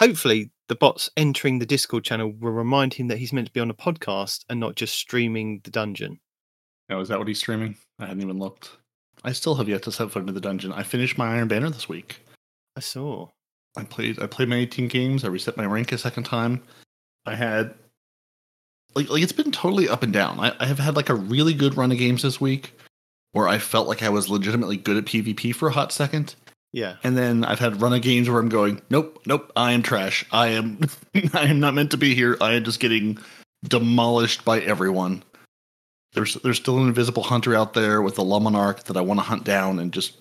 hopefully the bots entering the Discord channel will remind him that he's meant to be on a podcast and not just streaming the dungeon. Oh, is that what he's streaming? I hadn't even looked. I still have yet to set foot into the dungeon. I finished my Iron Banner this week. I saw. I played I played my 18 games. I reset my rank a second time. I had like like it's been totally up and down. I, I have had like a really good run of games this week where I felt like I was legitimately good at PvP for a hot second. Yeah. And then I've had run of games where I'm going, nope, nope, I am trash. I am I am not meant to be here. I am just getting demolished by everyone. There's there's still an invisible hunter out there with a Le Monarque that I want to hunt down and just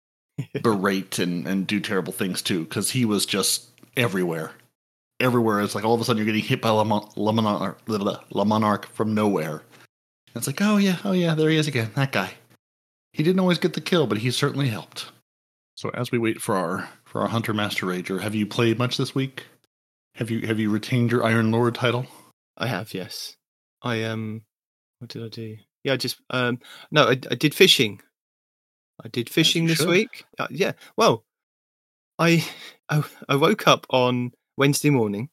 berate and, and do terrible things to because he was just everywhere. Everywhere. It's like all of a sudden you're getting hit by Luminarch from nowhere. And it's like, oh yeah, oh yeah, there he is again. That guy. He didn't always get the kill, but he certainly helped. So as we wait for our for our Hunter Master Rager, have you played much this week? Have you have you retained your Iron Lord title? I have, yes. I um what did I do? Yeah, I just um no, I, I did fishing. I did fishing this should. week. Uh, yeah. Well, I, I I woke up on Wednesday morning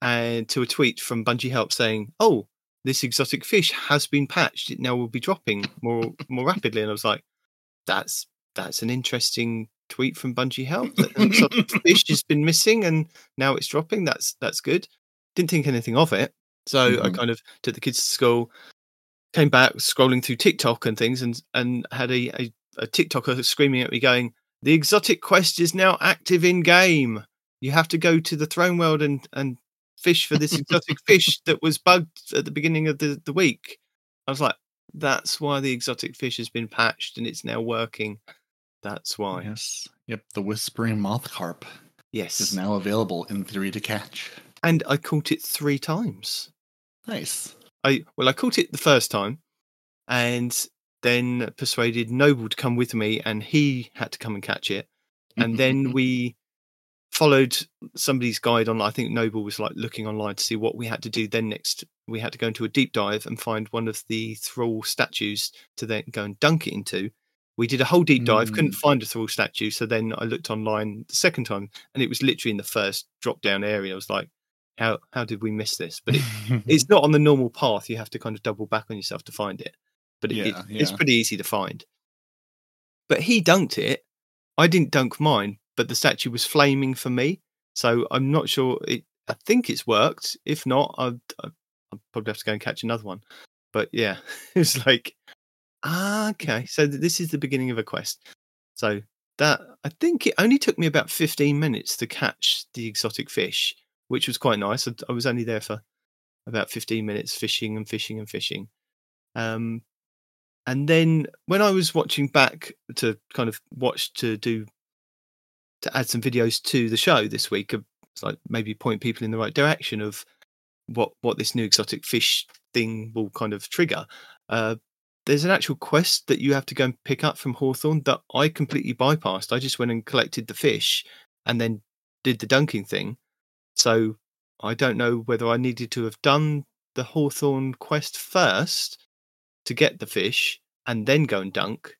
and to a tweet from Bungie Help saying, "Oh, this exotic fish has been patched. It now will be dropping more more rapidly." And I was like, "That's that's an interesting tweet from Bungie Help. That fish has been missing and now it's dropping. That's that's good." Didn't think anything of it, so I Mhm. kind of took the kids to school, came back scrolling through TikTok and things, and and had a, a, a TikToker screaming at me, going, "The exotic quest is now active in game. You have to go to the throne world and and fish for this exotic fish that was bugged at the beginning of the the week." I was like, "That's why the exotic fish has been patched and it's now working. That's why." Yes. Yep. The Whispering Moth Carp Yes, is now available in theory to catch. and I caught it three times. Nice. I well, I caught it the first time, and then persuaded Noble to come with me, and he had to come and catch it. And then we followed somebody's guide on. I think Noble was like looking online to see what we had to do. Then next, we had to go into a deep dive and find one of the thrall statues to then go and dunk it into. We did a whole deep dive, couldn't Mm. find a thrall statue. So then I looked online the second time, and it was literally in the first drop down area. I was like, "How how did we miss this?" But it, it's not on the normal path. You have to kind of double back on yourself to find it. But it, it- Yeah, it's pretty easy to find. But he dunked it. I didn't dunk mine, but the statue was flaming for me. So I'm not sure. It, I think it's worked. If not, I'd, I'd I'd probably have to go and catch another one. But yeah, it was like, ah, okay. So this is the beginning of a quest. So that I think it only took me about 15 minutes to catch the exotic fish, which was quite nice. I, I was only there for about 15 minutes fishing and fishing and fishing. Um, and then when I was watching back to kind of watch to do to add some videos to the show this week, it's like maybe point people in the right direction of what what this new exotic fish thing will kind of trigger. Uh, there's an actual quest that you have to go and pick up from Hawthorne that I completely bypassed. I just went and collected the fish and then did the dunking thing. So I don't know whether I needed to have done the Hawthorne quest first to get the fish and then go and dunk.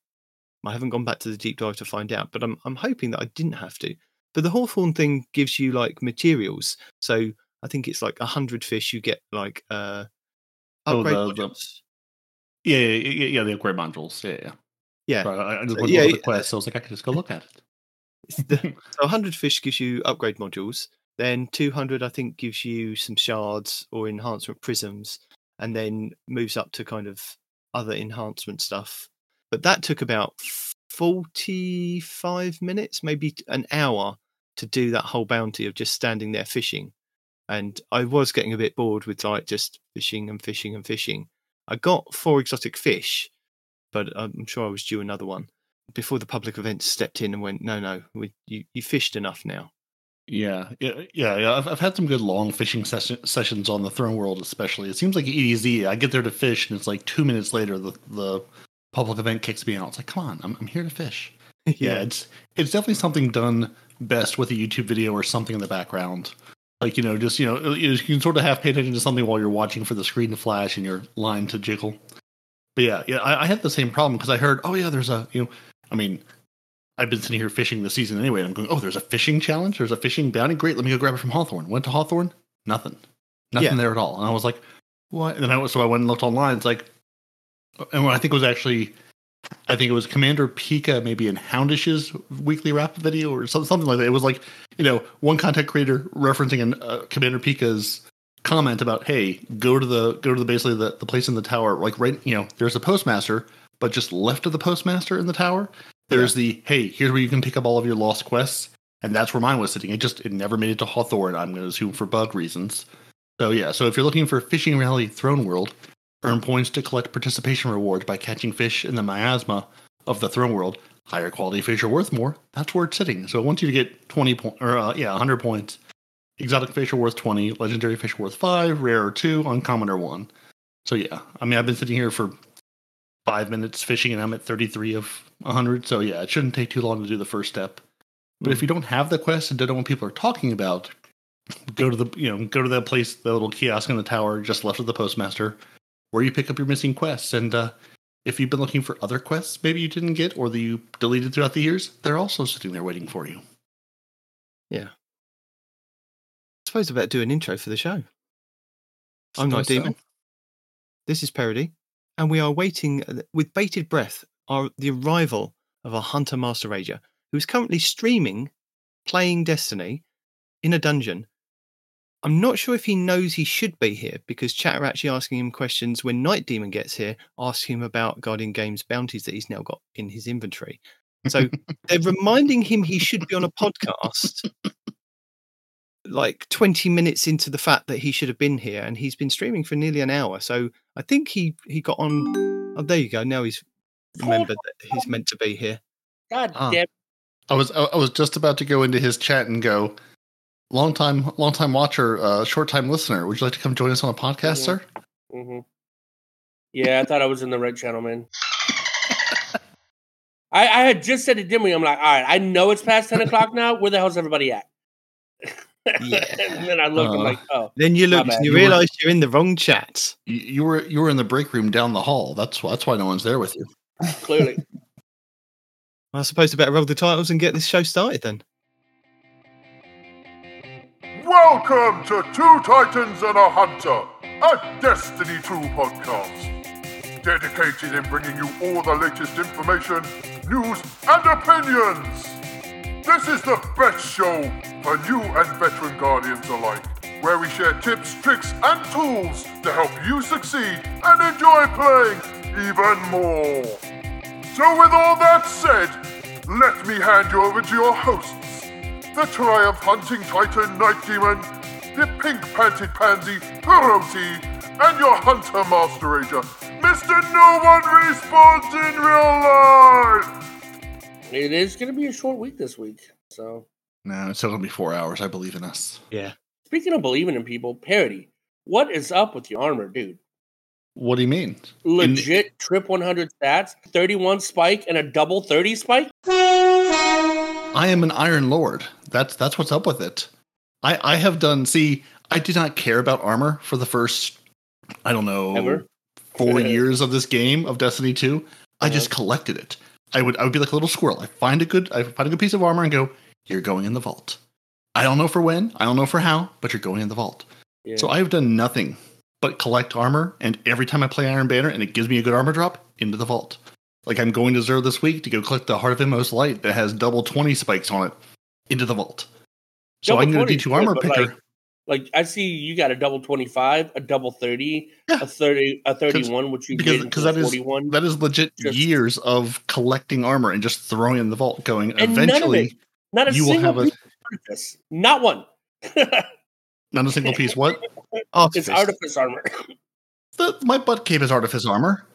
I haven't gone back to the deep dive to find out, but I'm I'm hoping that I didn't have to. But the Hawthorne thing gives you like materials. So I think it's like a hundred fish you get like uh Oh, upgrade the- the- modules. Yeah, yeah, yeah, yeah, the upgrade modules. Yeah, yeah. Yeah. Right, I, I just went yeah, the yeah. Uh, quest, so I was like, I could just go look at it. The- So 100 fish gives you upgrade modules. Then 200, I think, gives you some shards or enhancement prisms, and then moves up to kind of other enhancement stuff. But that took about 45 minutes, maybe an hour to do that whole bounty of just standing there fishing. And I was getting a bit bored with like just fishing and fishing and fishing. I got four exotic fish, but I'm sure I was due another one before the public events stepped in and went, no, no, we, you, you fished enough now. Yeah, yeah, yeah. yeah. I've, I've had some good long fishing session, sessions on the Throne World, especially. It seems like EDZ. I get there to fish, and it's like two minutes later, the the public event kicks me out. It's like, come on, I'm I'm here to fish. Yeah, it's it's definitely something done best with a YouTube video or something in the background. Like you know, just you know, you can sort of half pay attention to something while you're watching for the screen to flash and your line to jiggle. But yeah, yeah, I, I had the same problem because I heard, oh yeah, there's a you know, I mean, I've been sitting here fishing this season anyway. And I'm going, oh, there's a fishing challenge. There's a fishing bounty. Great. Let me go grab it from Hawthorne. Went to Hawthorne. Nothing. Nothing Yeah. there at all. And I was like, what? And then I was so I went and looked online. It's like, and what I think it was actually, I think it was Commander Pika maybe in Houndish's weekly wrap video or something like that. It was like, you know, one content creator referencing an, uh, Commander Pika's comment about, hey, go to the go to the basically the, the place in the tower, like right, you know, there's a postmaster, but just left of the postmaster in the tower, there's the hey, here's where you can pick up all of your lost quests, and that's where mine was sitting. It just it never made it to Hawthorne. I'm going to assume for bug reasons. So yeah, so if you're looking for Fishing Rally Throne World, earn points to collect participation rewards by catching fish in the miasma of the Throne World. Higher quality fish are worth more. That's where it's sitting. So it wants you to get 20 points, or uh, yeah, 100 points. Exotic fish are worth 20, legendary fish are worth 5, rare are 2, uncommon are 1. So yeah, I mean, I've been sitting here for five minutes fishing and I'm at 33 of 100. So yeah, it shouldn't take too long to do the first step. But if you don't have the quest and don't know what people are talking about, go to the you know go to that place, the little kiosk in the tower just left of the postmaster, where you pick up your missing quests. And uh, if you've been looking for other quests, maybe you didn't get or that you deleted throughout the years, they're also sitting there waiting for you. Yeah. I suppose I better do an intro for the show. I'm not Suppose so. Demon. This is Peroty, and we are waiting uh, with bated breath our, the arrival of our Hunter Master Rager, who is currently streaming, playing Destiny in a dungeon. I'm not sure if he knows he should be here because chat are actually asking him questions when Nitedemon gets here, asking him about Guardian Games bounties that he's now got in his inventory. So they're reminding him he should be on a podcast like 20 minutes into the fact that he should have been here and he's been streaming for nearly an hour so i think he he got on oh there you go now he's remembered that he's meant to be here God Ah. damn. I was I I was just about to go into his chat and go, long time long time watcher, uh, short time listener. Would you like to come join us on a podcast, Yeah. sir? hmm Yeah, I thought I was in the right channel, man. I, I had just said to Dimmy, I'm like, all right, I know it's past 10 o'clock now. Where the hell's everybody at? Yeah. and then I look, I'm Uh. like, oh, then you look and you You realize you're in the wrong chat You, you were you were in the break room down the hall. That's wh- that's why no one's there with you. clearly. i suppose i better roll the titles and get this show started then Welcome to Two Titans and a Hunter, a Destiny 2 podcast. Dedicated in bringing you all the latest information, news, and opinions. This is the best show for new and veteran Guardians alike, where we share tips, tricks, and tools to help you succeed and enjoy playing even more. So, with all that said, let me hand you over to your hosts the Triumph Hunting Titan Nitedemon, the Pink Panted Pansy Peroty, and your Hunter Master Ranger, Mr. No One Respawns in Real Life! It is going to be a short week this week. So, No, it's still gonna be four hours. I believe in us. yeah speaking of believing in people, Peroty, what is up with your armor, dude? What do you mean? In- Legit trip 100 stats, 31 spike, and a double 30 spike? I am an Iron Lord. That's that's what's up with it. I I have done. See, I did not care about armor for the first, I don't know, Ever? four years of this game of Destiny Two. I just uh-huh. collected it. I would I would be like a little squirrel. I find a good I find a good piece of armor and go, you're going in the vault. I don't know for when, I don't know for how, but you're going in the vault. Yeah. So I've done nothing but collect armor, and every time I play Iron Banner and it gives me a good armor drop, into the vault. Like I'm going to Xur this week to go collect the Heart of Inmost Light that has double 20 spikes on it, into the vault. So Double I can get a 20 is D2 good, armor picker. like, Like I see you got a double 25, a double 30, Yeah. a 30, a 31, which you because get because that is 41. that is legit Just- years of collecting armor and just throwing in the vault, going And none of eventually it- Not a you will single have a artifice. Not one. not a single piece. What Oh, it's Artifice. artifice armor. the, my butt cape is artifice armor.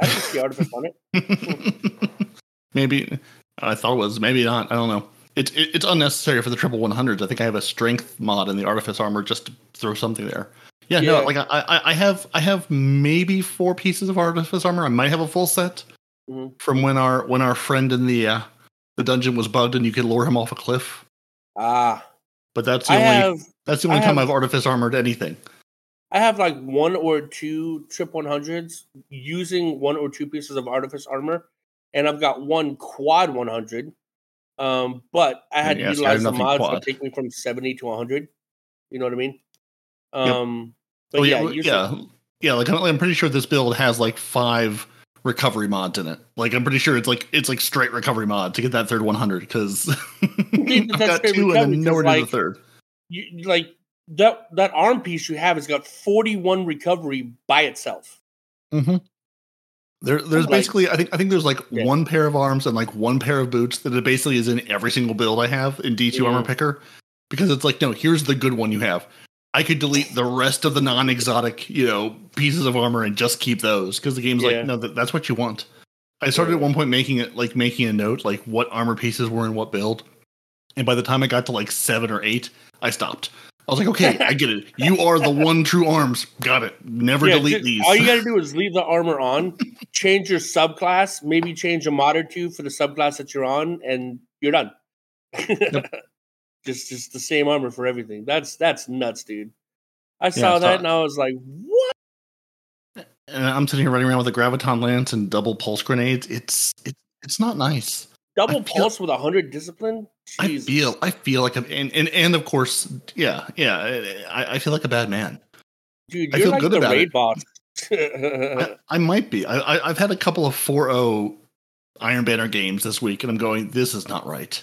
I can see artifice on it. maybe I thought it was maybe not. I don't know. It's it, it's unnecessary for the triple one hundreds. I think I have a strength mod in the artifice armor just to throw something there. Yeah, Yeah. no, like I, I I have I have maybe four pieces of artifice armor. I might have a full set Mhm. from when our when our friend in the uh, the dungeon was bugged and you could lure him off a cliff. Ah, But that's the I only have that's the only I time have- I've artifice armored anything. I have like one or two trip 100s using one or two pieces of artifice armor, and I've got one quad 100 Um, but I had Yeah, to utilize the mods quad. to take me from seventy to hundred. You know what I mean? Yep. Um, but Oh, yeah, yeah, yeah. Like I'm pretty sure this build has like five recovery mods in it. Like I'm pretty sure it's like it's like straight recovery mod to get that third 100 because I've got two and then nowhere to the third. you, like that that arm piece you have has got forty one recovery by itself. Mm-hmm. There, there's Like- basically I think I think there's like Yeah. one pair of arms and like one pair of boots that it basically is in every single build I have in D2 Yeah. Armor Picker because it's like no here's the good one you have. I could delete the rest of the non-exotic you know pieces of armor and just keep those because the game's Yeah. like no that, that's what you want. I started at one point making it like making a note like what armor pieces were in what build, and by the time I got to like seven or eight, I stopped. I was like, okay, I get it. You are the one true arms. Got it. Never Yeah, delete ju- these. All you got to do is leave the armor on, change your subclass, maybe change a mod or two for the subclass that you're on, and you're done. just just the same armor for everything. That's that's nuts, dude. I saw it's that and I was like, what? and I'm sitting here running around with a graviton lance and double pulse grenades. It's it's it's not nice. Double I feel- pulse with a hundred discipline? I feel I feel like I'm and, and and of course yeah yeah I, I feel like a bad man. dude, I you're feel like good the about raid it. boss. I, I might be. I, I I've had a couple of 4-0 Iron Banner games this week, and I'm going. This is not right.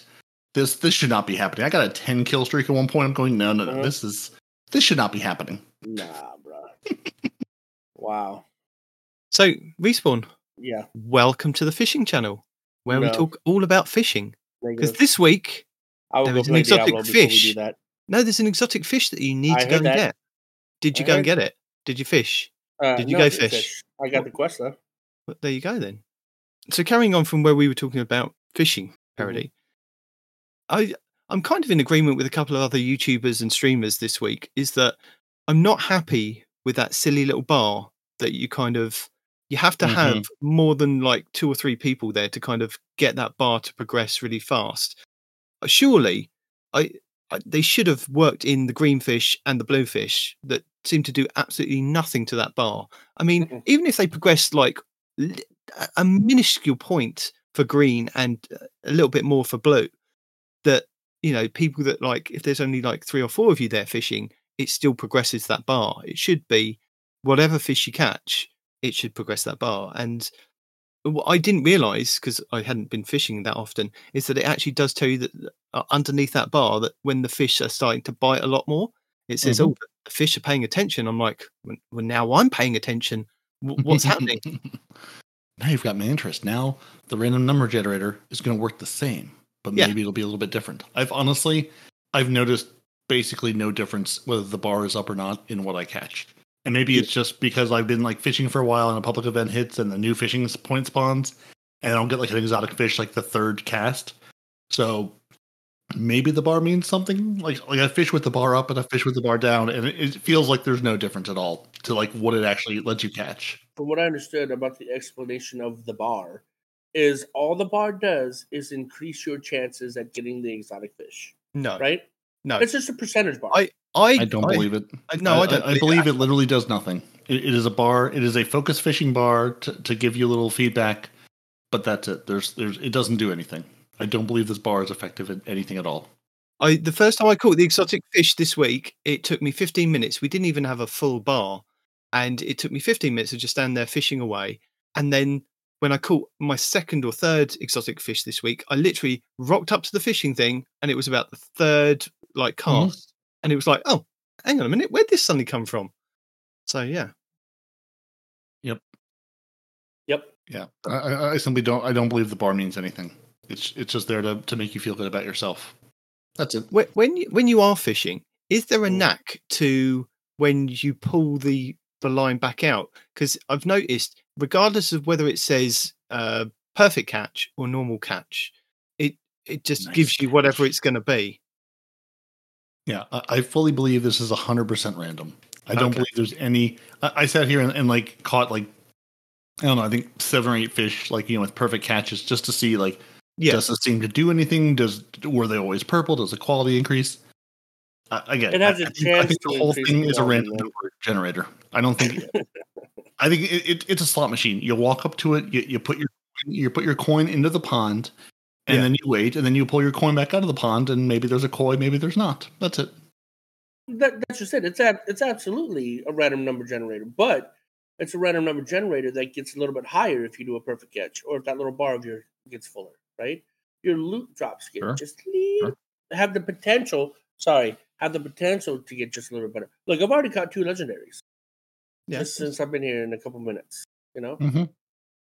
This this should not be happening. I got a 10 kill streak at one point. I'm going. No no no. Uh-huh. This is this should not be happening. nah, bro. wow. So, Respawn, Yeah. welcome to the fishing channel where we talk all about fishing. Because this week, I will there go is an exotic Diablo before we fish. that. no, there's an exotic fish that you need I to go and that. get. Did you I go and get it? Did you fish? Uh, Did you no, go didn't fish? I got the quest though. Well, there you go then. So carrying on from where we were talking about fishing Peroty, I I'm kind of in agreement with a couple of other YouTubers and streamers this week. Is that I'm not happy with that silly little bar that you kind of you have to have more than like two or three people there to kind of get that bar to progress really fast. Uh, Surely, I, I they should have worked in the green fish and the blue fish that seem to do absolutely nothing to that bar. I mean, Mhm. even if they progressed like a- a minuscule point for green and uh, a little bit more for blue, that you know people that like if there's only like three or four of you there fishing, it still progresses that bar. It should be whatever fish you catch, it should progress that bar. And what I didn't realize because I hadn't been fishing that often is that it actually does tell you that uh, underneath that bar that when the fish are starting to bite a lot more, it says, Mhm. "Oh, the fish are paying attention." I'm like, "Well, well, now I'm paying attention. W- What's happening?" now you've got my interest. Now the random number generator is going to work the same, but Yeah. maybe it'll be a little bit different. I've honestly, I've noticed basically no difference whether the bar is up or not in what I catch. And maybe it's just because I've been like fishing for a while and a public event hits and the new fishing s- point spawns, and I don't get like an exotic fish like the third cast. So maybe the bar means something. Like like I fish with the bar up and I fish with the bar down, and it, it feels like there's no difference at all to like what it actually lets you catch. From what I understood about the explanation of the bar, is all the bar does is increase your chances at getting the exotic fish. No, Right? no, It's just a percentage bar. I, I, I don't believe it. I, no, I, don't. I, believe it literally does nothing. It, it is a bar. It is a focus fishing bar to, to give you a little feedback, but that's it. There's, there's, it doesn't do anything. I don't believe this bar is effective at anything at all. I the first time I caught the exotic fish this week, it took me 15 minutes. We didn't even have a full bar, and it took me 15 minutes to just stand there fishing away. And then when I caught my second or third exotic fish this week, I literally rocked up to the fishing thing, and it was about the third like Mhm. cast, and it was like, oh, hang on a minute, where'd this suddenly come from? So yeah, yep. Yep. Yeah, I- I, I simply don't. I don't believe the bar means anything. It's, it's just there to, to make you feel good about yourself. That's it. Wh- when you, when you are fishing, is there a Mm. knack to when you pull the the line back out? Because I've noticed, regardless of whether it says uh, perfect catch or normal catch, it it just Nice gives you whatever it's going to be. Yeah, I, fully believe this is hundred percent random. I don't Okay. believe there's any. I, I sat here and, and like caught like I don't know. I think seven or eight fish, like you know, with perfect catches, just to see like Yeah, does it seem to do anything? Does were they always purple? Does the quality increase? Uh, again, It has I- a I think, I think the whole thing the is a random number generator. I don't think. I think it, it, it's a slot machine. You walk up to it, you, you put your you put your coin into the pond, And Yeah. then you wait, and then you pull your coin back out of the pond, and maybe there's a koi, maybe there's not. That's it. That, that's just it. It's ab- it's absolutely a random number generator, but it's a random number generator that gets a little bit higher if you do a perfect catch or if that little bar of yours gets fuller, right? Your loot drops get Sure. just little, have the potential. Sorry, have the potential to get just a little bit better. Look, I've already caught two legendaries Yes. just since I've been here in a couple minutes. You know, Mm-hmm.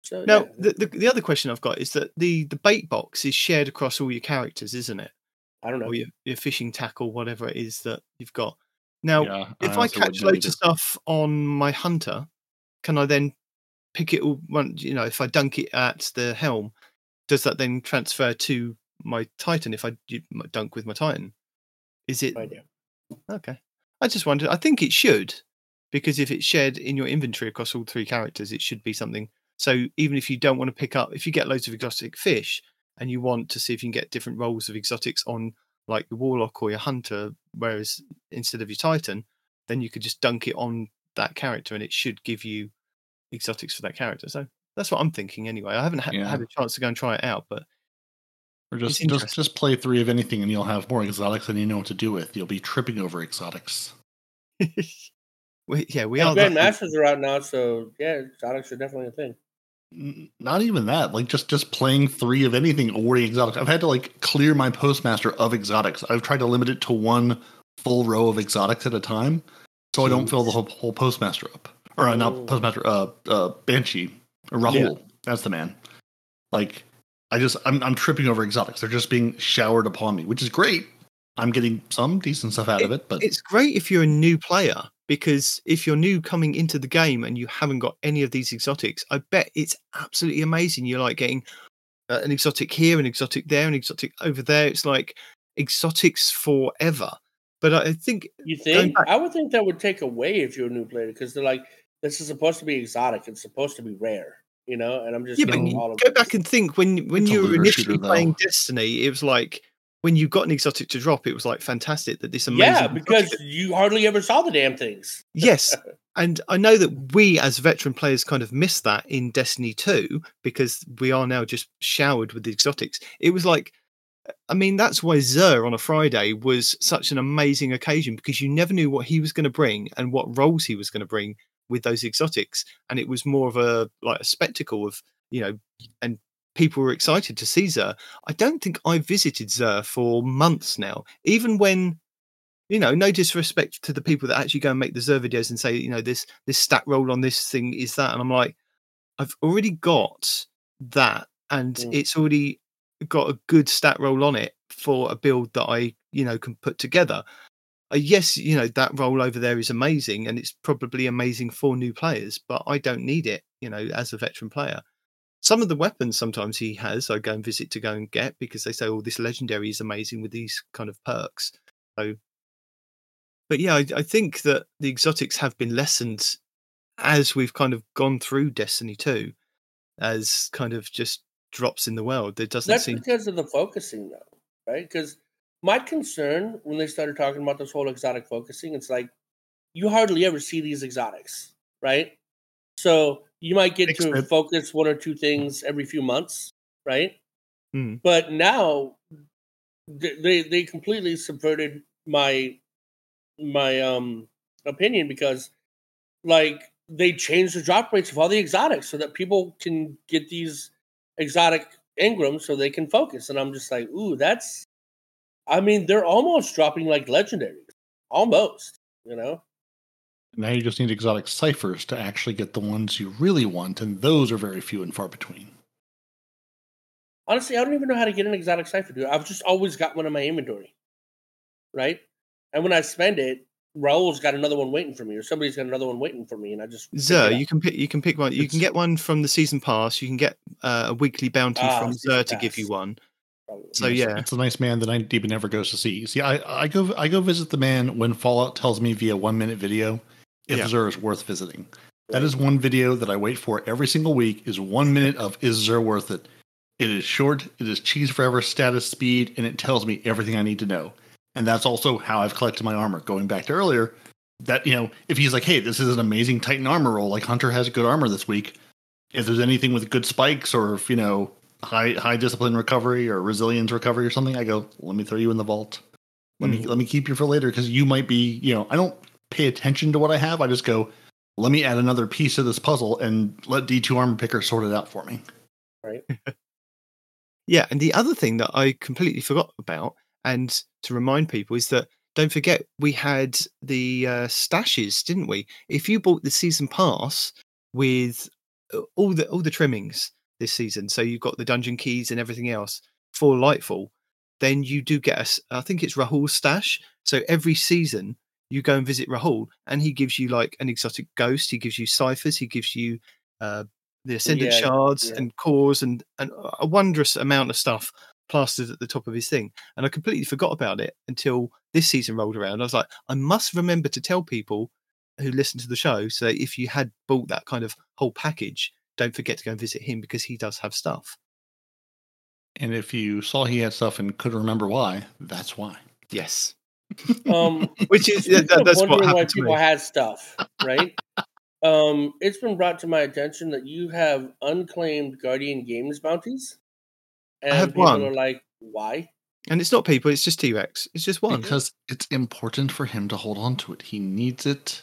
So Now, yeah, the, the the other question I've got is that the the bait box is shared across all your characters, isn't it? I don't know. Or your, your fishing tackle, whatever it is that you've got. Now, yeah, if I honestly catch loads of stuff on my hunter, can I then pick it all? One, you know, if I dunk it at the helm, does that then transfer to my titan? If I dunk with my titan, is it No idea. okay? I just wondered. I think it should, because if it's shared in your inventory across all three characters, it should be something. So even if you don't want to pick up, if you get loads of exotic fish and you want to see if you can get different rolls of exotics on like your warlock or your hunter, whereas instead of your titan, then you could just dunk it on that character and it should give you exotics for that character. So that's what I'm thinking anyway. I haven't ha- Yeah. had a chance to go and try it out, but Or just just just play three of anything, and you'll have more exotics than you know what to do with. You'll be tripping over exotics. we, yeah, we Yeah, are. Grand that- Masters are out now, so yeah, exotics are definitely a thing. Not even that. Like just just playing three of anything awarding exotics. I've had to like clear my postmaster of exotics. I've tried to limit it to one full row of exotics at a time, so I don't fill the whole, whole postmaster up. Or uh, Oh. not postmaster. Uh, uh, Banshee or Rahool. That's the man. Like I just I'm I'm tripping over exotics. They're just being showered upon me, which is great. I'm getting some decent stuff out of it, but it's great if you're a new player because if you're new coming into the game and you haven't got any of these exotics, I bet it's absolutely amazing. You're like getting uh, an exotic here, an exotic there, an exotic over there. It's like exotics forever. But I I think You think? back- I would think that would take away if you're a new player because they're like, this is supposed to be exotic. It's supposed to be rare, you know. And I'm just yeah, but getting you all of go this. back and think when when It's you were initially shooter, playing Destiny, it was like when you got an exotic to drop, it was like fantastic that this amazing yeah, because you hardly ever saw the damn things. yes and i know that we as veteran players kind of missed that in destiny 2 because we are now just showered with the exotics it was like i mean that's why Xur on a friday was such an amazing occasion because you never knew what he was going to bring and what roles he was going to bring with those exotics and it was more of a like a spectacle of you know and people were excited to see Xur i don't think i visited Xur for months now even when you know, no disrespect to the people that actually go and make the Xur videos and say, you know, this this stat roll on this thing is that, and I'm like, I've already got that, and Mm. it's already got a good stat roll on it for a build that I, you know, can put together. Uh, yes, you know that roll over there is amazing, and it's probably amazing for new players, but I don't need it, you know, as a veteran player. Some of the weapons sometimes he has, I go and visit to go and get because they say, "Oh, this legendary is amazing with these kind of perks." So but yeah, I, I think that the exotics have been lessened as we've kind of gone through Destiny 2 as kind of just drops in the world. There doesn't That's seem because of the focusing, though, right? Because my concern when they started talking about this whole exotic focusing, it's like you hardly ever see these exotics, right? So you might get to focus one or two things every few months, right? Hmm. But now they they completely subverted my my um opinion because like they changed the drop rates of all the exotics so that people can get these exotic engrams so they can focus and i'm just like ooh that's i mean they're almost dropping like legendaries almost you know now you just need exotic ciphers to actually get the ones you really want, and those are very few and far between. honestly i don't even know how to get an exotic cipher dude i've just always got one in my inventory right and when i spend it Rahool's got another one waiting for me or somebody's got another one waiting for me and i just Xur, you can pick you can pick one. You can get one from the season pass. You can get uh, a weekly bounty Ah, from season Xur to give you one. Probably. So Yes, yeah, it's a nice man that I even never goes to see. See, I, I go I go visit the man when Fallout tells me via one minute video if Yeah. Xur is worth visiting. That is one video that I wait for every single week. Is one minute of is Xur worth it? It is short. It is cheese forever status speed, and it tells me everything I need to know. And that's also how I've collected my armor. Going back to earlier, that you know, if he's like, hey, this is an amazing Titan armor roll, like Hunter has good armor this week. If there's anything with good spikes, or if you know high high discipline recovery or resilience recovery or something, I go, let me throw you in the vault. Let me mm-hmm. let me keep you for later because you might be, you know, I don't pay attention to what I have. I just go, let me add another piece of this puzzle and let D2 Armor Picker sort it out for me. Right. Yeah, and the other thing that I completely forgot about, and to remind people, is that don't forget we had the uh, stashes, didn't we? If you bought the season pass with uh, all the all the trimmings this season, so you've got the dungeon keys and everything else for Lightfall, then you do get a. s- I think it's Rahool's stash. So every season you go and visit Rahool, and he gives you like an exotic ghost. He gives you ciphers. He gives you uh, the ascendant Yeah, shards yeah. and cores and, and a wondrous amount of stuff plastered at the top of his thing. And I completely forgot about it until this season rolled around. I was like, I must remember to tell people who listen to the show so that if you had bought that kind of whole package, don't forget to go and visit him because he does have stuff. And if you saw he had stuff and couldn't remember why, that's why. Yes. Um, Which is Speaking that, of that's what wondering why to people me. had stuff, right? um, it's been brought to my attention that you have unclaimed Guardian Games bounties, and have people one. are like, "Why?" And it's not people, it's just T Rex. It's just one. Because it's important for him to hold on to it. He needs it.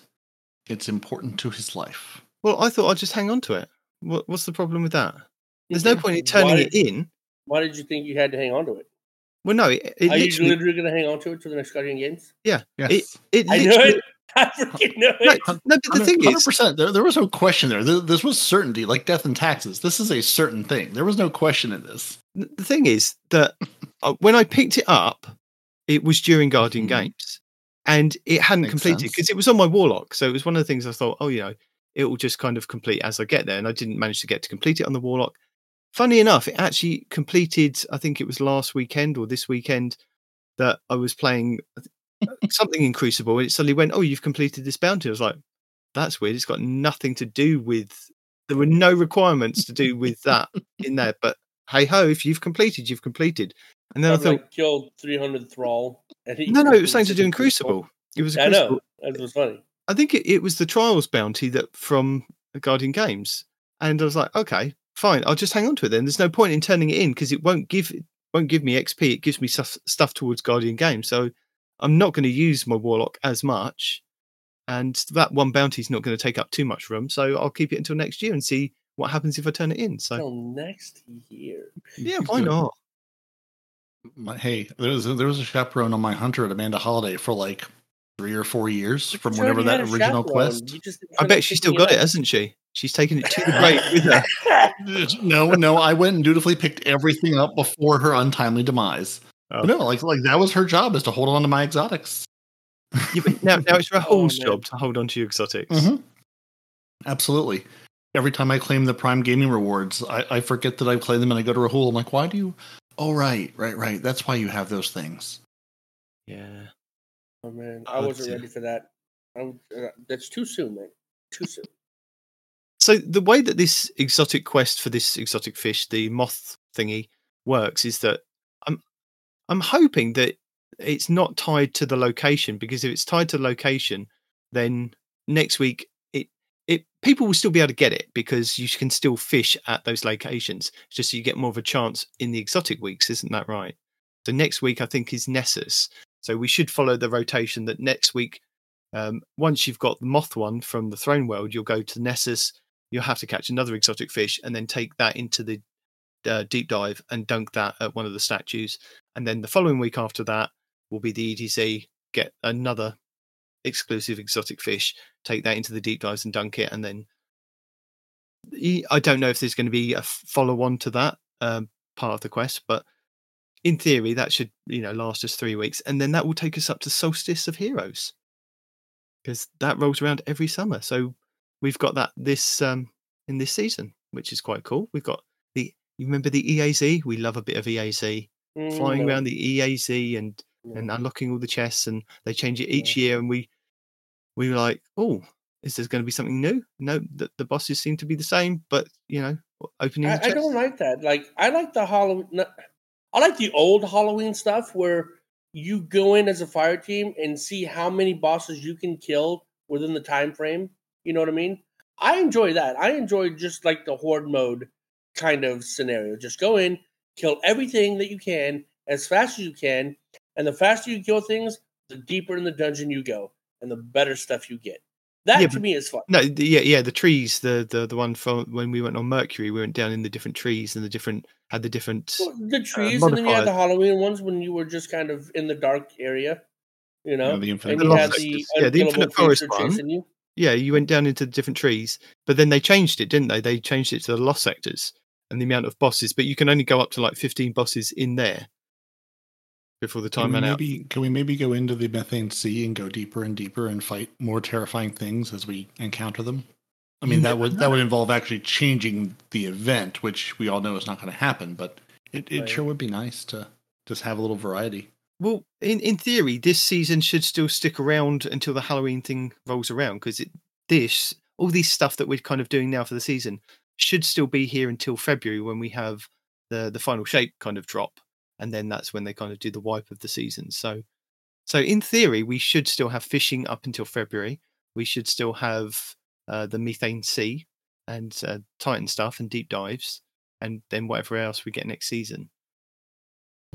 It's important to his life. Well, I thought I'd just hang on to it. What, what's the problem with that? There's no point in turning Why it in. Why did you think you had to hang on to it? Well, no, it, it Are you literally, literally going to hang on to it to the next Guardian Games? Yes. it I knew literally- it. I freaking knew No, it. no, but the thing is, 100%. There, there was no question there. Th- This was certainty, like death and taxes. This is a certain thing. There was no question in this. the thing is that uh, when I picked it up, it was during Guardian Mhm. Games, and it hadn't Makes completed because it was on my Warlock. So it was one of the things I thought, oh, you know, it will just kind of complete as I get there, and I didn't manage to get to complete it on the Warlock. Funny enough, it actually completed. I think it was last weekend or this weekend that I was playing uh, something in Crucible, and it suddenly went, "Oh, you've completed this bounty." I was like, "That's weird. It's got nothing to do with." There were no requirements to do with that in there, but hey ho, if you've completed, you've completed. And then I I've thought, like killed 300 thrall. And he no, no, it was something to do in Crucible. It was a I Crucible. know. That was funny. I think it, it was the Trials bounty that from Guardian Games, and I was like, okay, fine, I'll just hang on to it. Then there's no point in turning it in because it won't give it won't give me XP. It gives me stuff stuff towards Guardian Games, so I'm not going to use my Warlock as much, and that one bounty is not going to take up too much room. So I'll keep it until next year and see what happens if I turn it in. So Till next year. yeah, why not? My, hey, there was, there was a chaperone on my hunter at Amanda Holliday for like three or four years from whenever that original chaperone. quest. You just didn't I bet like she's still got it, hasn't she? She's taking it to the grave with her. no, no, I went and dutifully picked everything up before her untimely demise. Oh. No, like like that was her job is to hold on to my exotics. Yeah, now, now it's Rahool's man. job to hold on to your exotics. Mhm. Absolutely. Every time I claim the Prime Gaming rewards, I, I forget that I claim them and I go to Rahool. I'm like, why do you? Oh, right, right, right. That's why you have those things. Yeah. Oh man, I Oh, wasn't dear. ready for that. I'm, uh, that's too soon, man. Too soon. So the way that this exotic quest for this exotic fish, the moth thingy, works is that I'm I'm hoping that it's not tied to the location because if it's tied to the location, then next week it it people will still be able to get it because you can still fish at those locations. It's just you get more of a chance in the exotic weeks, isn't that right? So next week I think is Nessus. So we should follow the rotation that next week, um, once you've got the moth one from the throne world, you'll go to Nessus. You'll have to catch another exotic fish and then take that into the uh, deep dive and dunk that at one of the statues. And then the following week after that will be the EDZ, Get another exclusive exotic fish, take that into the deep dives and dunk it, and then I don't know if there's going to be a follow on to that um, part of the quest, but in theory that should you know last us three weeks, and then that will take us up to Solstice of Heroes because that rolls around every summer. So we've got that this um, in this season, which is quite cool. We've got the you remember the EAZ? We love a bit of EAZ flying Mm, around the EAZ and no. and unlocking all the chests, and they change it each year, and we we were like, oh, is there going to be something new? No, the, the bosses seem to be the same, but you know, opening I, I don't like that. Like I like the Halloween. I like the old Halloween stuff where you go in as a fire team and see how many bosses you can kill within the time frame. You know what I mean? I enjoy that. I enjoy just like the horde mode kind of scenario. Just go in, kill everything that you can as fast as you can, and the faster you kill things, the deeper in the dungeon you go, and the better stuff you get. That Yeah, to but- me is fun. No, the, yeah, yeah, the trees, the the the one from when we went on Mercury, we went down in the different trees and the different had the different. Well, the uh, trees, and then you had the. Halloween ones when you were just kind of in the dark area, you know, Yeah, the infinite and The you had the. Yeah, the unkillable Infinite Forest creature one. Chasing you. Yeah, you went down into the different trees, but then they changed it, didn't they? They changed it to the lost sectors and the amount of bosses, but you can only go up to like fifteen bosses in there before the time we, ran out. can we maybe go into the methane sea and go deeper and deeper and fight more terrifying things as we encounter them? I mean, You that never would that would involve actually changing the event, which we all know is not going to happen. But it, it Right. sure would be nice to just have a little variety. Well, in in theory, this season should still stick around until the Halloween thing rolls around because this all these stuff that we're kind of doing now for the season should still be here until February when we have the the final shape kind of drop, and then that's when they kind of do the wipe of the season. So, so in theory, we should still have fishing up until February. We should still have uh, the methane sea and uh, Titan stuff and deep dives, and then whatever else we get next season.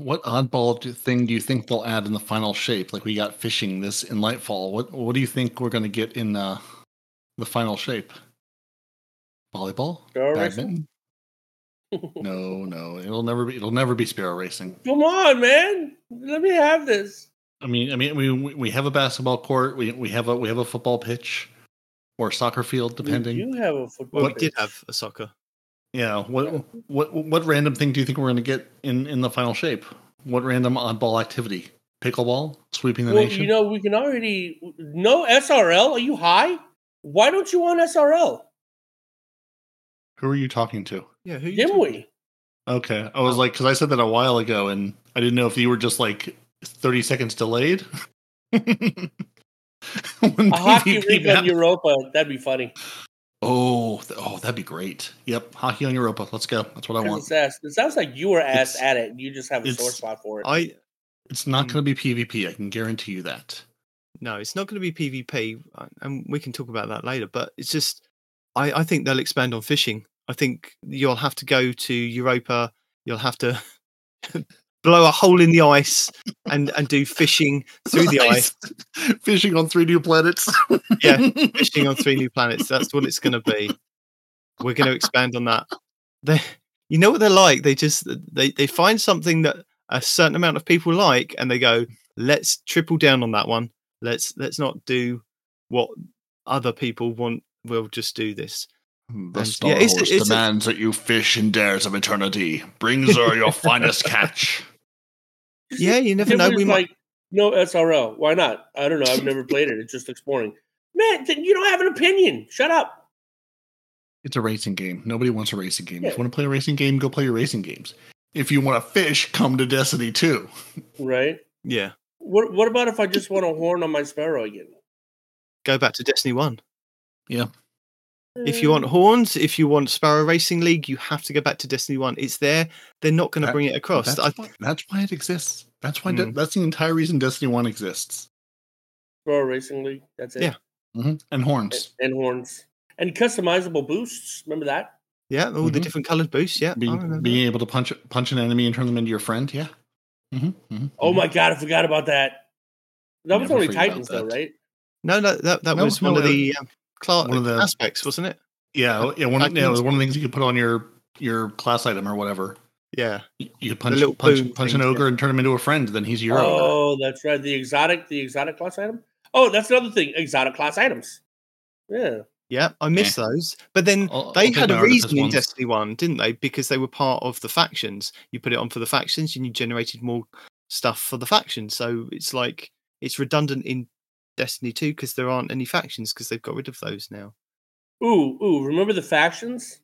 What oddball do- thing do you think they'll add in the final shape? Like we got fishing this in Lightfall. What what do you think we're going to get in uh, the final shape? Volleyball, Sparrow badminton? No, no, it'll never be. It'll never be sparrow racing. Come on, man, let me have this. I mean, I mean, we we have a basketball court. We we have a we have a football pitch or soccer field, depending. You have a football. Well, we did have a soccer. Yeah. What what what random thing do you think we're going to get in in the final shape? What random oddball activity? Pickleball, sweeping the Well, nation. you know, we can already no SRL. Are you high? Why don't you want SRL? Who are you talking to? Yeah, who you talking Dimwee. Okay, I was like, because I said that a while ago, and I didn't know if you were just like thirty seconds delayed. A hockey PvP rig on Europa. That'd be funny. oh, th- oh, that'd be great. Yep, hockey on Europa. Let's go. That's what I want. It's ass- It sounds like you were ass It's- at it. You just have a sore spot for it. I It's not going to be PvP. I can guarantee you that. no, it's not going to be PvP, uh, and we can talk about that later. But it's just, I, I think they'll expand on fishing. I think you'll have to go to Europa. You'll have to blow a hole in the ice and and do fishing through the ice. Fishing on three new planets. Yeah, fishing on three new planets. That's what it's going to be. We're going to expand on that. They, you know what they're like. They just they they find something that a certain amount of people like, and they go, "Let's triple down on that one. Let's let's not do what other people want. We'll just do this." Hmm, the And- Star yeah, it's a- Horse it's a- demands that you fish in dares of eternity. Brings her your finest catch. Yeah, you never know. Dimwee's We might. like no SRL. Why not? I don't know. I've never played it. It's just exploring. Man, th- you don't have an opinion. Shut up. It's a racing game. Nobody wants a racing game. If you want to play a racing game, go play your racing games. If you want to fish, come to Destiny 2. Right. Yeah, What What about if I just want a horn on my sparrow again? go back to Destiny One. Yeah. If you want horns, if you want Sparrow Racing League, you have to go back to Destiny One. It's there. They're not going to bring it across. That's, I, why, that's why it exists. That's why. De- Mm. that's the entire reason Destiny 1 exists. Sparrow Racing League. That's it. Yeah. hmm And horns. And, and horns and customizable boosts. Remember that? yeah, all the Mhm. different coloured boosts. Yeah, Being, being able to punch punch an enemy and turn them into your friend. Yeah. hmm hmm Oh my god, I forgot about that. That was Never only Titans, though, right? No, no, that that No, was no, one of uh, the um, cla- one of the- aspects, wasn't it? Yeah. Yeah. One, yeah, it was one of the things you could put on your your class item or whatever. Yeah, You you could punch little punch, boom punch an things, yeah. ogre and turn him into a friend. Then he's your ogre. Oh, that's right. The exotic, the exotic class item. Oh, that's another thing. Exotic class items. Yeah. Yeah, I miss those. But then I'll- I'll they had a reason in. Destiny One, didn't they? Because they were part of the factions. You put it on for the factions, and you generated more stuff for the factions. So it's like it's redundant in Destiny Two because there aren't any factions because they've got rid of those now. Ooh, ooh. Remember the factions?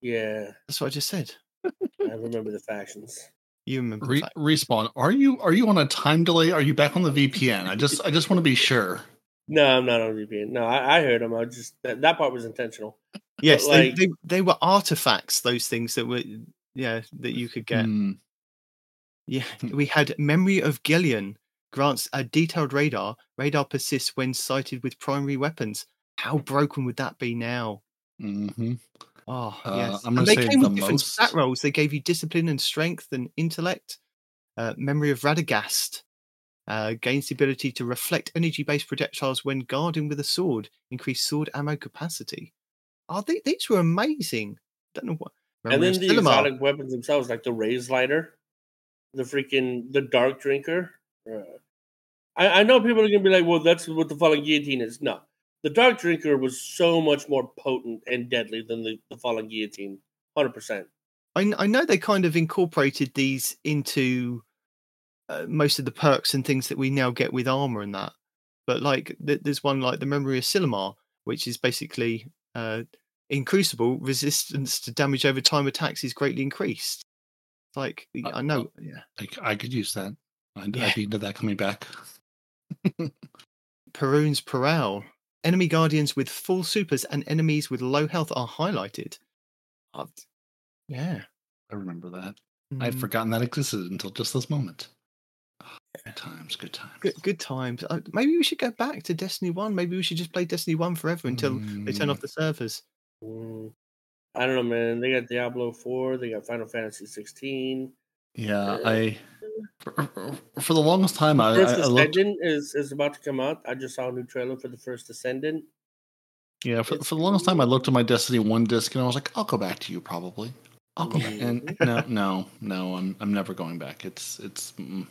Yeah, That's what I just said. I remember the factions. You remember? Re- respawn. Are you are you on a time delay? Are you back on the VPN? I just I just want to be sure. No, I'm not on VPN. No, I, I heard them. I just that, that part was intentional. yes, but, they, like- they they were artifacts. Those things that were yeah that you could get. Hmm. Yeah, we had Memory of Gheleon grants a detailed radar. Radar persists when sighted with primary weapons. How broken would that be now? hmm Oh, Uh, yes. I'm and they came the with different most- stat rolls. They gave you discipline and strength and intellect, uh, memory of Radagast, uh, gains the ability to reflect energy based projectiles when guarding with a sword, increased sword ammo capacity. Oh, they, these were amazing. Don't know what. and then the Silmar. exotic weapons themselves, like the Raze-Lighter, the freaking the dark drinker. Uh, I, I know people are gonna be like, "Well, that's what the fallen guillotine is." No, the dark drinker was so much more potent and deadly than the, the fallen guillotine. Hundred percent. I, I know they kind of incorporated these into uh, most of the perks and things that we now get with armor and that. But like, th- there's one like the Memory of Silimar, which is basically uh, in Crucible, resistance to damage over time attacks is greatly increased. Like, Uh, I know, yeah. I, I could use that. I'd, Yeah. I'd be into that coming back. Perun's Prowl. Enemy guardians with full supers and enemies with low health are highlighted. Yeah. I remember that. I'd Mm. forgotten that existed until just this moment. Good times, good times. Good, good times. Uh, maybe we should go back to Destiny One. Maybe we should just play Destiny One forever until they turn off Mm. the servers. Mm, I don't know, man. They got Diablo four. They got Final Fantasy sixteen. Yeah, I for, for the longest time I, First I, I looked. Is is about to come out. I just saw a new trailer for the First Descendant. Yeah, for, It's for the longest time I looked at my Destiny One disc and I was like, I'll go back to you probably. I'll go back. And no, no, no, I'm I'm never going back. It's it's. mm.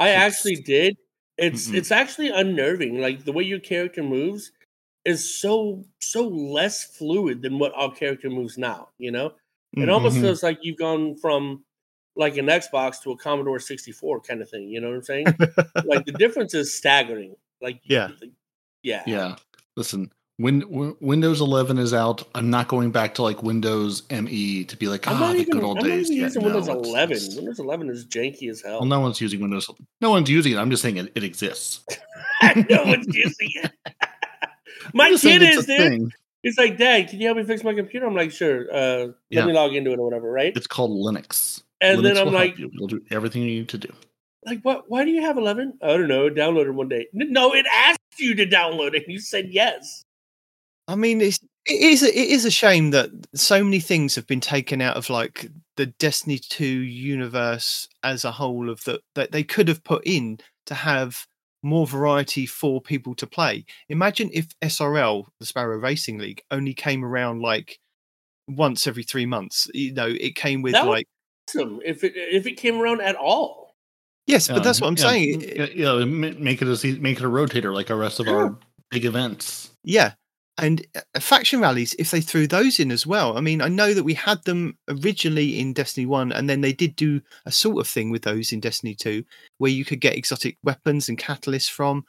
I actually did. It's Mm-mm. it's actually unnerving. Like the way your character moves is so so less fluid than what our character moves now. You know, it Mm. almost feels like you've gone from like an Xbox to a Commodore sixty four kind of thing. You know what I'm saying? like the difference is staggering. Like Yeah. yeah, Yeah, listen. When w- Windows 11 is out, I'm not going back to like Windows ME to be like, I'm ah, not the even, good old I'm not days. even Yeah, using no, Windows it's- 11. it's- Windows 11 is janky as hell. Well, no one's using Windows. No one's using it. I'm just saying it, it exists. no one's using it. My I'm kid it's is, dude. He's like, Dad, can you help me fix my computer? I'm like, sure. Uh, let Yeah. me log into it or whatever, right? It's called Linux. And Linux then I'm like, you. it'll do everything you need to do. like, what? Why do you have 11? I don't know. Download it one day. No, it asked you to download it. You said yes. I mean, it's it is a, it is a shame that so many things have been taken out of like the Destiny Two universe as a whole of that that they could have put in to have more variety for people to play. Imagine if SRL, the Sparrow Racing League, only came around like once every three months. You know, it came with That like Awesome. If it if it came around at all. yes, but that's what I'm Yeah, saying. Yeah, yeah, make it a se- make it a rotator like the rest of our big events. Yeah. And uh, faction rallies, if they threw those in as well. I mean, I know that we had them originally in Destiny 1, and then they did do a sort of thing with those in Destiny 2, where you could get exotic weapons and catalysts from.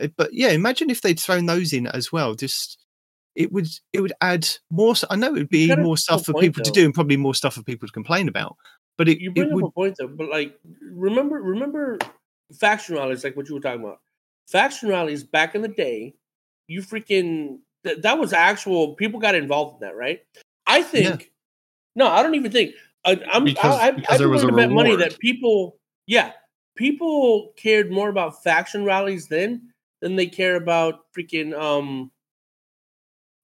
Uh, But yeah, imagine if they'd thrown those in as well. Just it would it would add more. i know it would be more stuff for people to do, and probably more stuff for people to complain about. But it, You it bring would up a point though, but like remember remember faction rallies like what you were talking about. Faction rallies back in the day, you freaking that, that was actual people got involved in that, right? I think no, I don't even think I, I'm Because- I, I, because I'd there was a bet money that people yeah people cared more about faction rallies then than they care about freaking um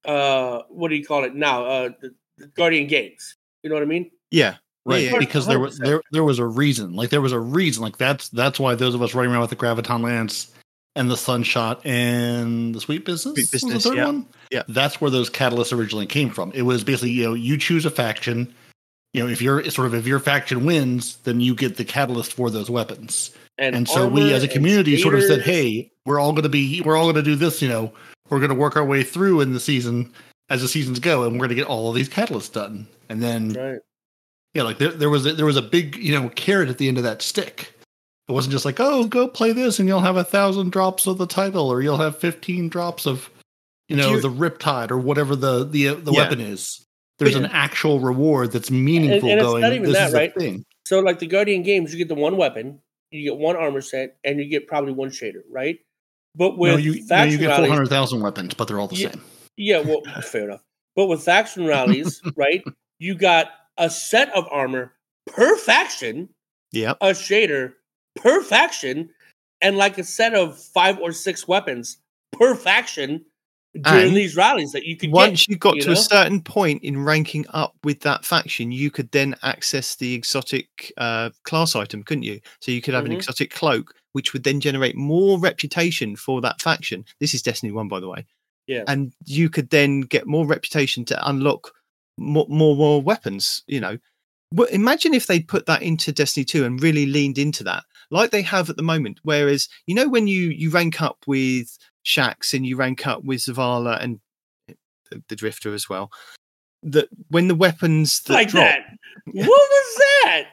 uh what do you call it now uh the, the Guardian games. You know what I mean? yeah. Right, Yeah, yeah, because there was 100%. there there was a reason. Like there was a reason. Like that's that's why those of us running around with the graviton lance and the sunshot and the sweet business, Sweet was the Business, third yeah. one. Yeah. that's where those catalysts originally came from. It was basically you know you choose a faction. You know if you're sort of if your faction wins, then you get the catalyst for those weapons. And so we as a community sort of said, "Hey, we're all going to be we're all going to do this. You know, we're going to work our way through in the season as the seasons go, and we're going to get all of these catalysts done." And then right. yeah, like there, there was a, there was a big you know carrot at the end of that stick. It wasn't just like oh go play this and you'll have a thousand drops of the title or you'll have fifteen drops of you know the riptide or whatever the the uh, the Yeah. weapon is. There's an actual reward that's meaningful. and it's going. not even this that, right? thing. So like the Guardian games, you get the one weapon, you get one armor set, and you get probably one shader, right? But with no, you, no, you get four hundred thousand weapons, but they're all the Yeah. same. yeah, well, fair enough. But with faction rallies, right, you got a set of armor per faction, Yep. a shader per faction, and like a set of five or six weapons per faction. during And these rallies that you could Once get. you got you to know? a certain point in ranking up with that faction, you could then access the exotic uh, class item, couldn't you? So you could have an Mhm. exotic cloak, which would then generate more reputation for that faction. This is Destiny 1, by the way. Yeah. And you could then get more reputation to unlock more, more, more weapons, you know. Well, imagine if they put that into Destiny 2 and really leaned into that, like they have at the moment. Whereas, you know, when you, you rank up with Shax and you rank up with Zavala and the, the Drifter as well, that when the weapons that like drop, that. What was that?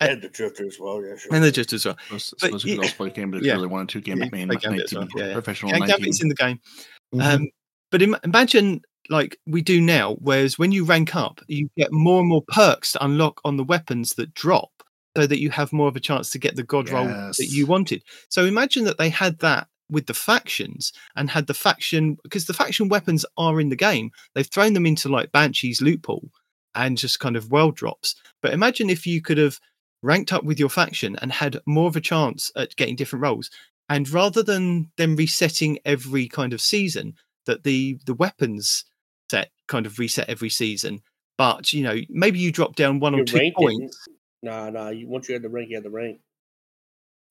And- And the drifter as well. Yeah, sure. and the Drifter as well. Suppose, But suppose you could yeah. also play Gambit if Yeah. you really wanted to. Gambit Yeah, main, play Gambit as 19, well, yeah, yeah. professional Yeah, 19. Gambit's in the game. Mhm. Um, but Im- imagine like we do now, whereas when you rank up, you get more and more perks to unlock on the weapons that drop, so that you have more of a chance to get the god roll that you wanted. So imagine that they had that with the factions and had the faction because the faction weapons are in the game. They've thrown them into like Banshee's loot pool and just kind of world drops. But imagine if you could have ranked up with your faction and had more of a chance at getting different roles. And rather than them resetting every kind of season, that the the weapons set kind of reset every season. But you know, maybe you drop down one or two points. Nah, nah. You, once you had the rank, you had the rank.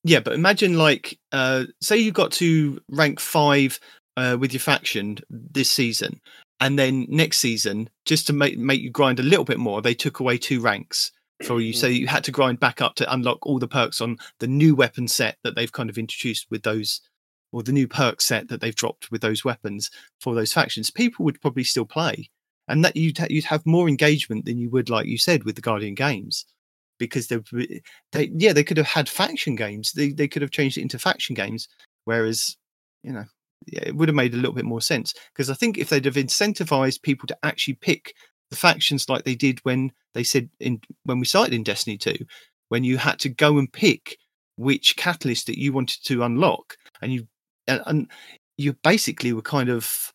Yeah, but imagine like uh say you got to rank five uh with your faction this season, and then next season, just to make make you grind a little bit more, they took away two ranks for you. So Mm. you had to grind back up to unlock all the perks on the new weapon set that they've kind of introduced with those or the new perk set that they've dropped with those weapons for those factions. People would probably still play. And that you'd ha- you'd have more engagement than you would, like you said, with the Guardian games, because they, they yeah they could have had faction games. They they could have changed it into faction games. Whereas, you know, yeah, it would have made a little bit more sense because I think if they'd have incentivized people to actually pick the factions like they did when they said in when we started in Destiny 2, when you had to go and pick which catalyst that you wanted to unlock, and you and, and you basically were kind of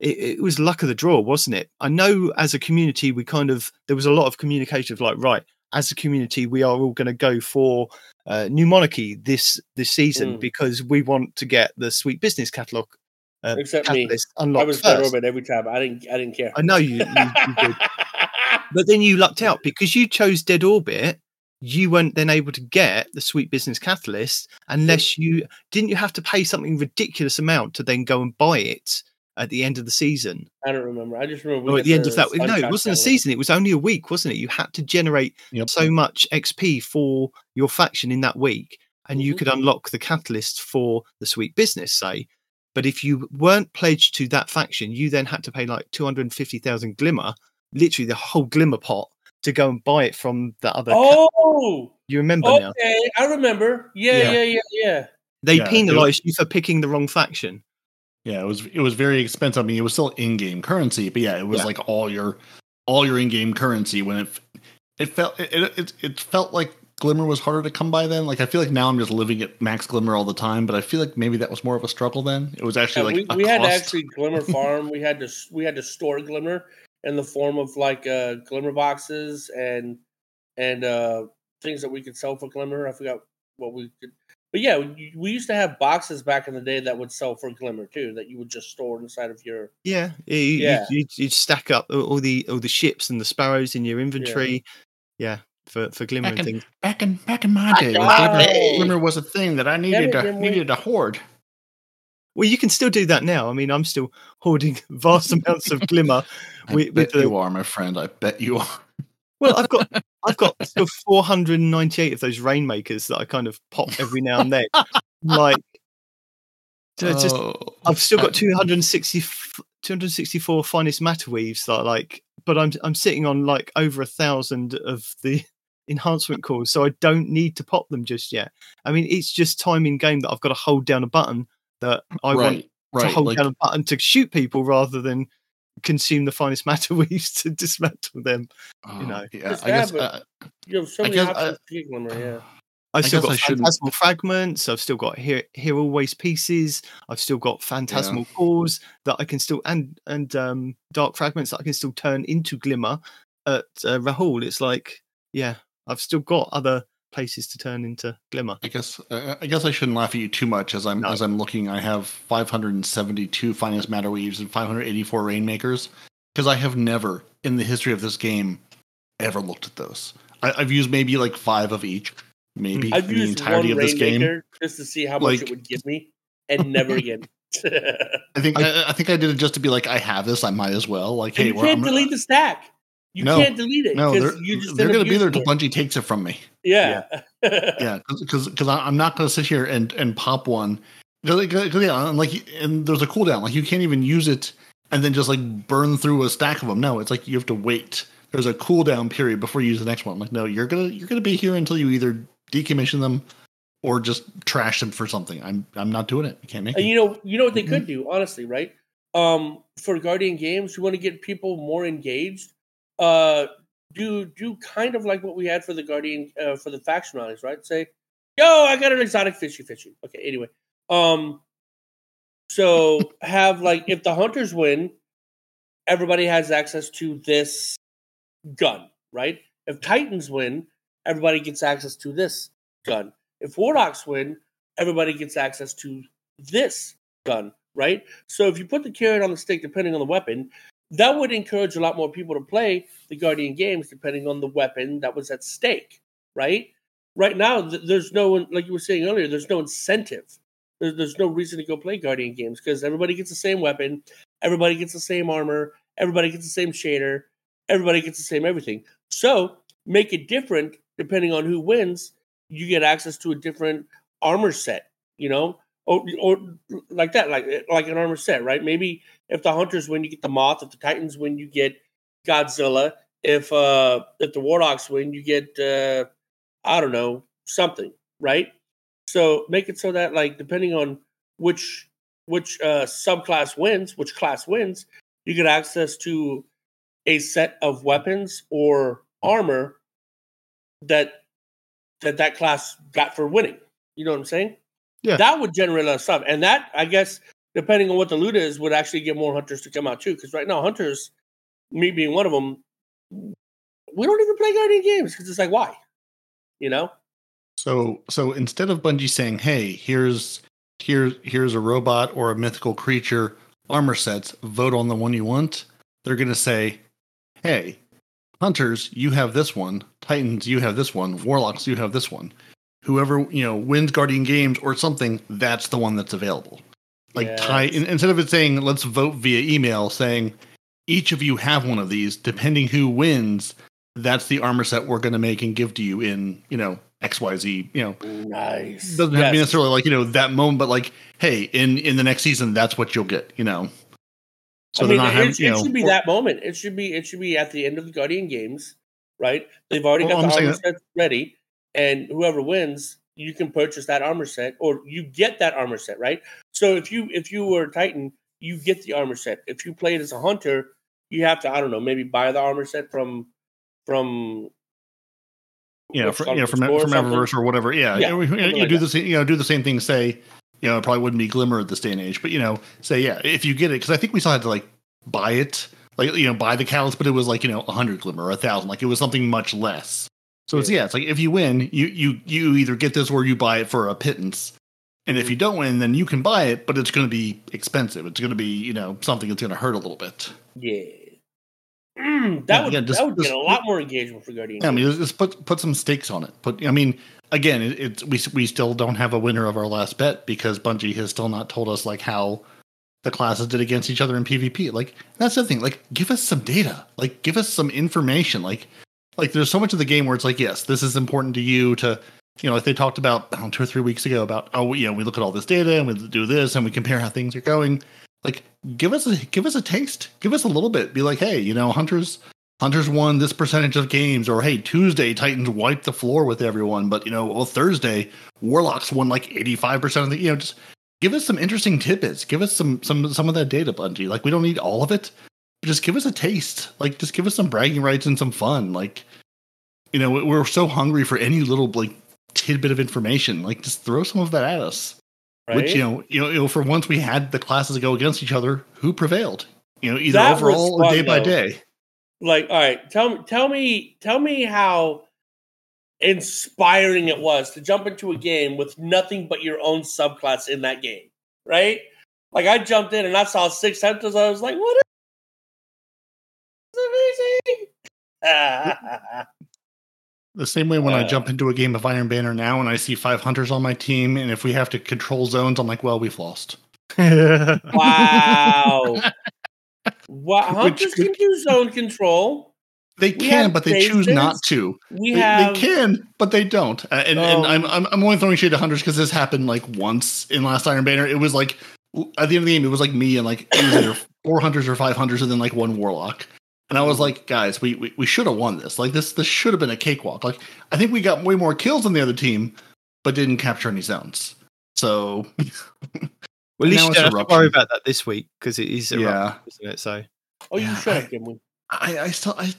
it, it was luck of the draw, wasn't it? I know as a community we kind of there was a lot of communication of like right as a community we are all going to go for uh, new monarchy this this season Mm. because we want to get the sweet business catalyst uh, Except me. I was first. Orbit every time. I didn't. I didn't care. I know you, you, you did. But then you lucked out because you chose Dead Orbit. You weren't then able to get the Sweet Business Catalyst unless you didn't. You have to pay something ridiculous amount to then go and buy it at the end of the season I don't remember. I just remember. we or got at the end of that. No, it wasn't a season. It was only a week, wasn't it? You had to generate Yep. so much XP for your faction in that week, and you Mhm. could unlock the catalyst for the Sweet Business, say. But if you weren't pledged to that faction, you then had to pay like two hundred and fifty thousand glimmer, literally the whole glimmer pot, to go and buy it from the other. ca- Oh, you remember now? okay. I remember. Yeah, Yeah. yeah, yeah, yeah. They Yeah, penalised you for picking the wrong faction. Yeah, it was it was very expensive. I mean, it was still in-game currency, but yeah, it was Yeah. like all your all your in-game currency. When it it felt it, it it felt like Glimmer was harder to come by then. Like I feel like now I'm just living at max Glimmer all the time, but I feel like maybe that was more of a struggle then. It was Yeah, actually like we a we had to actually Glimmer farm. we had to we had to store Glimmer in the form of like uh, Glimmer boxes and and uh, things that we could sell for Glimmer. I forgot what we could. But yeah, we, we used to have boxes back in the day that would sell for Glimmer too, that you would just store inside of your. Yeah, you, Yeah. You, you'd, you'd stack up all all the all the ships and the sparrows in your inventory. Yeah, for for glimmer Back and in- things. back in back in my day. when know. Glimmer, Glimmer was a thing that I needed it, to needed to hoard. Well, you can still do that now. I mean, I'm still hoarding vast amounts of glimmer. I with, bet with the, you are, my friend. I bet you are. Well, I've got I've got still 498 of those rainmakers that I kind of pop every now and then. like, it's just Oh, I've still got I- 260, 264 finest matter weaves that I like, but I'm I'm sitting on like over a thousand of the enhancement cores, so I don't need to pop them just yet. I mean, it's just time in game that I've got to hold down a button that I want right, to hold Like, down a button to shoot people rather than consume the finest matter we used to dismantle them. oh, know, yeah, I guess. Uh, You have so I many guess, options uh, to get Glimmer. Yeah. I've I still got I shouldn't- phantasmal fragments. I've still got here, here always pieces. I've still got phantasmal cores that I can still and and um, dark fragments that I can still turn into glimmer at uh, Rahool. It's like, yeah, I've still got other places to turn into glimmer. I guess uh, I guess I shouldn't laugh at you too much as I'm No. as I'm looking. I have 572 finest matter weaves and 584 rainmakers because I have never in the history of this game ever looked at those. I, I've used maybe like five of each, maybe I've in the used entirety one of this game. Just to see how much it would give me, and never again. I think I, I think I did it just to be like, I have this, I might as well. Like, And hey, you can't I'm- delete the stack. You No. can't delete it. No, they're, they're going to be there using until. Bungie takes it from me. Yeah. yeah, because because I'm not going to sit here and and pop one. 'cause, yeah, and like and there's a cooldown. Like you can't even use it and then just like burn through a stack of them. No, it's like you have to wait. There's a cooldown period before you use the next one. Like no, you're gonna you're gonna be here until you either decommission them or just trash them for something. I'm I'm not doing it. You can't make And it. you know, you know what they Mm-hmm. could do, honestly, right? Um, for Guardian games, you want to get people more engaged. Uh, do do kind of like what we had for the Guardian uh, for the faction rallies, right? Say, yo, I got an exotic fishy fishy. Okay, anyway, um, so have like if the hunters win, everybody has access to this gun, right? If Titans win, everybody gets access to this gun. If Warlocks win, everybody gets access to this gun, right? So if you put the carrot on the stick, depending on the weapon, that would encourage a lot more people to play the Guardian games, depending on the weapon that was at stake, right? Right now, th- there's no, one, like you were saying earlier, there's no incentive. There's no reason to go play Guardian games because everybody gets the same weapon, everybody gets the same armor, everybody gets the same shader, everybody gets the same everything. So make it different depending on who wins. You get access to a different armor set, you know, or, or like that, like like an armor set, right? Maybe if the hunters win, you get the moth. If the titans win, you get Godzilla. If uh if the warlocks win, you get uh I don't know something, right? So make it so that like depending on which which uh subclass wins, which class wins, you get access to a set of weapons or armor that that that class got for winning. You know what I'm saying? Yeah. That would generate a lot of stuff, and that I guess depending on what the loot is, would actually get more hunters to come out too. Because right now, hunters, me being one of them, we don't even play Guardian games because it's like why, you know? So so instead of Bungie saying, "Hey, here's here's here's a robot or a mythical creature armor sets, vote on the one you want," they're going to say, "Hey, hunters, you have this one. Titans, you have this one. Warlocks, you have this one. Whoever you know wins Guardian games or something, that's the one that's available." Like tie instead of it saying, "Let's vote via email," saying, "Each of you have one of these. Depending who wins." That's the armor set we're going to make and give to you in, you know, XYZ, you know, Nice. doesn't have to be necessarily like you know that moment, but like, hey, in in the next season, that's what you'll get. You know. So I they're mean, not it, having, it you know, should be that moment. It should be. It should be at the end of the Guardian games, right? They've already Well, got I'm the armor sets ready, and whoever wins, you can purchase that armor set, or you get that armor set, right? So if you if you were a Titan, you get the armor set. If you played as a hunter, you have to I don't know maybe buy the armor set from from you know, what's for, called you know, from from something. Eververse or whatever. Yeah, Yeah, you, know, you, like do that. the same, you know, do the same thing. Say, you know, it probably wouldn't be Glimmer at this day and age, but you know, say, yeah, if you get it, because I think we still had to like buy it, like you know, buy the catalyst, but it was like you know, a hundred Glimmer a thousand, like it was something much less. So it's yeah, it's like if you win, you you you either get this or you buy it for a pittance. And if you don't win, then you can buy it, but it's going to be expensive. It's going to be, you know, something that's going to hurt a little bit. yeah. Mm, that Yeah, would yeah, just- that would just- get a lot more engagement for Guardian. Yeah, I mean, games. just put put some stakes on it. Put, I mean, again, it, it's we we still don't have a winner of our last bet because Bungie has still not told us like how the classes did against each other in PvP. Like that's the thing. Like, give us some data. Like, give us some information. Like, like there's so much of the game where it's like, yes, this is important to you to. You know, like they talked about know, two or three weeks ago about, oh, you know, we look at all this data and we do this and we compare how things are going. Like, give us a give us a taste. Give us a little bit. Be like, hey, you know, hunters Hunters won this percentage of games, or hey, Tuesday Titans wiped the floor with everyone, but you know, well, Thursday Warlocks won like eighty five percent of the. You know, just give us some interesting tidbits. Give us some some some of that data, Bungie. Like we don't need all of it, just give us a taste. Like just give us some bragging rights and some fun. Like you know, we're so hungry for any little like tidbit of information. Like just throw some of that at us. right? Which you know, you know, you know, for once we had the classes go against each other, who prevailed? You know, either That overall or fun, day by day. like all right tell me tell me tell me how inspiring it was to jump into a game with nothing but your own subclass in that game, right? Like I jumped in and I saw six hunters. I was like, "What is amazing?" The same way when I Uh. jump into a game of Iron Banner now and I see five hunters on my team, and if we have to control zones, I'm like, well, we've lost. wow. Wow, Which hunters could- can do zone control. They can, but they choose not to. We They, have they can, but they don't. Uh, and and I'm, I'm I'm only throwing shade at hunters because this happened like once in last Iron Banner. It was like at the end of the game, it was like me and like it either four hunters or five hunters, and then like one warlock. And I was like, guys, we we, we should have won this. Like this this should have been a cakewalk. Like I think we got way more kills than the other team, but didn't capture any zones. So Well, at least Now you don't have to worry about that this week because it is eruption, yeah, isn't it? So Oh, you Yeah, shut I- up, Gimli. I I still I,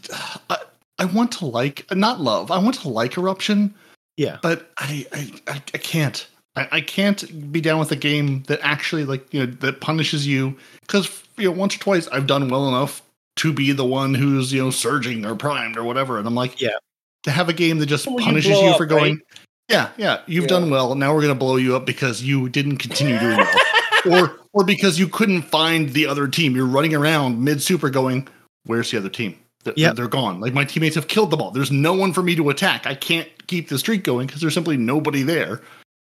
I I want to like not love. I want to like eruption. yeah, but I I, I, I can't. I, I can't be down with a game that actually like you know that punishes you because you know once or twice I've done well enough to be the one who's you know surging or primed or whatever, and I'm like, Yeah. to have a game that just Well, punishes blow you up, for going, right? yeah, yeah, you've Yeah. done well. Now we're gonna blow you up because you didn't continue doing well, or or because you couldn't find the other team. You're running around mid super going, where's the other team? Th- Yep. They're gone. Like my teammates have killed them all. There's no one for me to attack. I can't keep the streak going because there's simply nobody there.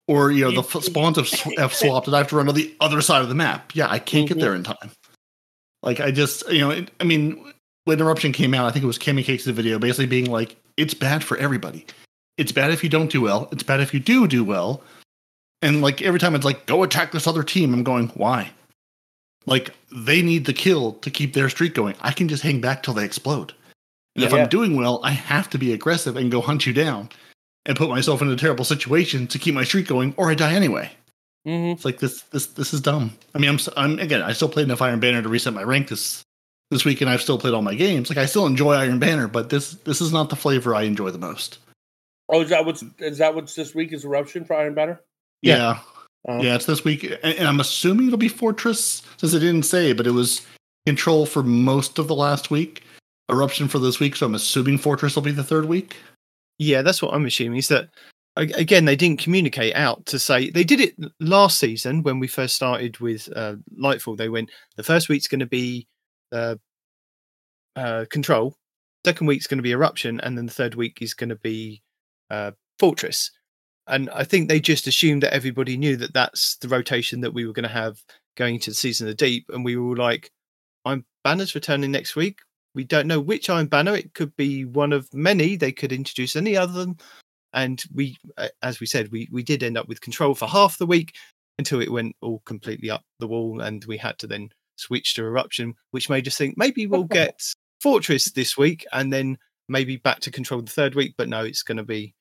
Or you know the f- spawns have, sw- have swapped, and I have to run to the other side of the map. Yeah, I can't get Mhm. there in time. Like I just, you know, it, I mean, when eruption came out, I think it was Cammycakes' the video, basically being like, "It's bad for everybody. It's bad if you don't do well. It's bad if you do do well." And like every time it's like, "Go attack this other team," I'm going, "Why?" Like they need the kill to keep their streak going. I can just hang back till they explode. And if Yeah. I'm doing well, I have to be aggressive and go hunt you down and put myself in a terrible situation to keep my streak going, or I die anyway. Hmm It's like this, this, this is dumb. I mean, I'm, s- I'm again, I still played enough Iron Banner to reset my rank this this week, and I've still played all my games. Like I still enjoy Iron Banner, but this this is not the flavor I enjoy the most. Oh, is that what's is that what's this week is eruption for Iron Banner? Yeah. Yeah, Oh. yeah, it's this week, and, and I'm assuming it'll be Fortress since it didn't say, but it was Control for most of the last week, Eruption for this week. So I'm assuming Fortress will be the third week. yeah, that's what I'm assuming. Is that a- again they didn't communicate out to say they did it last season when we first started with uh, Lightfall. They went the first week's going to be uh, uh, Control, second week's going to be Eruption, and then the third week is going to be uh, Fortress. And I think they just assumed that everybody knew that that's the rotation that we were going to have going into the season of the deep, and we were all like, "Iron Banner's returning next week. We don't know which Iron Banner. It could be one of many. They could introduce any other than." And we, uh, as we said, we we did end up with control for half the week until it went all completely up the wall, and we had to then switch to eruption, which made us think maybe we'll get Fortress this week, and then maybe back to control the third week. But no, it's going to be.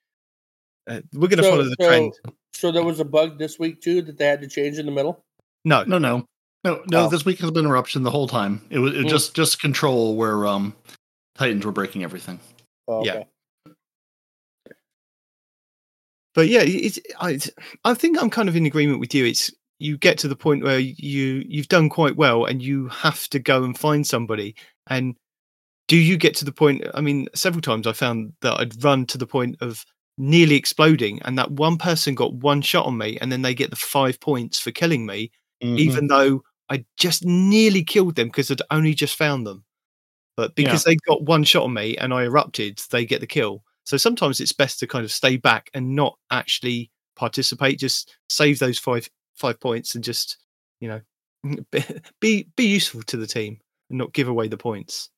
Uh, we're going to So- follow the so- trend. So there was a bug this week too that they had to change in the middle. No, No, no, no, no. Oh. This week has been Eruption the whole time. It was it Mm. just just Control where um Titans were breaking everything. Oh, Yeah. But yeah, it's, I, I think I'm kind of in agreement with you. It's you get to the point where you you've done quite well, and you have to go and find somebody. And do you get to the point? I mean, several times I found that I'd run to the point of nearly exploding, and that one person got one shot on me, and then they get the five points for killing me, Mm-hmm. even though I just nearly killed them because I'd only just found them. But because they got one shot on me and I erupted, they get the kill. So sometimes it's best to kind of stay back and not actually participate. Just save those five five points and just you know be be useful to the team and not give away the points.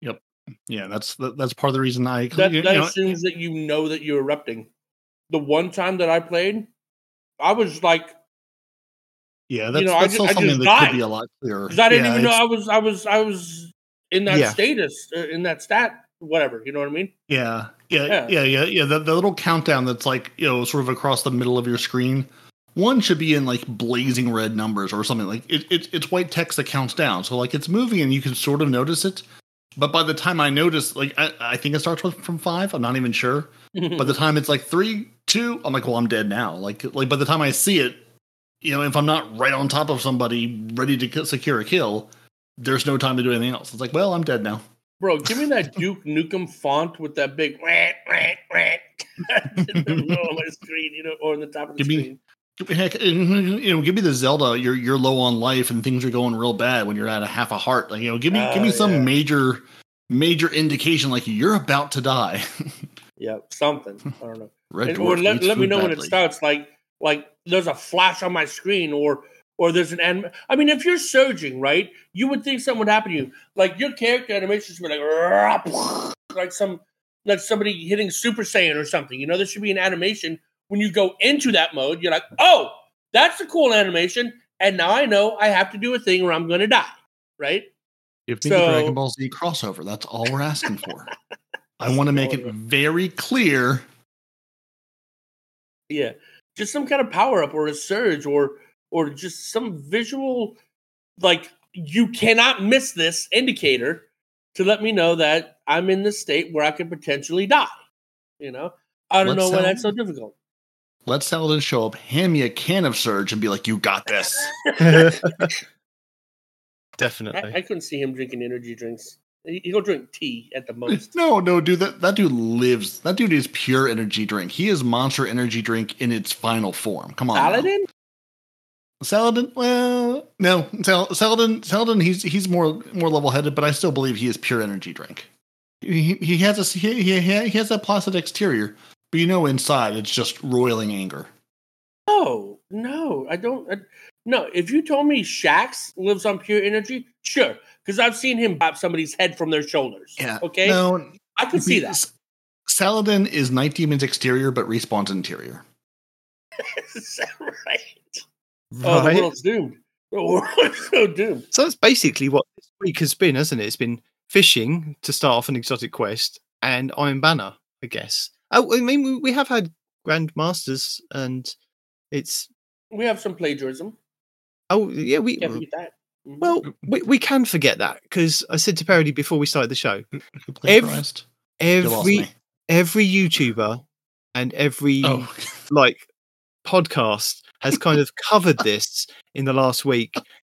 Yep. Yeah, that's that, that's part of the reason I That, you that know, assumes that you know that you're erupting. The one time that I played, I was like, yeah that's, know, I that's ju- still I something just that died. could be a lot clearer. because I didn't Yeah, even know I was, I was, I was in that Yeah. status, uh, in that stat, whatever. You know what I mean? Yeah, yeah, Yeah. yeah, yeah, yeah. The, the little countdown that's like you know sort of across the middle of your screen. One should be in like blazing red numbers or something like it, it. It's white text that counts down, so like it's moving and you can sort of notice it. But by the time I notice, like I, I think it starts with from five. I'm not even sure. By the time it's like three, two, I'm like, well, I'm dead now. Like like by the time I see it, you know, if I'm not right on top of somebody ready to secure a kill, there's no time to do anything else. It's like, well, I'm dead now. Bro, give me that Duke Nukem font with that big. rant, rant in the middle of my screen, you know, or on the top of the Give me- screen. Heck, you know, give me the Zelda. You're you're low on life and things are going real bad when you're at a half a heart. Like you know, give me give me Oh, some yeah. major major indication like you're about to die. Yeah, something. I don't know. Red And- or let, let me know when it starts. Like like there's a flash on my screen, or or there's an anim- I mean, if you're surging, right, you would think something would happen to you. Like your character animation should be like like some like somebody hitting Super Saiyan or something. You know, there should be an animation when you go into that mode. You're like, oh, that's a cool animation, and now I know I have to do a thing or I'm going to die. Right? Me So- the Dragon Ball Z crossover. That's all we're asking for. I want to make it very clear. Yeah, just some kind of power up or a surge or or just some visual like you cannot miss this indicator to let me know that I'm in the state where I could potentially die. You know, I don't Let's know why that's so difficult. Let Saladin show up, hand me a can of Surge, and be like, "You got this." Definitely. I, I couldn't see him drinking energy drinks. He, he'll drink tea at the most. no, no, dude. That that dude lives. That dude is pure energy drink. He is Monster Energy drink in its final form. Come on, now. Saladin. Well, no, Sal- Saladin. Saladin. He's he's more more level headed, but I still believe he is pure energy drink. He, he has a he, he, he has that placid exterior, but you know inside it's just roiling anger. No, no, I don't. I, no, if you told me Shax lives on pure energy, sure, because I've seen him pop somebody's head from their shoulders. Yeah. Okay. No, I could see that. Saladin is Nitedemon's exterior, but Respawn's interior. Is that right? Oh, the Right. world's doomed. The world's so doomed. So that's basically what this week has been, hasn't it? It's been fishing to start off an exotic quest and Iron Banner, I guess. Oh, I mean, we- we have had Grandmasters, and it's We have some plagiarism. oh yeah, we Can't forget that. Mhm. well we, we can forget that because I said to Peroty before we started the show, Every- plagiarized? Every every YouTuber and every Oh, like podcast has kind of covered this in the last week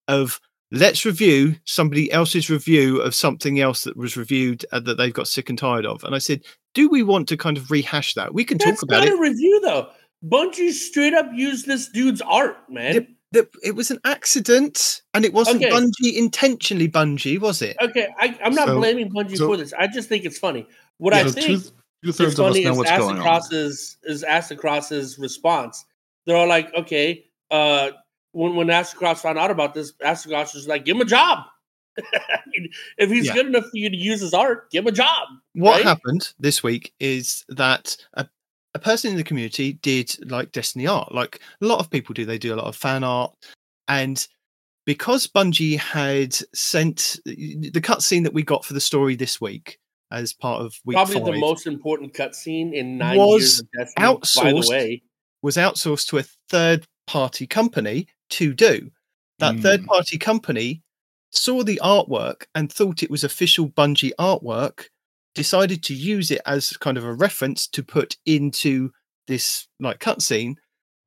of let's review somebody else's review of something else that was reviewed uh, that they've got sick and tired of and i said do we want to kind of rehash that we can That's talk about not it a review though. Bungie straight up used this dude's art, man. Yep. that it was an accident and it wasn't Okay. bungie intentionally bungie was it Okay, I, I'm not So- blaming Bungie so- for this. I just think it's funny. What yeah, I think two, two is thirds of us funny is what's going on. Aztecross's is Aztecross's response. They're all like, okay, uh, when when Aztecross found out about this, Aztecross was like, give him a job. I mean, if he's Yeah. good enough for you to use his art, give him a job. what right? happened this week is that a, a person in the community did like Destiny art, like a lot of people do. They do a lot of fan art, and because Bungie had sent the cutscene that we got for the story this week as part of week Probably five the most important cutscene in nine Was years of Destiny. By outsourced the way, was outsourced to a third party company to do. That third Mm. party company saw the artwork and thought it was official Bungie artwork, decided to use it as kind of a reference to put into this like cutscene.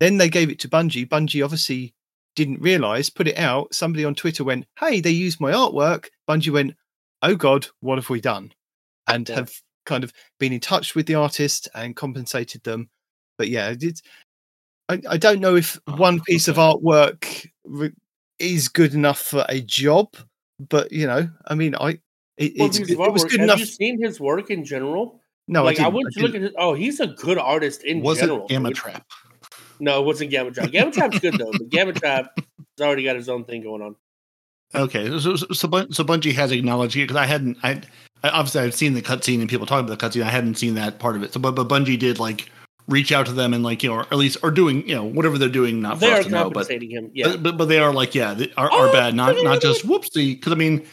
Then they gave it to Bungie. Bungie obviously didn't realize, put it out. Somebody on Twitter went, Hey, they used my artwork. Bungie went, Oh God, what have we done? And Yeah. have kind of been in touch with the artist and compensated them. But yeah, it's, I, I don't know if Oh, one piece of artwork re- is good enough for a job, but you know, I mean, I it, Well, it's, his it, was artwork- good have enough. you seen his work in general? No, like I, I, didn't, went I to look didn't. at his. Oh, he's a good artist in Was general. it Gamma dude. Trap? No, it wasn't Gamma Trap. Gamma Trap's good though, but Gamma Trap has already got his own thing going on. Okay, so so, so, Bun- so Bungie has acknowledged it because I hadn't. I, I obviously I've seen the cutscene and people talking about the cutscene. I hadn't seen that part of it. So, but but Bungie did like reach out to them and like you know, or at least are doing you know whatever they're doing. Not They for are us to know, but him. Yeah, but, but but they are like yeah, they are, are Oh, bad. Not not just whoopsie. Because I mean,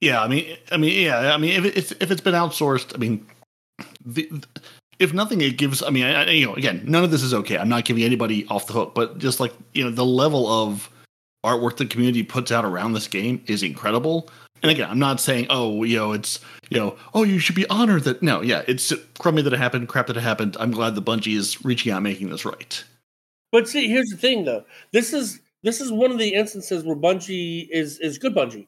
yeah, I mean, I mean, yeah, I mean, if it's if it's been outsourced, I mean, the, if nothing, it gives. I mean, I, I- you know, again, none of this is okay. I'm not giving anybody off the hook, but just like you know, the level of artwork the community puts out around this game is incredible. And again, I'm not saying, oh, you know, it's you know, oh, you should be honored that. No, yeah, it's crummy that it happened, crap that it happened. I'm glad the Bungie is reaching out, making this right. but see, here's the thing though. This is this is one of the instances where Bungie is is good Bungie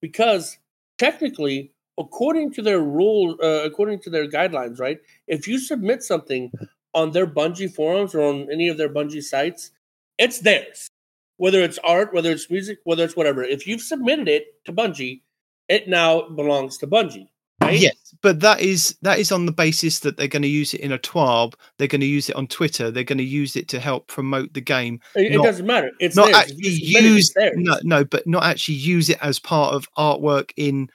because technically according to their rule, uh, according to their guidelines, right? If you submit something on their Bungie forums or on any of their Bungie sites, it's theirs. Whether it's art, whether it's music, whether it's whatever. If you've submitted it to Bungie, it now belongs to Bungie. Right? Yes, but that is that is on the basis that they're going to use it in a TWAB. They're going to use it on Twitter. They're going to use it to help promote the game. It, it doesn't matter. It's not theirs. Actually use no, no, but not actually use it as part of artwork in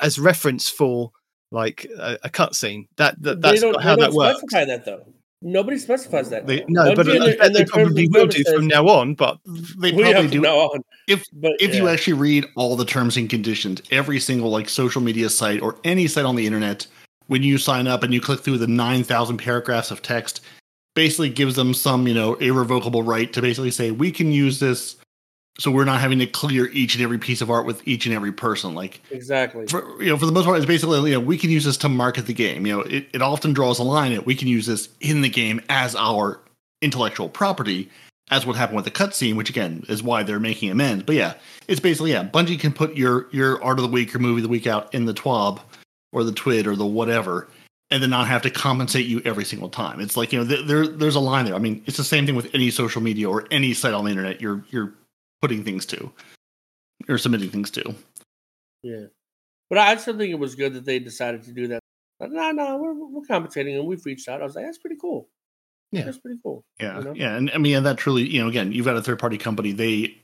as reference for like a, a cutscene. That, that that's how they that don't works. specify that though. Nobody specifies that. They- No, but in I their- bet in they probably will do from now on. But They probably do. from now on. If But if you actually read all the terms and conditions, every single like social media site or any site on the internet, when you sign up and you click through the nine thousand paragraphs of text, basically gives them some you know irrevocable right to basically say we can use this, so we're not having to clear each and every piece of art with each and every person. Like exactly. for you know for the most part, it's basically you know we can use this to market the game. You know it, it often draws a line that we can use this in the game as our intellectual property as what happened with the cutscene, which again is why they're making amends. But yeah, it's basically yeah, Bungie can put your your art of the week or movie of the week out in the TWAB or the Twid or the whatever, and then not have to compensate you every single time. It's like you know th- there there's a line there. I mean, it's the same thing with any social media or any site on the internet you're you're putting things to or submitting things to. Yeah, but I still think it was good that they decided to do that. But no, no, we're we're compensating, and we've reached out. I was like, that's pretty cool. Yeah. that's pretty cool. Yeah, you know? yeah, and I mean, that truly, you know, again, you've got a third party company. They,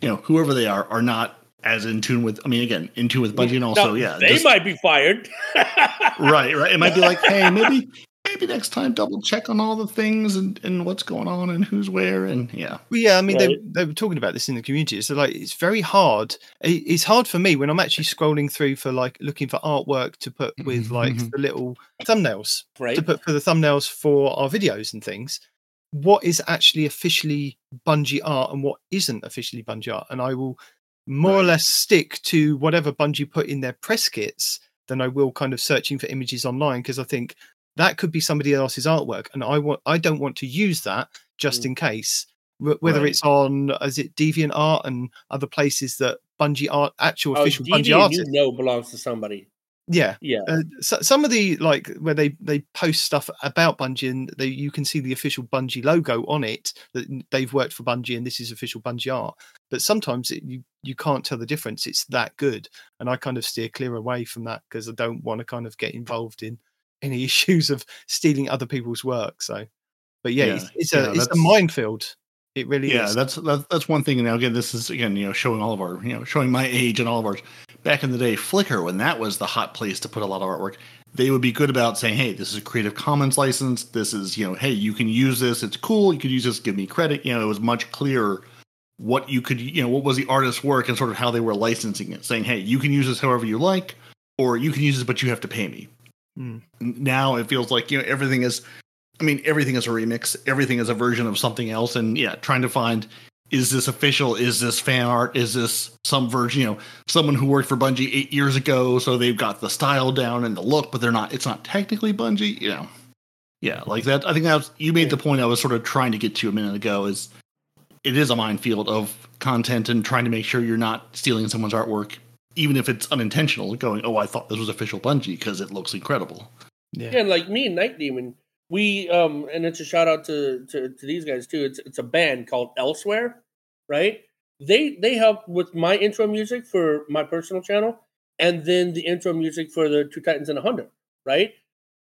you know, whoever they are, are not as in tune with. I mean, again, in tune with Bungie, and also, yeah, they just- might be fired. right, right. It might be like, hey, maybe, maybe next time, double check on all the things and and what's going on and who's where, and yeah, Well, yeah, I mean, they, Right. they were talking about this in the community. So, like, it's very hard. It's hard for me when I'm actually scrolling through for like looking for artwork to put with like Mhm. the little thumbnails right? to put for the thumbnails for our videos and things. What is actually officially Bungie art and what isn't officially Bungie art? And I will more or less stick to whatever Bungie put in their press kits than I will kind of searching for images online because I think that could be somebody else's artwork, and I want I don't want to use that just Mm. in case. Whether Right. it's on is it Deviant Art and other places that Bungie art actual Oh, official Bungie artists, you know, belongs to somebody. yeah, Yeah, uh, so, some of the like where they they post stuff about Bungie and they you can see the official Bungie logo on it that they've worked for Bungie and this is official Bungie art. But sometimes it, you you can't tell the difference. It's that good, and I kind of steer clear away from that because I don't want to kind of get involved in any issues of stealing other people's work. So, but yeah, Yeah, it's, it's yeah, a it's a minefield. It really yeah. is. That's that's that's one thing. And now again, this is again, you know, showing all of our, you know, showing my age and all of ours. Back in the day, Flickr, when that was the hot place to put a lot of artwork, they would be good about saying, "Hey, this is a Creative Commons license. This is, you know, hey, you can use this. It's cool. You could use this. Give me credit." You know, it was much clearer what you could, you know, what was the artist's work and sort of how they were licensing it, saying, "Hey, you can use this however you like, or you can use this, but you have to pay me." Mm. Now it feels like you know everything is. I mean, everything is a remix. Everything is a version of something else, and yeah, trying to find is this official? Is this fan art? Is this some version? You know, someone who worked for Bungie eight years ago, so they've got the style down and the look, but they're not. It's not technically Bungie. You know, yeah, like that. I think that was you made the point I was sort of trying to get to a minute ago. Is it is a minefield of content and trying to make sure you're not stealing someone's artwork, even if it's unintentional. Going, oh, I thought this was official Bungie because it looks incredible. yeah. yeah, and like me and Nitedemon, we um, and it's a shout out to, to to these guys too. It's it's a band called Elsewhere, right? They they helped with my intro music for my personal channel, and then the intro music for the Two Titans and a Hunter, right?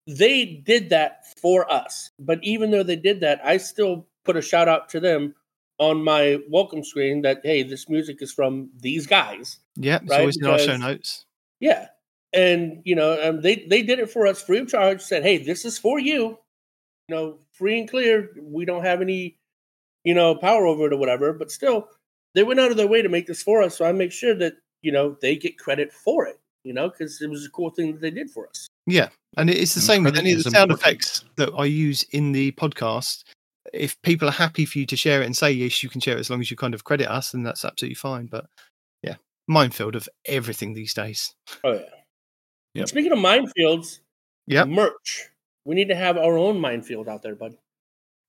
They did that for us, but even though they did that, I still put a shout out to them on my welcome screen that hey, this music is from these guys. Yeah, it's Right, always in our show notes. Yeah, and you know, um, they they did it for us free of charge. Said, "Hey, this is for you. You know, free and clear. We don't have any, you know, power over it or whatever. But still, they went out of their way to make this for us. So I make sure that you know they get credit for it. You know, because it was a cool thing that they did for us. Yeah, and it's the And same with any of the sound important. effects that I use in the podcast. If people are happy for you to share it and say yes, you can share it as long as you kind of credit us, then that's absolutely fine. But yeah, minefield of everything these days. Oh yeah. Yep. Speaking of minefields, yeah, merch. We need to have our own minefield out there, bud.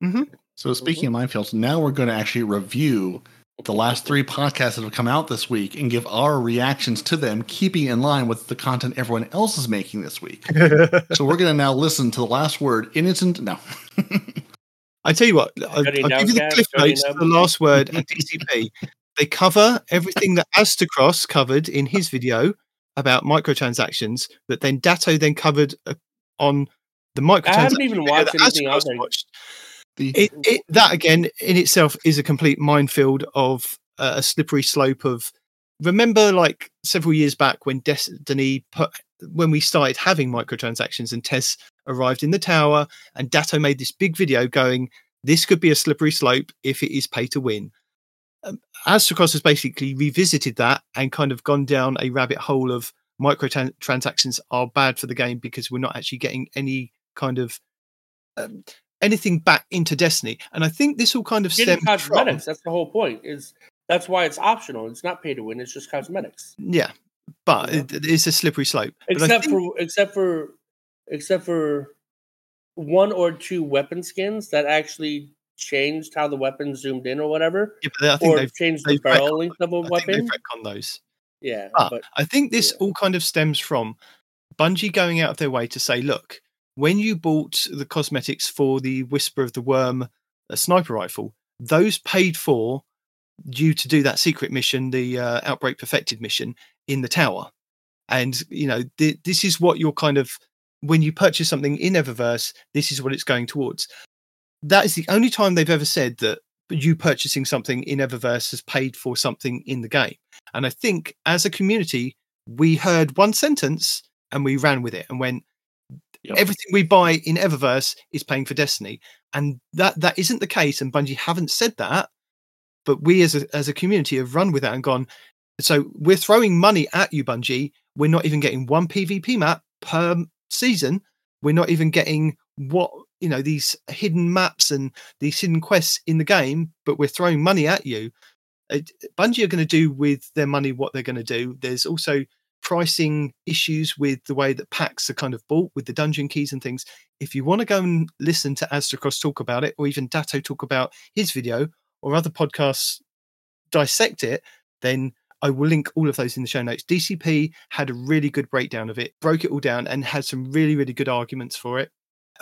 Mm-hmm. So speaking mm-hmm. of minefields, now we're going to actually review the last three podcasts that have come out this week and give our reactions to them, keeping in line with the content everyone else is making this week. so we're going to now listen to the last word in its no. I tell you what, I'll, I'll give you the cliff notes the last word at DCP. they cover everything that Aztecross covered in his video about microtransactions that then Datto then covered uh, on the microtransactions. I haven't even watched anything Aztecross on watched. The, It, it, that again in itself is a complete minefield of uh, a slippery slope of remember like several years back when destiny put when we started having microtransactions and tess arrived in the tower and datto made this big video going this could be a slippery slope if it is pay to win um, Aztecross has basically revisited that and kind of gone down a rabbit hole of microtransactions are bad for the game because we're not actually getting any kind of um, anything back into Destiny. And I think this all kind of stems from. That's the whole point. Is that's why it's optional. It's not pay to win. It's just cosmetics. yeah, but Yeah. it, it's a slippery slope. Except think- for except for except for one or two weapon skins that actually changed how the weapon zoomed in or whatever, yeah, but I think or they've, changed the they've barrel length of a weapon. they've those. Yeah, But but I think this yeah. all kind of stems from Bungie going out of their way to say, look, when you bought the cosmetics for the Whisper of the Worm a sniper rifle, those paid for you to do that secret mission, the uh, Outbreak Perfected mission in the tower. And, you know, th- this is what you're kind of, when you purchase something in Eververse, this is what it's going towards. That is the only time they've ever said that you purchasing something in Eververse has paid for something in the game. And I think as a community, we heard one sentence and we ran with it and went, Yep. everything we buy in Eververse is paying for Destiny. And that that isn't the case. And Bungie haven't said that. But we as a as a community have run with that and gone, so we're throwing money at you, Bungie. We're not even getting one PvP map per season. We're not even getting what you know, these hidden maps and these hidden quests in the game, but we're throwing money at you Bungie are going to do with their money what they're going to do. There's also pricing issues with the way that packs are kind of bought with the dungeon keys and things. If you want to go and listen to Aztecross talk about it, or even Datto talk about his video, or other podcasts dissect it, then I will link all of those in the show notes. DCP had a really good breakdown of it, broke it all down, and had some really, really good arguments for it,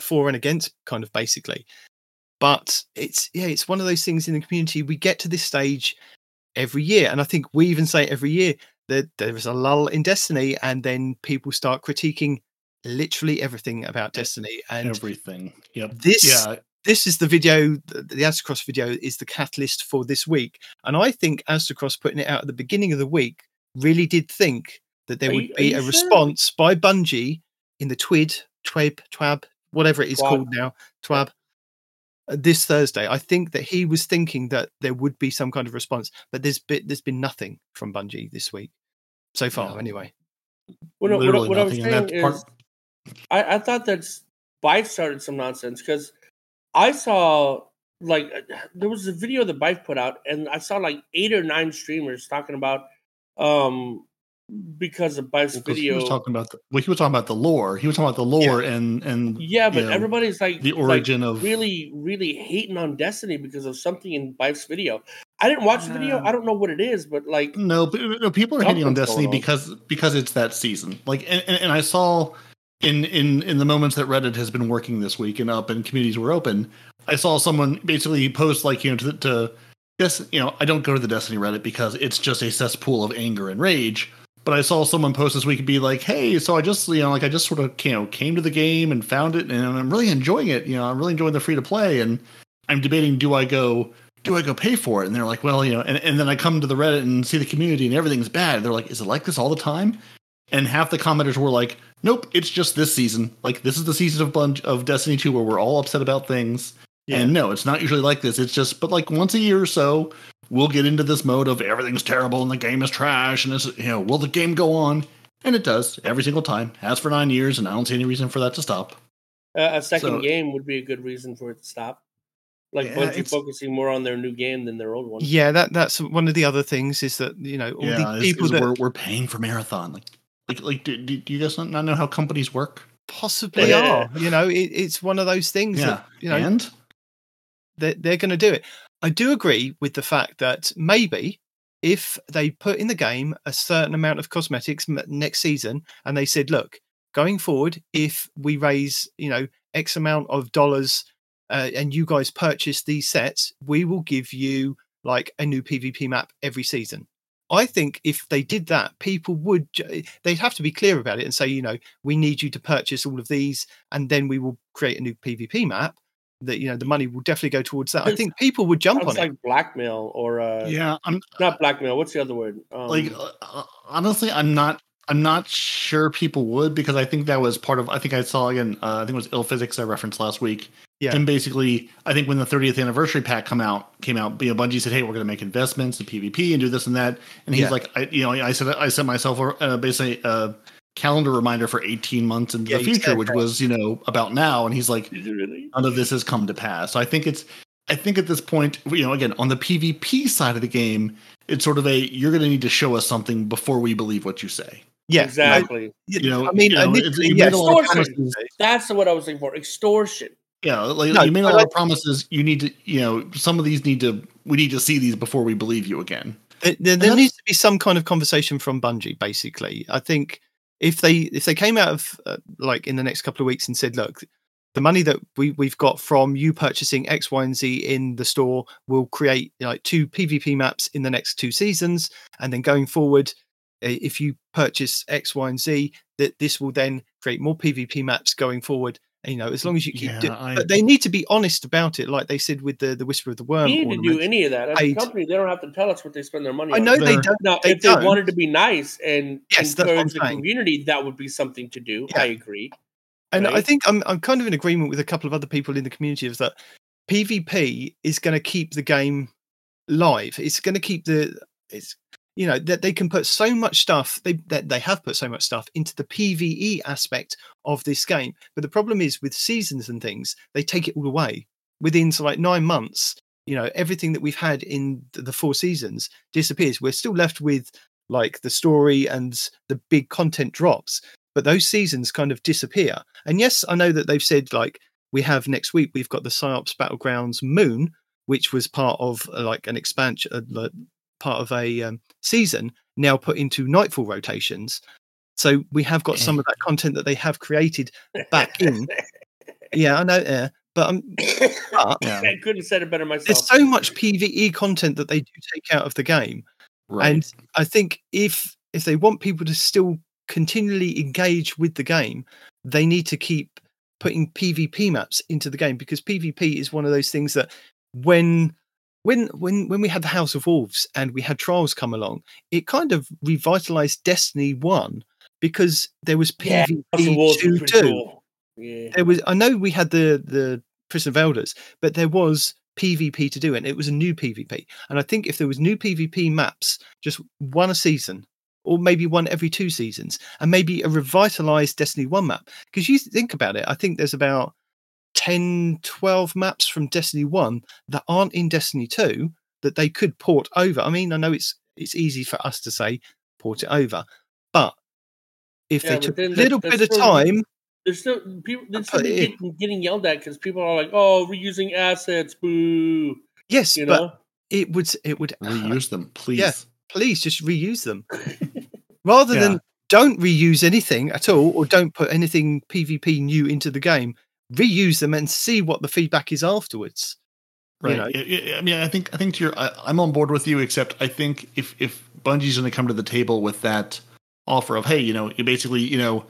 for and against, kind of basically. But it's yeah, it's one of those things in the community. We get to this stage every year, and I think we even say every year that there is a lull in Destiny, and then people start critiquing literally everything about Destiny. And everything. Yep. this Yeah. This is the video the, the Aztecross video is the catalyst for this week and i think Aztecross putting it out at the beginning of the week really did think that there Are would you- be a sure? response by bungie in the twid TWAB, twab whatever it is Twab. called now twab uh, this thursday i think that he was thinking that there would be some kind of response but there's been there's been nothing from bungie this week so far No. anyway what, what, Literally what I was nothing, and saying is, part- I, I thought that Byf started some nonsense because I saw like uh, there was a video that Byf put out, and I saw like eight or nine streamers talking about um because of Byf's Because video. He was talking about the, well, he was talking about the lore. He was talking about the lore and and yeah, but know, everybody's like the like, origin of really, really hating on Destiny because of something in Byf's video. I didn't watch the video. Uh, I don't know what it is, but like No, but no, people are hating on Destiny on. because because it's that season. Like, and, and, and I saw in in in the moments that Reddit has been working this week and up and communities were open, I saw someone basically post like you know to to yes, you know, I don't go to the Destiny Reddit because it's just a cesspool of anger and rage. But I saw someone post this week and be like, "Hey, so I just you know like I just sort of you know came to the game and found it and I'm really enjoying it. You know, I'm really enjoying the free to play and I'm debating do I go." do I go pay for it? And they're like, well, you know, and, and then I come to the Reddit and see the community and everything's bad. They're like, is it like this all the time? And half the commenters were like, nope, it's just this season. Like this is the season of Bunge of Destiny 2 where we're all upset about things. And no, it's not usually like this. It's just, but like once a year or so, we'll get into this mode of everything's terrible and the game is trash and it's, you know, will the game go on? And it does every single time. Has for nine years, and I don't see any reason for that to stop. uh, a second So- game would be a good reason for it to stop. Like Yeah, Bungie focusing more on their new game than their old one. yeah that that's one of the other things is that you know all yeah, the is- people is that we're, we're paying for marathon. Like, like, like, do, do, do you guys not, not know how companies work? possibly Yeah. are you know it, it's one of those things Yeah, that you know and they're, they're going to do it. I do agree with the fact that maybe if they put in the game a certain amount of cosmetics next season and they said, look, going forward, if we raise, you know, X amount of dollars uh, and you guys purchase these sets, we will give you like a new PvP map every season. I think if they did that, people would, they'd have to be clear about it and say, you know, we need you to purchase all of these and then we will create a new PvP map. That, you know, the money will definitely go towards that. I think people would jump on Sounds it. like blackmail or uh, yeah, I'm not blackmail. What's the other word? Um, like uh, uh, honestly, I'm not. I'm not sure people would because I think that was part of. I think I saw again. Uh, I think it was Ill Physics I referenced last week. Yeah. And basically, I think when the 30th anniversary pack come out, came out, you know, Bungie said, "Hey, we're going to make investments in PvP and do this and that." And he's Yeah. like, I, you know, I said, I set myself uh, basically a calendar reminder for 18 months into Yeah, the future, which that. was, you know, about now. And he's like, really? none of this has come to pass. So I think it's I think at this point, you know, again, on the PvP side of the game, it's sort of a you're going to need to show us something before we believe what you say. Yeah, exactly. You know, I mean, you know, initially, you made a lot of Extortion. promises. That's what I was looking for. Extortion. Yeah, like No, you made a lot of promises. You need to, you know, some of these need to. We need to see these before we believe you again. there, there, there needs to be some kind of conversation from Bungie. Basically, I think if they if they came out of uh, like in the next couple of weeks and said, "Look, the money that we we've got from you purchasing X, Y, and Z in the store will create like two PvP maps in the next two seasons, and then going forward, i- Uh, if you purchase X, Y, and Z, that this will then create more PvP maps going forward." And, you know, as long as you keep, Yeah, do- I- but they need to be honest about it, like they said with the the Whisper of the Worm. You need to do any of that. As a company, they don't have to tell us what they spend their money on. I know they They're- don't. Now, they if they don't. wanted to be nice and Yes, that's encourage the saying. community, that would be something to do. Yeah. I agree. And I think I'm I'm kind of in agreement with a couple of other people in the community of that PvP is going to keep the game live. It's going to keep the it's you know that they can put so much stuff they that they have put so much stuff into the PvE aspect of this game. But the problem is with seasons and things, they take it all away within so like 9 months. You know, everything that we've had in the four seasons disappears. We're still left with like the story and the big content drops but those seasons kind of disappear. And yes, I know that they've said like we have next week we've got the Psyops Battlegrounds Moon, which was part of uh, like an expansion, uh, part of a um, season, now put into Nightfall rotations. So we have got some of that content that they have created back in. Yeah, I know. Yeah, but um, but Yeah, I couldn't have said it better myself. there's so much PVE content that they do take out of the game. right. And I think if if they want people to still continually engage with the game, they need to keep putting PvP maps into the game because PvP is one of those things that when when when when we had the House of Wolves and we had Trials come along, it kind of revitalized Destiny One because there was Yeah, PvP to do. cool. Yeah. There was I know we had the the Prison of Elders, but there was PvP to do, and it was a new PvP. And I think if there was new PvP maps, just one a season, or maybe one every two seasons, and maybe a revitalized Destiny 1 map. Because you think about it, I think there's about 10, 12 maps from Destiny 1 that aren't in Destiny 2 that they could port over. I mean, I know it's it's easy for us to say port it over, but if Yeah, they took a little that's bit of time, There's still people. There's still getting, getting yelled at because people are like, "Oh, reusing assets, boo!" yes, You but know. it would it would Reuse them, please. Yeah. please just reuse them rather Yeah. than don't reuse anything at all or don't put anything pvp new into the game reuse them and see what the feedback is afterwards Right. You know. I- mean, I think I think to your, I, I'm on board with you. Except I think if if Bungie's going to come to the table with that offer of, hey, you know, you basically, you know,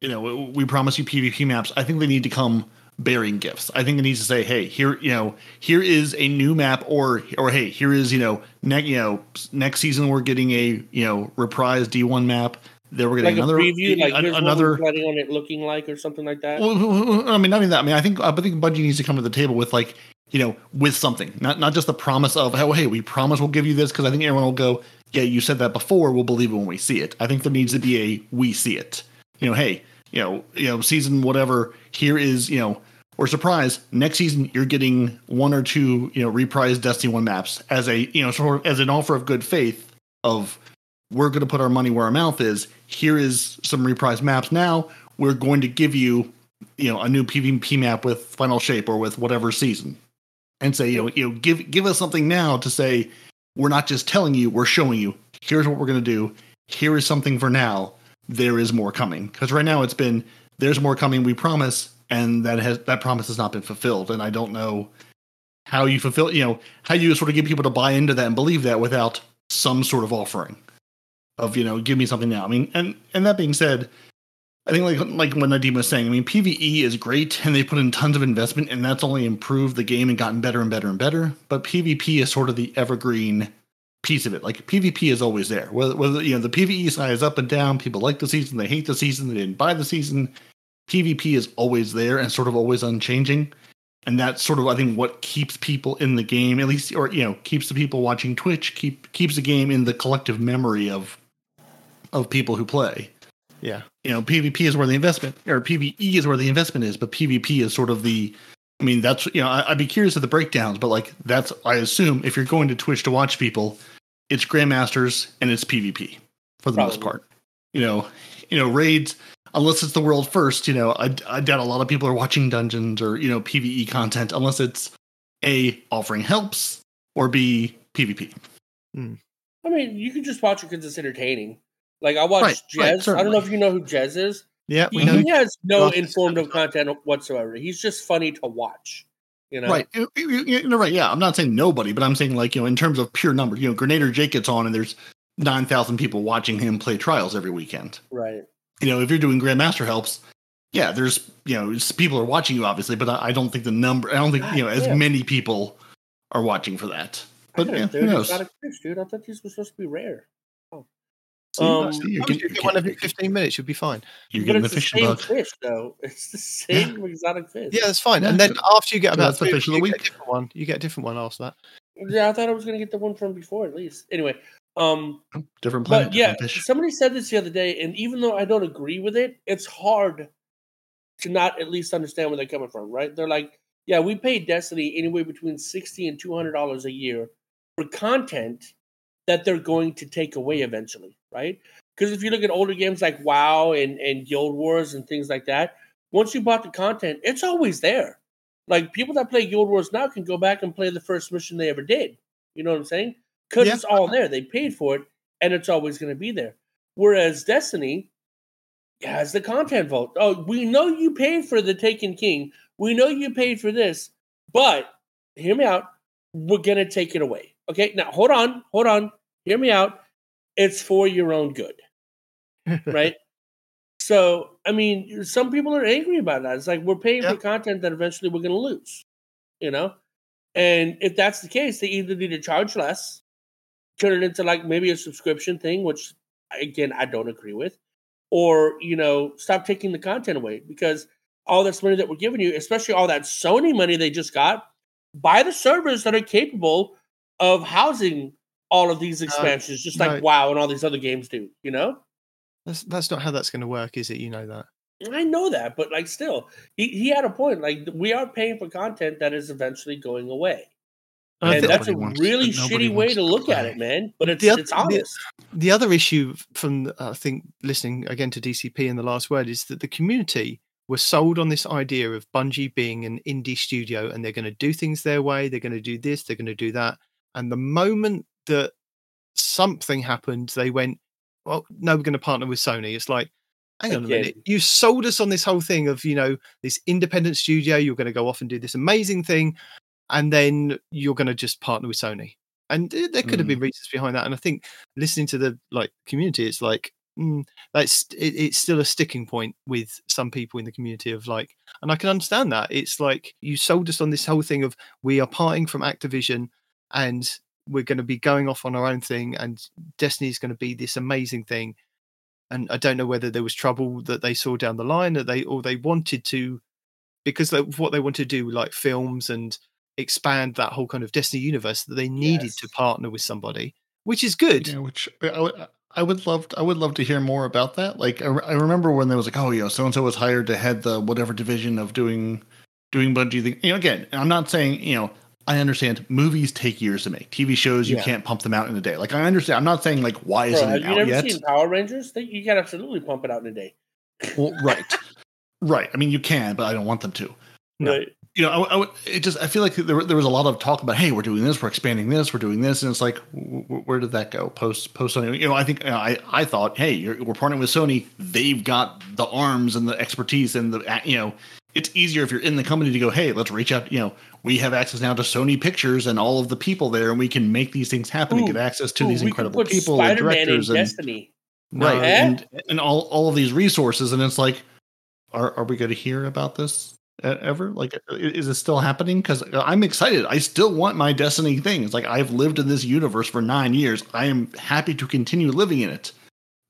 you know, we promise you PvP maps. I think they need to come bearing gifts. I think it needs to say, hey, here, you know, here is a new map, or or hey, here is, you know, next, you know, next season we're getting a, you know, reprised D1 map. Then we're Like getting a another preview, like here's another planning on it looking like, or something like that. well, I mean, not even that. I mean, I think I think Bungie needs to come to the table with like, you know, with something, not not just the promise of, oh, hey, we promise we'll give you this, because I think everyone will go, yeah, you said that before, we'll believe it when we see it. I think there needs to be a we see it. You know, hey, you know, you know, season whatever. Here is, you know, or surprise, next season you're getting one or two, you know, reprised Destiny One maps as a, you know, sort of as an offer of good faith of we're going to put our money where our mouth is. Here is some reprised maps. Now we're going to give you, you know, a new PvP map with Final Shape or with whatever season. and say, you know, you know, give give us something now to say we're not just telling you, we're showing you. Here's what we're going to do. Here is something for now. There is more coming because right now it's been there's more coming. We promise, and that has that promise has not been fulfilled. And I don't know how you fulfill, you know, how you sort of get people to buy into that and believe that without some sort of offering of you know, give me something now. I mean, and and that being said, I think like like what Nadim was saying, I mean, PVE is great and they put in tons of investment and that's only improved the game and gotten better and better and better. But PvP is sort of the evergreen piece of it. Like PvP is always there. Whether, whether you know the PvE side is up and down, people like the season, they hate the season, they didn't buy the season. PvP is always there and sort of always unchanging. And that's sort of I think what keeps people in the game, at least or you know, keeps the people watching Twitch, keep keeps the game in the collective memory of of people who play. Yeah. You know, PvP is where the investment, or PvE is where the investment is, but PvP is sort of the. I mean, that's you know, I, I'd be curious of the breakdowns, but like that's I assume if you're going to Twitch to watch people, it's Grandmasters and it's PvP for the most part. You know, you know raids unless it's the world first. You know, I, I doubt a lot of people are watching dungeons or you know PVE content unless it's a offering helps or b PvP. Hmm. I mean, you can just watch it because it's entertaining. Like I watched Right, Jez. right, I don't know if you know who Jez is. Yeah, we He, know. he has no informative content whatsoever. He's just funny to watch. You know, Right. You- you- you- You're right. Yeah. I'm not saying nobody, but I'm saying like, you know, in terms of pure numbers, you know, Gernader Jake gets on and there's 9,000 people watching him play trials every weekend. right. You know, if you're doing Grandmaster helps, yeah, there's, you know, it's, people are watching you obviously, but I, I don't think the number, I don't think, you know, as God, many people are watching for that. But yeah, who knows? fish, dude. I thought these were supposed to be rare. Um, see, you're getting, you get one every 15 minutes, you'll be fine. you're getting the it's the fishing same bug. fish, though. It's the same exotic fish. Yeah, that's fine. Yeah. And then after you get about that's the fish of the you get week. a different one. You get a different one after that. Yeah, I thought I was going to get the one from before at least. Anyway, um, Different planet, but yeah, different fish. somebody said this the other day, and even though I don't agree with it, it's hard to not at least understand where they're coming from, right? They're like, yeah, we pay Destiny anywhere between sixty and two hundred dollars a year for content that they're going to take away eventually, right? Because if you look at older games like WoW and, and Guild Wars and things like that, once you bought the content, it's always there. Like people that play Guild Wars now can go back and play the first mission they ever did. You know what I'm saying? Because Yeah. it's all there. They paid for it, and it's always going to be there. Whereas Destiny has the content vault. Oh, we know you paid for the Taken King. We know you paid for this, but hear me out. We're going to take it away. Okay, now hold on, hold on. Hear me out. It's for your own good, right? So, I mean, some people are angry about that. It's like we're paying Yeah. for content that eventually we're going to lose, you know? And if that's the case, they either need to charge less, turn it into like maybe a subscription thing, which again, I don't agree with, or, you know, stop taking the content away because all this money that we're giving you, especially all that Sony money they just got, buy the servers that are capable of housing all of these expansions, just like no. WoW and all these other games do, you know? That's that's not how that's going to work, is it? You know that. I know that, but like still, he, he had a point. Like we are paying for content that is eventually going away. Uh, and that's a wants- really shitty way wants to look at it, man. But it's The oth- it's the- honest. The other issue from uh, I think listening again to DCP in the last word is that the community were sold on this idea of Bungie being an indie studio and they're going to do things their way. They're going to do this. They're going to do that. And the moment that something happened, they went, "Well, no, we're going to partner with Sony." It's like, hang on a minute, you sold us on this whole thing of you know this independent studio. You're going to go off and do this amazing thing, and then you're going to just partner with Sony. And there could have been reasons behind that. And I think listening to the like community, it's like mm, that's it, it's still a sticking point with some people in the community of like, and I can understand that. It's like you sold us on this whole thing of we are parting from Activision and we're going to be going off on our own thing, and Destiny is going to be this amazing thing. And I don't know whether there was trouble that they saw down the line, that they or they wanted to, because they, what they wanted to do, like films and expand that whole kind of Destiny universe, that they needed to partner with somebody, which is good. Yeah, which I would, I would love I would love to hear more about that. Like I, I remember when there was like, oh, you know, so and so was hired to head the whatever division of doing doing Bungie thing. You know, again, I'm not saying you know. I understand movies take years to make. TV shows you Yeah. can't pump them out in a day. Like I understand. I'm not saying like why Bro, isn't it you out never yet? seen Power Rangers? They, you can absolutely pump it out in a day. Well, right, right. I mean, you can, but I don't want them to. No. Right. you know, I, I would- it just I feel like there, there was a lot of talk about, hey, we're doing this, we're expanding this, we're doing this, and it's like, where did that go? Post post Sony, you know, I think you know, I I thought, hey, you're, we're partnering with Sony, they've got the arms and the expertise and the you know, it's easier if you're in the company to go, hey, let's reach out, you know, we have access now to Sony Pictures and all of the people there, and we can make these things happen and get access to Ooh, these incredible people and Spider-Man in directors and Destiny. Right Eh? and and all all of these resources and it's like are are we going to hear about this ever? Like is it still happening? Because i'm excited. I still want my destiny thing. It's like i've lived in this universe for nine years. I am happy to continue living in it.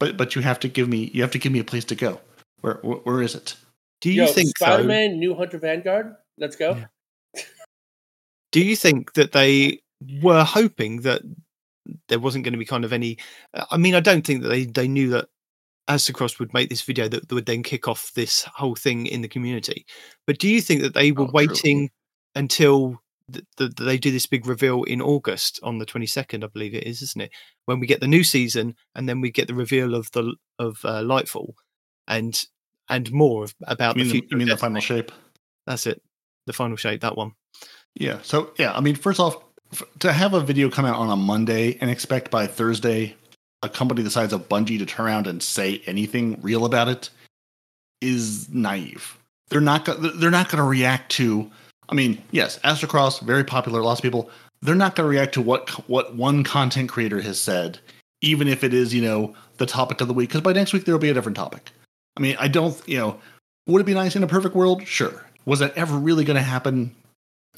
But but you have to give me you have to give me a place to go. Where where, where is it Do you Yo, think though? Spider-Man, New Hunter Vanguard? Let's go. Yeah. Do you think that they were hoping that there wasn't going to be kind of any? I mean, I don't think that they they knew that Aztecross would make this video that would then kick off this whole thing in the community. But do you think that they were Oh, true. waiting until th- th- they do this big reveal in August on the twenty second? I believe it is, isn't it? When we get the new season and then we get the reveal of the of uh, Lightfall and and more about you mean, the the, you mean the final shape That's it. The final shape. That one. Yeah. So yeah, I mean, first off, f- to have a video come out on a Monday and expect by Thursday a company the size of Bungie to turn around and say anything real about it is naive. They're not. go- They're not going to react to. I mean, yes, Aztecross very popular. Lots of people. They're not going to react to what what one content creator has said, even if it is you know the topic of the week. Because by next week there will be a different topic. I mean, I don't. You know, would it be nice in a perfect world? Sure. Was that ever really going to happen?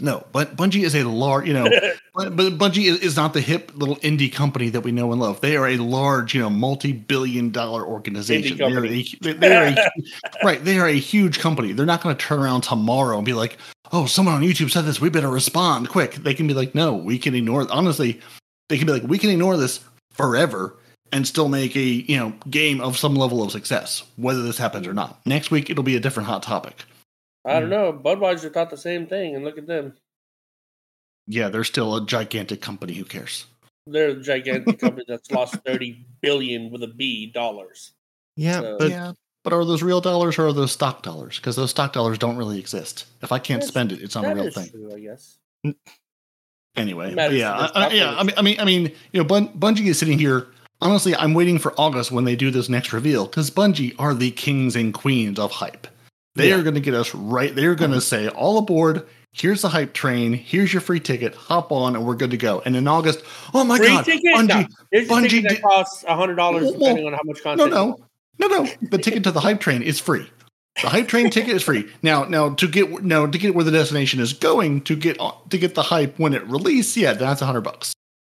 No, but Bungie is a large, you know, but, but Bungie is, is not the hip little indie company that we know and love. They are a large, you know, multi-billion-dollar organization. They are a, they, they are a, right. They are a huge company. They're not going to turn around tomorrow and be like, "Oh, someone on YouTube said this. We better respond quick." They can be like, "No, we can ignore." Honestly, they can be like, "We can ignore this forever." And still make a you know game of some level of success, whether this happens or not. Next week it'll be a different hot topic. I don't know. Budweiser thought the same thing, and look at them. Yeah, they're still a gigantic company. Who cares? They're a gigantic company that's lost thirty billion with a B dollars. Yeah, So- but yeah, but are those real dollars or are those stock dollars? Because those stock dollars don't really exist. If I can't That's- spend it, it's not a real is thing. true, I guess. Anyway, It yeah, I, I- yeah. I mean, I mean, I mean, you know, Bun- Bungie is sitting here. Honestly, I'm waiting for August when they do this next reveal because Bungie are the kings and queens of hype. They Yeah. are going to get us right. They're going to say, "All aboard! Here's the hype train. Here's your free ticket. Hop on, and we're good to go." And in August, oh my Free god, ticket? Bungie! No. Bungie ticket that costs hundred dollars Well, depending on how much content. no, no, no. No. the ticket to the hype train is free. The hype train ticket is free. Now, now to get now to get where the destination is going to get on- to get the hype when it release, yeah, that's a hundred bucks.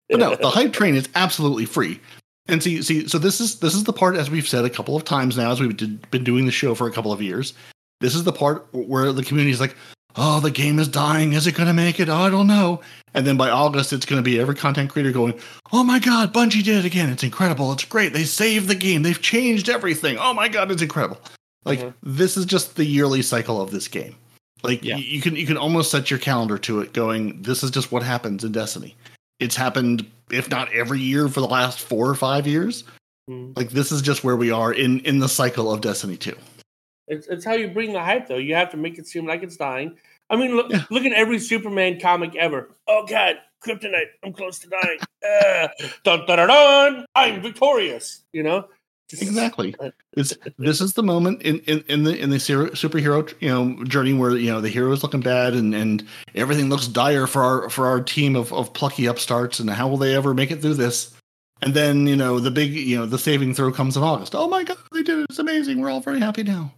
But no, the hype train is absolutely free. And see, see, so this is this is the part as we've said a couple of times now, as we've did, been doing the show for a couple of years. This is the part where the community is like, "Oh, the game is dying. Is it going to make it? I don't know." And then by August, it's going to be every content creator going, "Oh my God, Bungie did it again! It's incredible! It's great! They saved the game. They've changed everything. Oh my God, it's incredible!" Like Mhm. this is just the yearly cycle of this game. Like Yeah. you can you can almost set your calendar to it, going, "This is just what happens in Destiny." It's happened, if not every year, for the last four or five years. Mhm. Like this is just where we are in in the cycle of Destiny Two. It's, it's how you bring the hype, though. You have to make it seem like it's dying. I mean, look, Yeah. look at every Superman comic ever. Oh God, kryptonite! I'm close to dying. Uh, dun, dun, dun, dun, I'm victorious. You know, Exactly. It's this is the moment in, in, in the in the superhero you know journey where you know the hero is looking bad and, and everything looks dire for our for our team of, of plucky upstarts and how will they ever make it through this? And then you know the big you know the saving throw comes in August. Oh my god, they did it! It's amazing. We're all very happy now.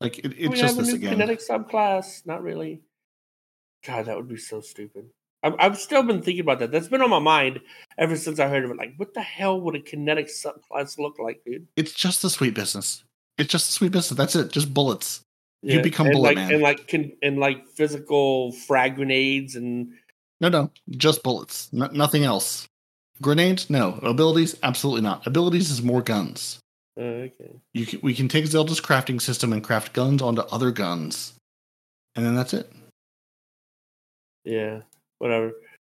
Like it, it's we just have a this new again. kinetic subclass. Not really. God, that would be so stupid. I've, I've still been thinking about that. That's been on my mind ever since I heard of it. Like, what the hell would a kinetic subclass look like, dude? It's just the sweet business. It's just the sweet business. That's it. Just bullets. You become and Bullet like, Man. and like can, and like physical frag grenades and No, no, just bullets. No, nothing else. Grenades? No. Abilities? Absolutely not. Abilities is more guns. uh, okay. You can, we can take Zelda's crafting system and craft guns onto other guns, and then that's it. Yeah, whatever.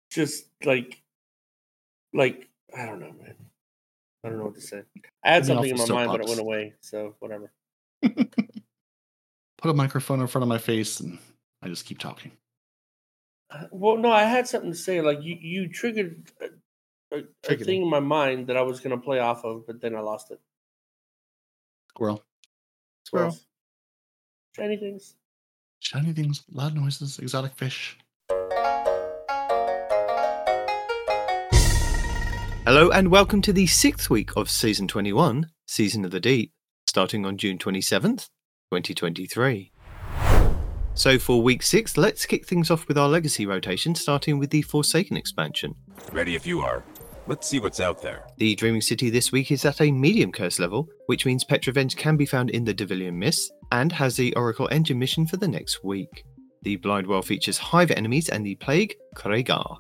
Just like, like I don't know, man. I don't know what to say. I had something in my mind, but it went away. So whatever. Put a microphone in front of my face and I just keep talking. Uh, Well, no, I had something to say. Like you, you triggered a, a, a thing in my mind that I was going to play off of, but then I lost it. Squirrel. Squirrel. Shiny things. Shiny things, loud noises, exotic fish. Hello and welcome to the sixth week of season 21, Season of the Deep, starting on June 27th, 2023. So, for week six, let's kick things off with our legacy rotation, starting with the Forsaken expansion. Ready if you are. Let's see what's out there. The Dreaming City this week is at a medium curse level, which means Petra Venj can be found in the Divalian Mist and has the Oracle Engine mission for the next week. The Blind Well features Hive enemies and the Plague Kregar.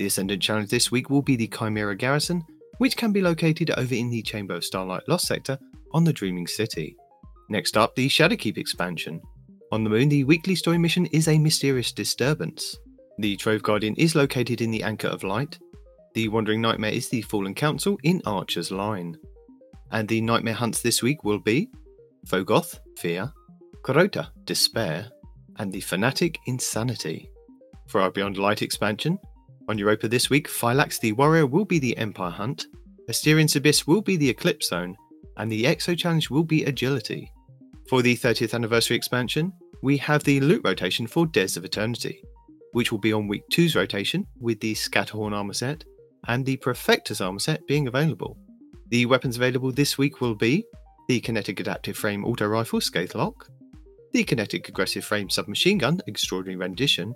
The Ascendant challenge this week will be the Cimmerian Garrison, which can be located over in the Chamber of Starlight Lost sector on the Dreaming City. Next up, the Shadowkeep expansion. On the Moon, the weekly story mission is a mysterious disturbance. The Trove Guardian is located in the Anchor of Light, the Wandering Nightmare is the Fallen Council in Archer's Line. And the Nightmare hunts this week will be Fogoth, Fear, Crota, Despair, and the Fanatic, Insanity. For our Beyond Light expansion, on Europa this week, Phylaks the Warrior will be the Empire Hunt, Asterian's Abyss will be the Eclipse Zone, and the Exo Challenge will be Agility. For the 30th anniversary expansion, we have the loot rotation for Dares of Eternity, which will be on week 2's rotation with the Scatterhorn armor set and the Perfectus armor set being available. The weapons available this week will be the Kinetic Adaptive Frame Auto Rifle Scathelock, the Kinetic Aggressive Frame Submachine Gun Extraordinary Rendition,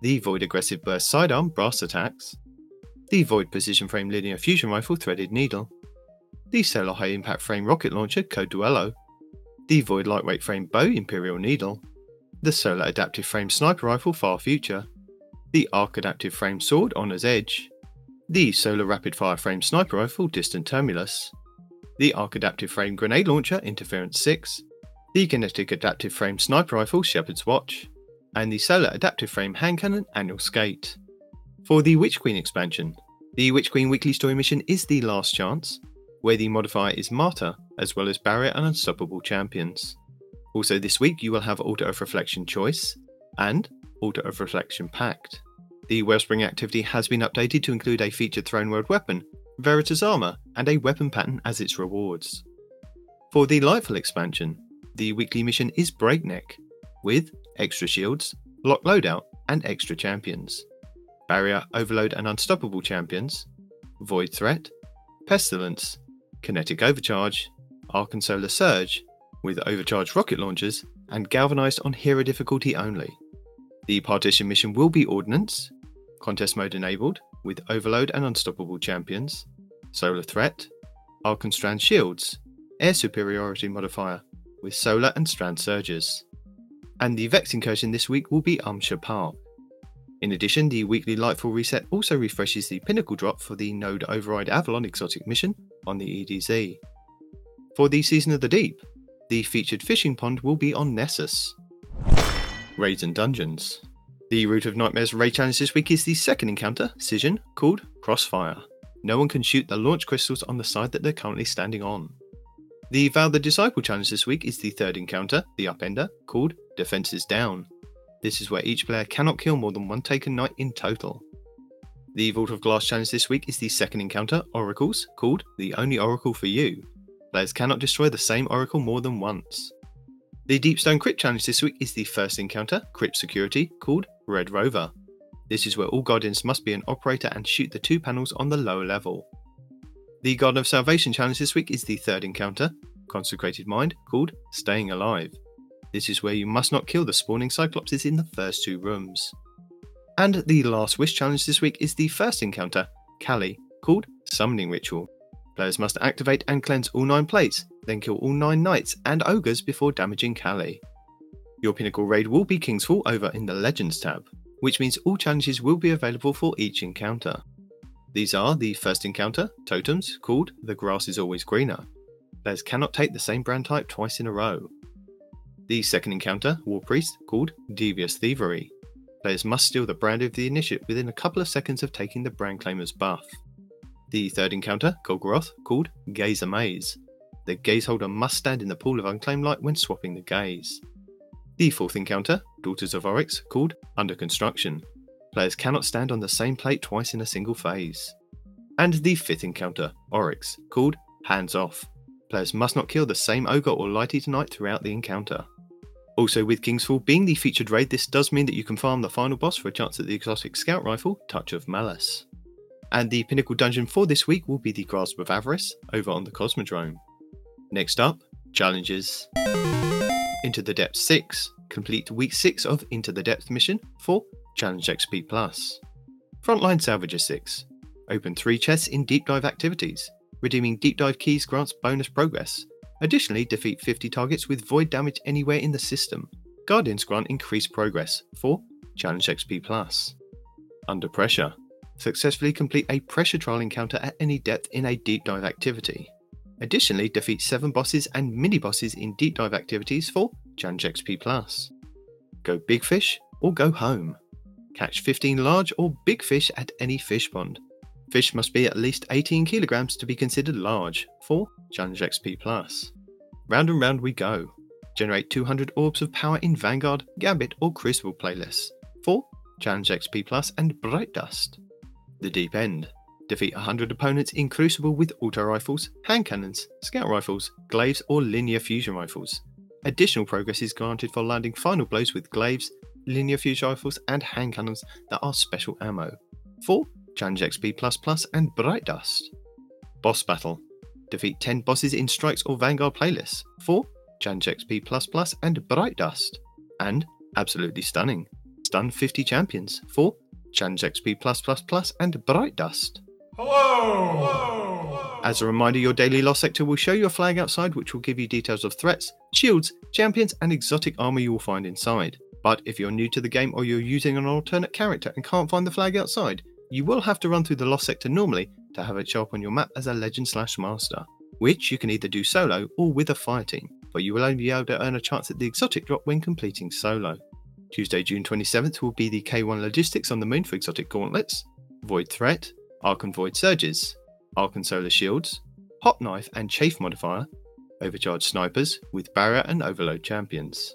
the Void Aggressive Burst Sidearm Brass Attacks, the Void Precision Frame Linear Fusion Rifle Threaded Needle, the Solar High Impact Frame Rocket Launcher Code Duello, the Void Lightweight Frame Bow Imperial Needle, the Solar Adaptive Frame Sniper Rifle Far Future, the Arc Adaptive Frame Sword Honor's Edge, the Solar Rapid Fire Frame Sniper Rifle Distant Terminus, the Arc Adaptive Frame Grenade Launcher Interference 6, the Kinetic Adaptive Frame Sniper Rifle Shepherd's Watch, and the Solar Adaptive Frame Hand Cannon Annual Skate. For the Witch Queen expansion, the Witch Queen weekly story mission is The Last Chance, where the modifier is Martyr, as well as Barrier and Unstoppable Champions. Also, this week you will have Altar of Reflection Choice and Altar of Reflection Pact. The Wellspring activity has been updated to include a featured Throne World weapon, Veritas Armor, and a weapon pattern as its rewards. For the Lightfall expansion, the weekly mission is Breakneck, with extra shields, lock loadout, and extra champions. Barrier, Overload, and Unstoppable champions, Void Threat, Pestilence, Kinetic Overcharge, Solar Surge, with overcharged rocket launchers, and galvanized on hero difficulty only. The partition mission will be Ordnance, contest mode enabled, with Overload and Unstoppable champions, Solar Threat, Arc Strand shields, Air Superiority modifier, with Solar and Strand surges. And the Vex incursion this week will be Ahimsa Park. In addition, the weekly Lightfall reset also refreshes the Pinnacle drop for the Node Override Avalon exotic mission on the EDZ. For the Season of the Deep, the featured fishing pond will be on Nessus. Raids and Dungeons. The Root of Nightmares raid challenge this week is the second encounter, Scission, called Crossfire. No one can shoot the launch crystals on the side that they're currently standing on. The Vow the Disciple challenge this week is the third encounter, the Upender, called Defenses Down. This is where each player cannot kill more than one Taken Knight in total. The Vault of Glass challenge this week is the second encounter, Oracles, called The Only Oracle for You. Players cannot destroy the same Oracle more than once. The Deepstone Crypt challenge this week is the first encounter, Crypt Security, called Red Rover. This is where all Guardians must be an operator and shoot the two panels on the lower level. The Garden of Salvation challenge this week is the third encounter, Consecrated Mind, called Staying Alive. This is where you must not kill the spawning Cyclopses in the first two rooms. And the Last Wish challenge this week is the first encounter, Kalli, called Summoning Ritual. Players must activate and cleanse all nine plates, then kill all nine knights and ogres before damaging Kalli. Your Pinnacle raid will be Kingsfall over in the Legends tab, which means all challenges will be available for each encounter. These are the first encounter, totems, called The Grass is Always Greener. Players cannot take the same brand type twice in a row. The second encounter, War Priest, called Devious Thievery. Players must steal the brand of the initiate within a couple of seconds of taking the brand claimer's buff. The third encounter, Golgoroth, called Gaze Amaze. The gaze holder must stand in the pool of unclaimed light when swapping the gaze. The fourth encounter, Daughters of Oryx, called Under Construction. Players cannot stand on the same plate twice in a single phase. And the fifth encounter, Oryx, called Hands Off. Players must not kill the same ogre or light eater knight throughout the encounter. Also, with Kingsfall being the featured raid, this does mean that you can farm the final boss for a chance at the exotic scout rifle, Touch of Malice. And the pinnacle dungeon for this week will be the Grasp of Avarice over on the Cosmodrome. Next up, challenges. Into the Depths 6. Complete week 6 of Into the Depths mission for Challenge XP Plus. Frontline Salvager 6. Open 3 chests in deep dive activities. Redeeming deep dive keys grants bonus progress. Additionally, defeat 50 targets with void damage anywhere in the system. Guardians grant increased progress for Challenge XP Plus. Under Pressure. Successfully complete a pressure trial encounter at any depth in a deep dive activity. Additionally, defeat 7 bosses and mini bosses in deep dive activities for Challenge XP Plus. Go big fish or go home. Catch 15 large or big fish at any fish pond. Fish must be at least 18 kilograms to be considered large for Challenge XP Plus. Round and round we go. Generate 200 orbs of power in Vanguard, Gambit, or Crucible playlists for Challenge XP Plus and Bright Dust. The Deep End. Defeat 100 opponents in Crucible with auto rifles, hand cannons, scout rifles, glaives, or linear fusion rifles. Additional progress is granted for landing final blows with glaives, linear fusion rifles, and hand cannons that are special ammo. For Challenge XP and Bright Dust. Boss Battle. Defeat 10 bosses in Strikes or Vanguard playlists. For Challenge XP and Bright Dust. And, absolutely stunning, stun 50 champions. For Challenge XP and Bright Dust. Hello! As a reminder, your daily loss sector will show your flag outside, which will give you details of threats, shields, champions, and exotic armor you will find inside. But if you're new to the game or you're using an alternate character and can't find the flag outside, you will have to run through the lost sector normally to have it show up on your map as a legend slash master, which you can either do solo or with a fire team, but you will only be able to earn a chance at the exotic drop when completing solo. Tuesday, June 27th will be the K1 Logistics on the Moon for exotic gauntlets, Void Threat, Arc and Void Surges, Arc and Solar Shields, Hot Knife and Chafe Modifier, Overcharged Snipers with Barrier and Overload Champions.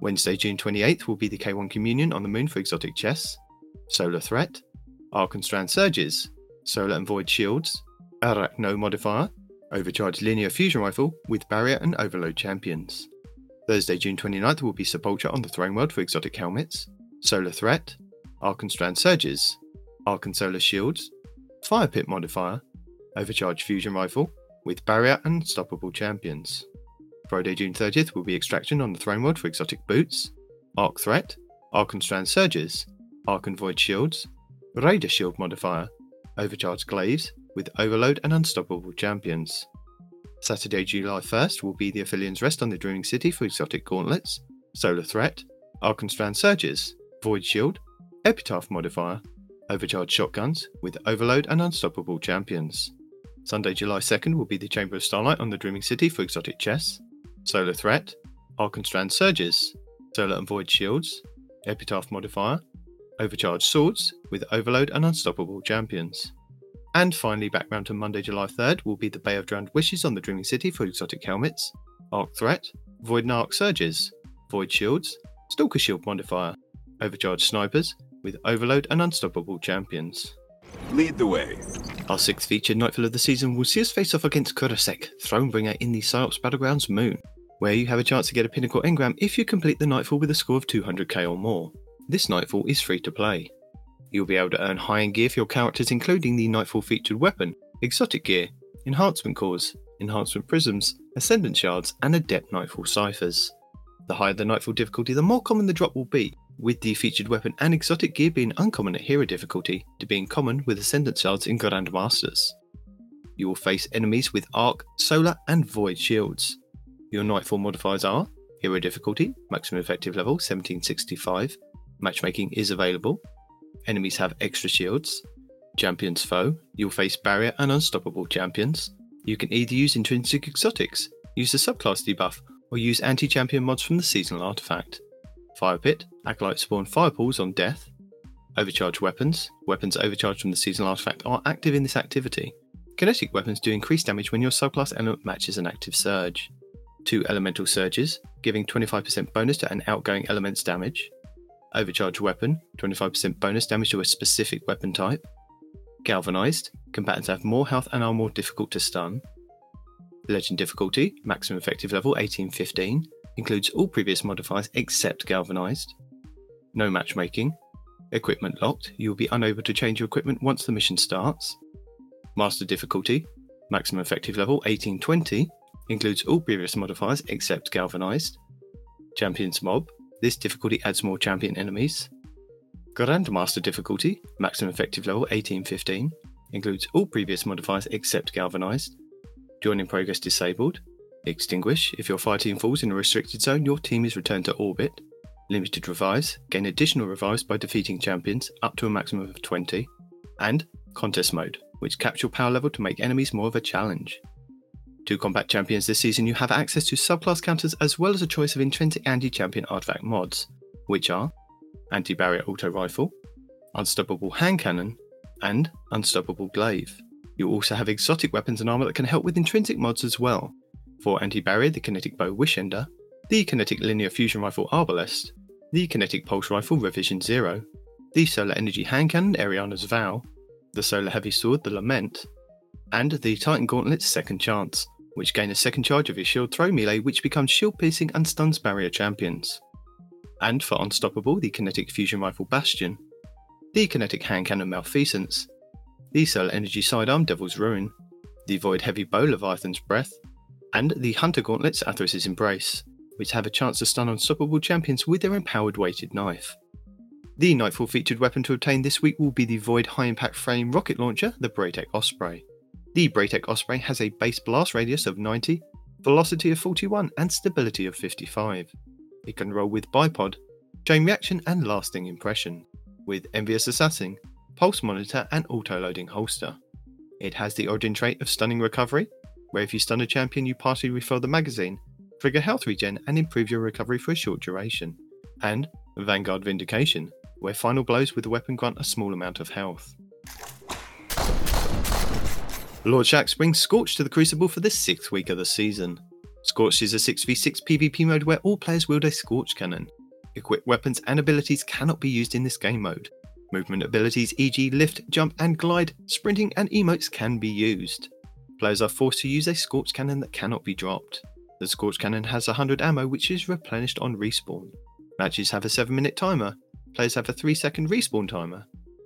Wednesday, June 28th will be the K1 Communion on the Moon for exotic chess, Solar Threat, Arc and Strand Surges, Solar and Void Shields, Arachno Modifier, Overcharged Linear Fusion Rifle with Barrier and Overload Champions. Thursday, June 29th will be Sepulcher on the Throne World for exotic helmets, Solar Threat, Arc and Strand Surges, Arc and Solar Shields, Fire Pit Modifier, Overcharged Fusion Rifle with Barrier and Unstoppable Champions. Friday, June 30th will be Extraction on the Throne World for exotic boots, Arc Threat, Arc and Strand Surges, Arc and Void Shields, Raider Shield modifier, Overcharged Glaives with Overload and Unstoppable Champions. Saturday, July 1st will be the Aphelions Rest on the Dreaming City for exotic gauntlets, Solar Threat, Arkenstrand Surges, Void Shield, Epitaph modifier, Overcharged Shotguns with Overload and Unstoppable Champions. Sunday, July 2nd will be the Chamber of Starlight on the Dreaming City for exotic chess, Solar Threat, Arkenstrand Surges, Solar and Void Shields, Epitaph modifier, Overcharged Swords with Overload and Unstoppable Champions. And finally, back round to Monday, July 3rd, will be the Bay of Drowned Wishes on the Dreaming City for exotic helmets, Arc Threat, Void and Arc Surges, Void Shields, Stalker Shield Modifier, Overcharged Snipers with Overload and Unstoppable Champions. Lead the way. Our sixth featured Nightfall of the season will see us face off against Kurasek, Thronebringer in the Psyops Battlegrounds Moon, where you have a chance to get a Pinnacle Engram if you complete the Nightfall with a score of 200k or more. This Nightfall is free to play. You'll be able to earn high end gear for your characters, including the Nightfall featured weapon, exotic gear, enhancement cores, enhancement prisms, ascendant shards, and adept Nightfall ciphers. The higher the Nightfall difficulty, the more common the drop will be, with the featured weapon and exotic gear being uncommon at hero difficulty to being common with ascendant shards in Grandmasters. You will face enemies with arc, solar, and void shields. Your Nightfall modifiers are hero difficulty, maximum effective level 1765, matchmaking is available. Enemies have extra shields. Champions foe, you'll face barrier and unstoppable champions. You can either use intrinsic exotics, use the subclass debuff, or use anti champion mods from the seasonal artifact. Fire Pit, Acolyte spawn fireballs on death. Overcharged weapons, weapons overcharged from the seasonal artifact are active in this activity. Kinetic weapons do increased damage when your subclass element matches an active surge. Two elemental surges, giving 25% bonus to an outgoing element's damage. Overcharged weapon, 25% bonus damage to a specific weapon type. Galvanized, combatants have more health and are more difficult to stun. Legend difficulty, maximum effective level 1815, includes all previous modifiers except Galvanized. No matchmaking. Equipment locked, you will be unable to change your equipment once the mission starts. Master difficulty, maximum effective level 1820, includes all previous modifiers except Galvanized. Champions Mob, this difficulty adds more champion enemies. Grandmaster difficulty, maximum effective level 1815, includes all previous modifiers except Galvanized. Joining progress disabled. Extinguish, if your fire team falls in a restricted zone, your team is returned to orbit. Limited revives, gain additional revives by defeating champions, up to a maximum of 20. And Contest Mode, which caps your power level to make enemies more of a challenge. To combat champions this season, you have access to subclass counters as well as a choice of intrinsic anti champion artifact mods, which are Anti Barrier Auto Rifle, Unstoppable Hand Cannon, and Unstoppable Glaive. You also have exotic weapons and armor that can help with intrinsic mods as well. For anti barrier, the Kinetic Bow Wishender, the Kinetic Linear Fusion Rifle Arbalest, the Kinetic Pulse Rifle Revision Zero, the Solar Energy Hand Cannon Eriana's Vow, the Solar Heavy Sword The Lament, and the Titan Gauntlet's Second Chance, which gain a second charge of your shield throw melee, which becomes shield piercing and stuns barrier champions. And for Unstoppable, the Kinetic Fusion Rifle Bastion, the Kinetic Hand Cannon Malfeasance, the Solar Energy Sidearm Devil's Ruin, the Void Heavy Bow Leviathan's Breath, and the Hunter Gauntlets Athrys' Embrace, which have a chance to stun unstoppable champions with their empowered weighted knife. The Nightfall featured weapon to obtain this week will be the Void High Impact Frame rocket launcher, the Braytech Osprey. The Braytech Osprey has a base blast radius of 90, velocity of 41, and stability of 55. It can roll with bipod, chain reaction, and lasting impression, with envious assassin, pulse monitor, and auto loading holster. It has the origin trait of stunning recovery, where if you stun a champion, you partially refill the magazine, trigger health regen, and improve your recovery for a short duration. And Vanguard Vindication, where final blows with the weapon grant a small amount of health. Lord Shaxx brings Scorch to the Crucible for the sixth week of the season. Scorch is a 6v6 PvP mode where all players wield a Scorch cannon. Equipped weapons and abilities cannot be used in this game mode. Movement abilities, e.g., lift, jump, and glide, sprinting, and emotes can be used. Players are forced to use a Scorch cannon that cannot be dropped. The Scorch cannon has 100 ammo, which is replenished on respawn. Matches have a 7 minute timer. Players have a 3 second respawn timer.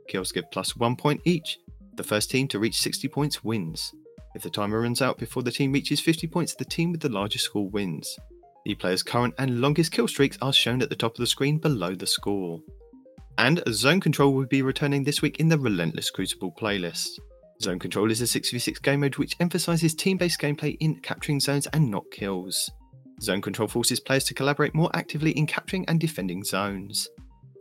Kills give plus 1 point each. The first team to reach 60 points wins. If the timer runs out before the team reaches 50 points, the team with the largest score wins. The player's current and longest kill streaks are shown at the top of the screen below the score. And Zone Control will be returning this week in the Relentless Crucible playlist. Zone Control is a 6v6 game mode which emphasises team based gameplay in capturing zones and not kills. Zone Control forces players to collaborate more actively in capturing and defending zones.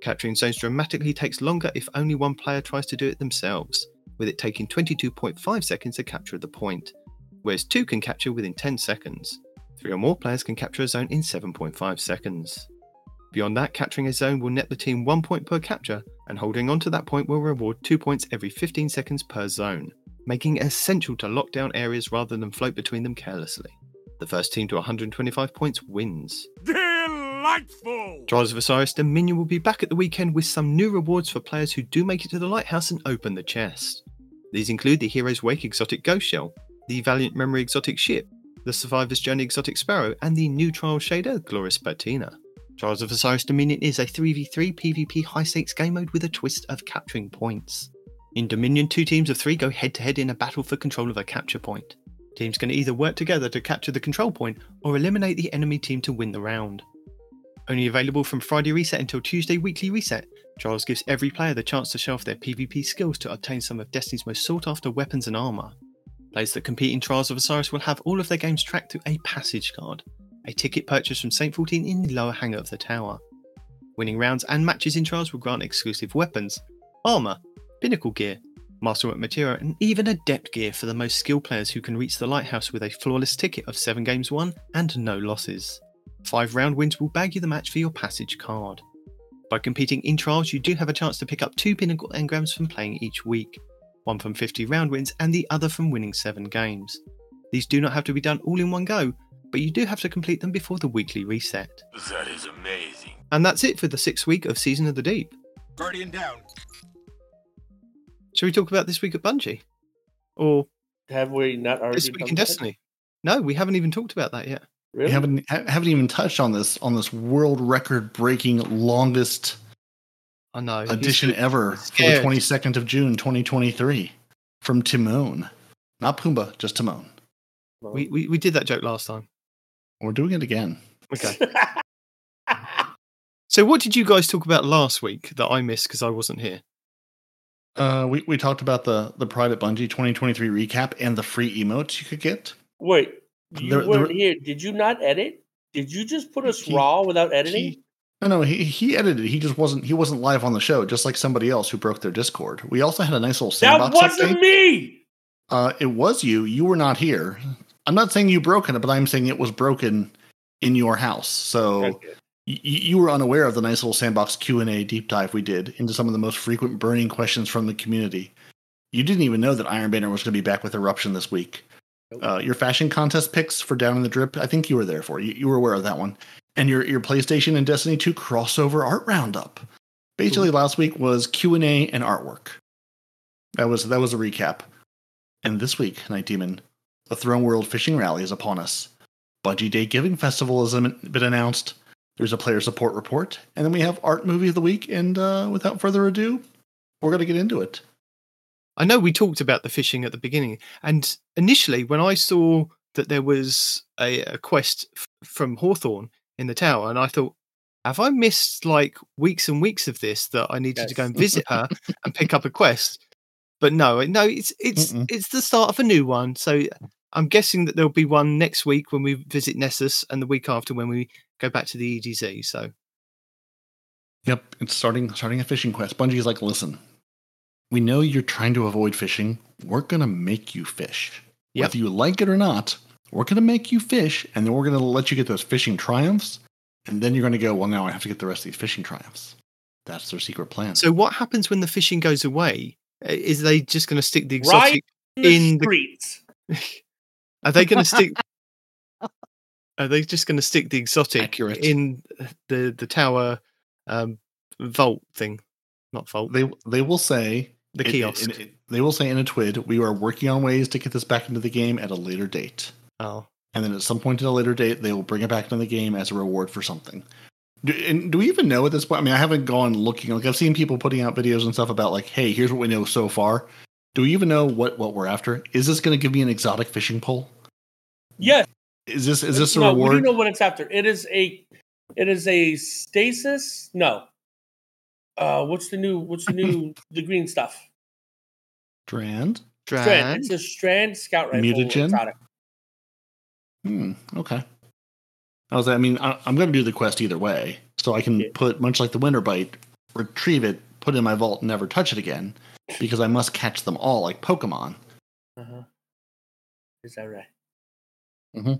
Capturing zones dramatically takes longer if only one player tries to do it themselves, with it taking 22.5 seconds to capture the point, whereas two can capture within 10 seconds. Three or more players can capture a zone in 7.5 seconds. Beyond that, capturing a zone will net the team 1 point per capture, and holding on to that point will reward 2 points every 15 seconds per zone, making it essential to lock down areas rather than float between them carelessly. The first team to 125 points wins. Delightful! Trials of Osiris Dominion will be back at the weekend with some new rewards for players who do make it to the lighthouse and open the chest. These include the Hero's Wake exotic Ghost Shell, the Valiant Memory exotic ship, the Survivor's Journey exotic Sparrow, and the new trial shader Glorious Patina. Trials of Osiris Dominion is a 3v3 PvP high stakes game mode with a twist of capturing points. In Dominion, two teams of three go head to head in a battle for control of a capture point. Teams can either work together to capture the control point or eliminate the enemy team to win the round. Only available from Friday reset until Tuesday weekly reset, Trials gives every player the chance to show off their PvP skills to obtain some of Destiny's most sought after weapons and armour. Players that compete in Trials of Osiris will have all of their games tracked to a passage card, a ticket purchased from Saint 14 in the lower hangar of the tower. Winning rounds and matches in Trials will grant exclusive weapons, armour, pinnacle gear, masterwork material, and even adept gear for the most skilled players who can reach the lighthouse with a flawless ticket of 7 games won and no losses. 5 round wins will bag you the match for your passage card. By competing in trials, you do have a chance to pick up 2 pinnacle engrams from playing each week, one from 50 round wins and the other from winning 7 games. These do not have to be done all in one go, but you do have to complete them before the weekly reset. That is amazing. And that's it for the sixth week of Season of the Deep. Guardian down. Shall we talk about this week at Bungie? Or Have we not already this week in? Destiny? No, we haven't even talked about that yet. Really? We haven't ha- haven't even touched on this on this world record breaking longest I know. he's- edition ever for the twenty second of June, twenty twenty three, from Timon, not Pumbaa, just Timon. We, we, we did that joke last time. We're doing it again. Okay. So, what did you guys talk about last week that I missed because I wasn't here? Uh, we we talked about the the Pride at Bungie twenty twenty three recap and the free emotes you could get. Wait, you weren't here. Did you not edit? Did you just put us He- raw without editing? He, no, no, he he edited. He just wasn't he wasn't live on the show, just like somebody else who broke their Discord. We also had a nice little sandbox. that wasn't update. me. Uh, it was you. You were not here. I'm not saying you broken it, but I'm saying it was broken in your house. So Okay. y- you were unaware of the nice little sandbox Q and A deep dive we did into some of the most frequent burning questions from the community. You didn't even know that Iron Banner was going to be back with Eruption this week. Uh, your fashion contest picks for Down in the Drip, I think you were there for. You, you were aware of that one. And your your PlayStation and Destiny 2 crossover art roundup. Basically, last week was Q and A and artwork. That was that was a recap. And this week, Nitedemon, the Throne World Fishing Rally is upon us. Bungie Day Giving Festival has been announced. There's a player support report, and then we have art movie of the week. And uh, without further ado, we're going to get into it. I know we talked about the fishing at the beginning, and initially, when I saw that there was a, a quest f- from Hawthorne in the tower, and I thought, have I missed like weeks and weeks of this that I needed to go and visit her and pick up a quest? But no, no, it's it's Mm-mm. it's the start of a new one. So uh, I'm guessing that there'll be one next week when we visit Nessus, and the week after when we go back to the EDZ. So Yep, it's starting starting a fishing quest. Bungie's like, listen, we know you're trying to avoid fishing. We're gonna make you fish. Yep. Whether you like it or not, we're gonna make you fish, and then we're gonna let you get those fishing triumphs, and then you're gonna go, well, now I have to get the rest of these fishing triumphs. That's their secret plan. so what happens when the fishing goes away? Uh, Is they just going to stick the Right exotic? in the in the- streets. Are they going to stick? Are they just going to stick the exotic Accurate. in the the tower um, vault thing? Not vault. they they will say the it- kiosk. it- it- they will say in a twid, we are working on ways to get this back into the game at a later date. oh, and then at some point at a later date they will bring it back into the game as a reward for something. Do, and do we even know at this point? I mean, I haven't gone looking. Like I've seen people putting out videos and stuff about like, hey, here's what we know so far. Do we even know what what we're after? Is this going to give me an exotic fishing pole? Yes. Is this is this a no, we do know what it's after. It is a it is a stasis. No. Uh what's the new what's the new the green stuff? Strand. Strand. Dran. It's a strand scout rifle. Mutagen? exotic. Hmm. Okay. I was. I mean, I, I'm going to do the quest either way, so I can Yeah. put much like the winter bite, retrieve it, put it in my vault, and never touch it again, because I must catch them all like Pokemon. Uh-huh. Is that right? Mm-hmm.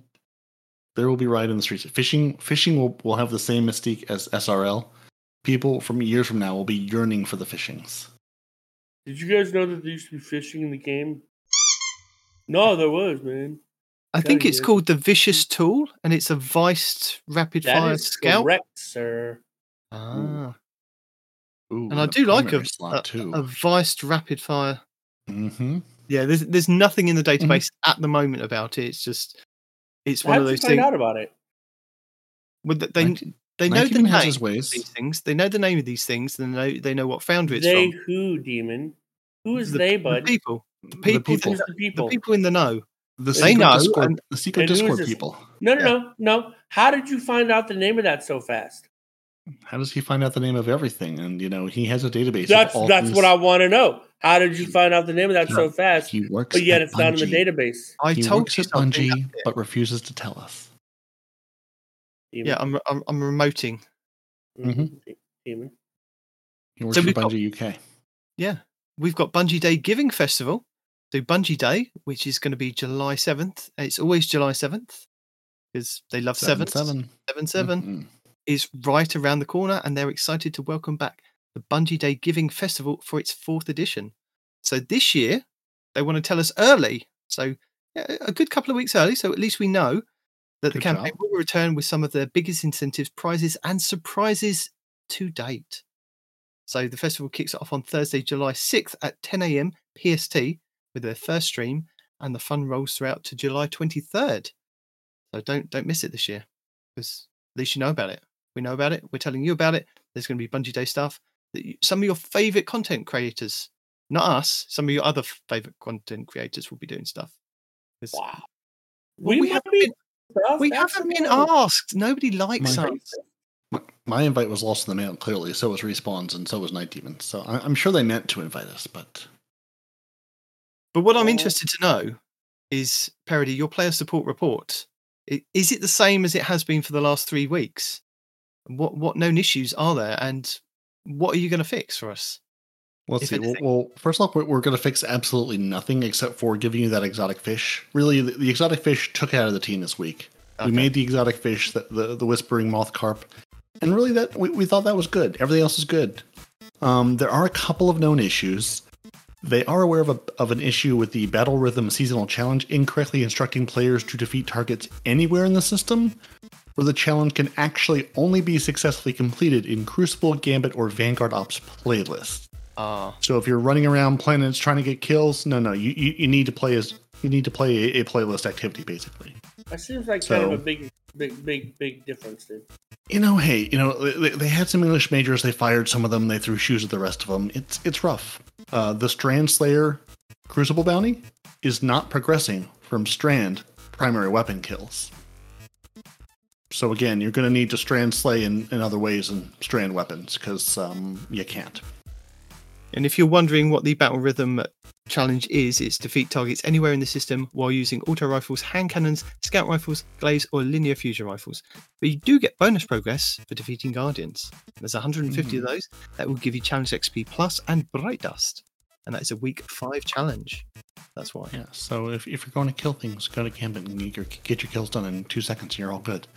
There will be right in the streets. Fishing fishing will, will have the same mystique as SRL. People from years from now will be yearning for the fishings. Did you guys know that there used to be fishing in the game? No, there was, man. I think it's yeah. called the Vicious Tool, and it's a viced rapid That fire is scout. correct, sir. Ah, Ooh, and I do like a, a, too. a viced rapid fire. mm-hmm. Yeah, there's there's nothing in the database at the moment about it. It's just it's How one of did you those find things. out about it? with the- they Nineteen- they know the Nineteen has name his of ways. these things. They know the name of these things. They know they know what founder it's They from. who, demon? Who is the, they, the people, the people, The people, people. The, the people? people in the know. The They secret know, Discord, and- the secret and who is Discord people. No, no, Yeah. no, no. How did you find out the name of that so fast? How does he find out the name of everything? And you know, he has a database. of That's all that's things. what I want to know. How did you find out the name of that so fast? He works, But yet at it's not in the database. I He told works you at. Bungie, but refuses to tell us. Demon. Yeah, I'm I'm, I'm remoting. Mhm. Demon. He works So for we've got- Bungie UK. Yeah, we've got Bungie Day Giving Festival. So Bungie Day, which is going to be July seventh. It's always July seventh because they love Seven, sevens. seven. Seven seven Mhm. is right around the corner, and they're excited to welcome back the Bungie Day Giving Festival for its fourth edition. So this year, they want to tell us early. So a good couple of weeks early, so at least we know that the Good campaign job. will return with some of their biggest incentives, prizes, and surprises to date. So the festival kicks off on Thursday, July 6th at 10 a.m. PST with their first stream, and the fun rolls throughout to July 23rd. So don't don't miss it this year, because at least you know about it. We know about it. We're telling you about it. There's going to be Bungie Day stuff. Some of your favorite content creators, not us, some of your other favorite content creators will be doing stuff. Wow. Well, we haven't be- been- stuff, we that's haven't been amazing. asked. Nobody likes My- us. My, my invite was lost in the mail. Clearly, so was Respawn's, and so was Nitedemon's. So I, I'm sure they meant to invite us, but But what I'm interested to know is, Peroty, your player support report. Is it the same as it has been for the last three weeks? What what known issues are there, and what are you going to fix for us? Let's If see. Well, well, first off, we're, we're going to fix absolutely nothing except for giving you that exotic fish. Really, the, the exotic fish took it out of the team this week. Okay. We made the exotic fish, the, the, the whispering moth carp, and really that we, we thought that was good. Everything else is good. Um, there are a couple of known issues. They are aware of, a, of an issue with the Battle Rhythm Seasonal Challenge incorrectly instructing players to defeat targets anywhere in the system, where the challenge can actually only be successfully completed in Crucible, Gambit, or Vanguard Ops playlists. Ah, So if you're running around planets trying to get kills, no, no, you, you, you need to play as you need to play a, a playlist activity basically. That seems like kind of a big, big, big, big difference, dude. You know, hey, you know they, they had some English majors. They fired some of them. They threw shoes at the rest of them. It's it's rough. Uh, the Strand Slayer Crucible bounty is not progressing from Strand primary weapon kills. So again, you're going to need to Strand Slay in, in other ways and Strand weapons because um, you can't. And if you're wondering what the battle rhythm challenge is, it's defeat targets anywhere in the system while using auto rifles, hand cannons, scout rifles, glaives, or linear fusion rifles. But you do get bonus progress for defeating guardians. There's 150 of hmm. those that will give you challenge XP plus and bright dust, and that is a week five challenge. That's why. Yeah, so if, if you're going to kill things, go to Gambit and get your, get your kills done in two seconds and you're all good.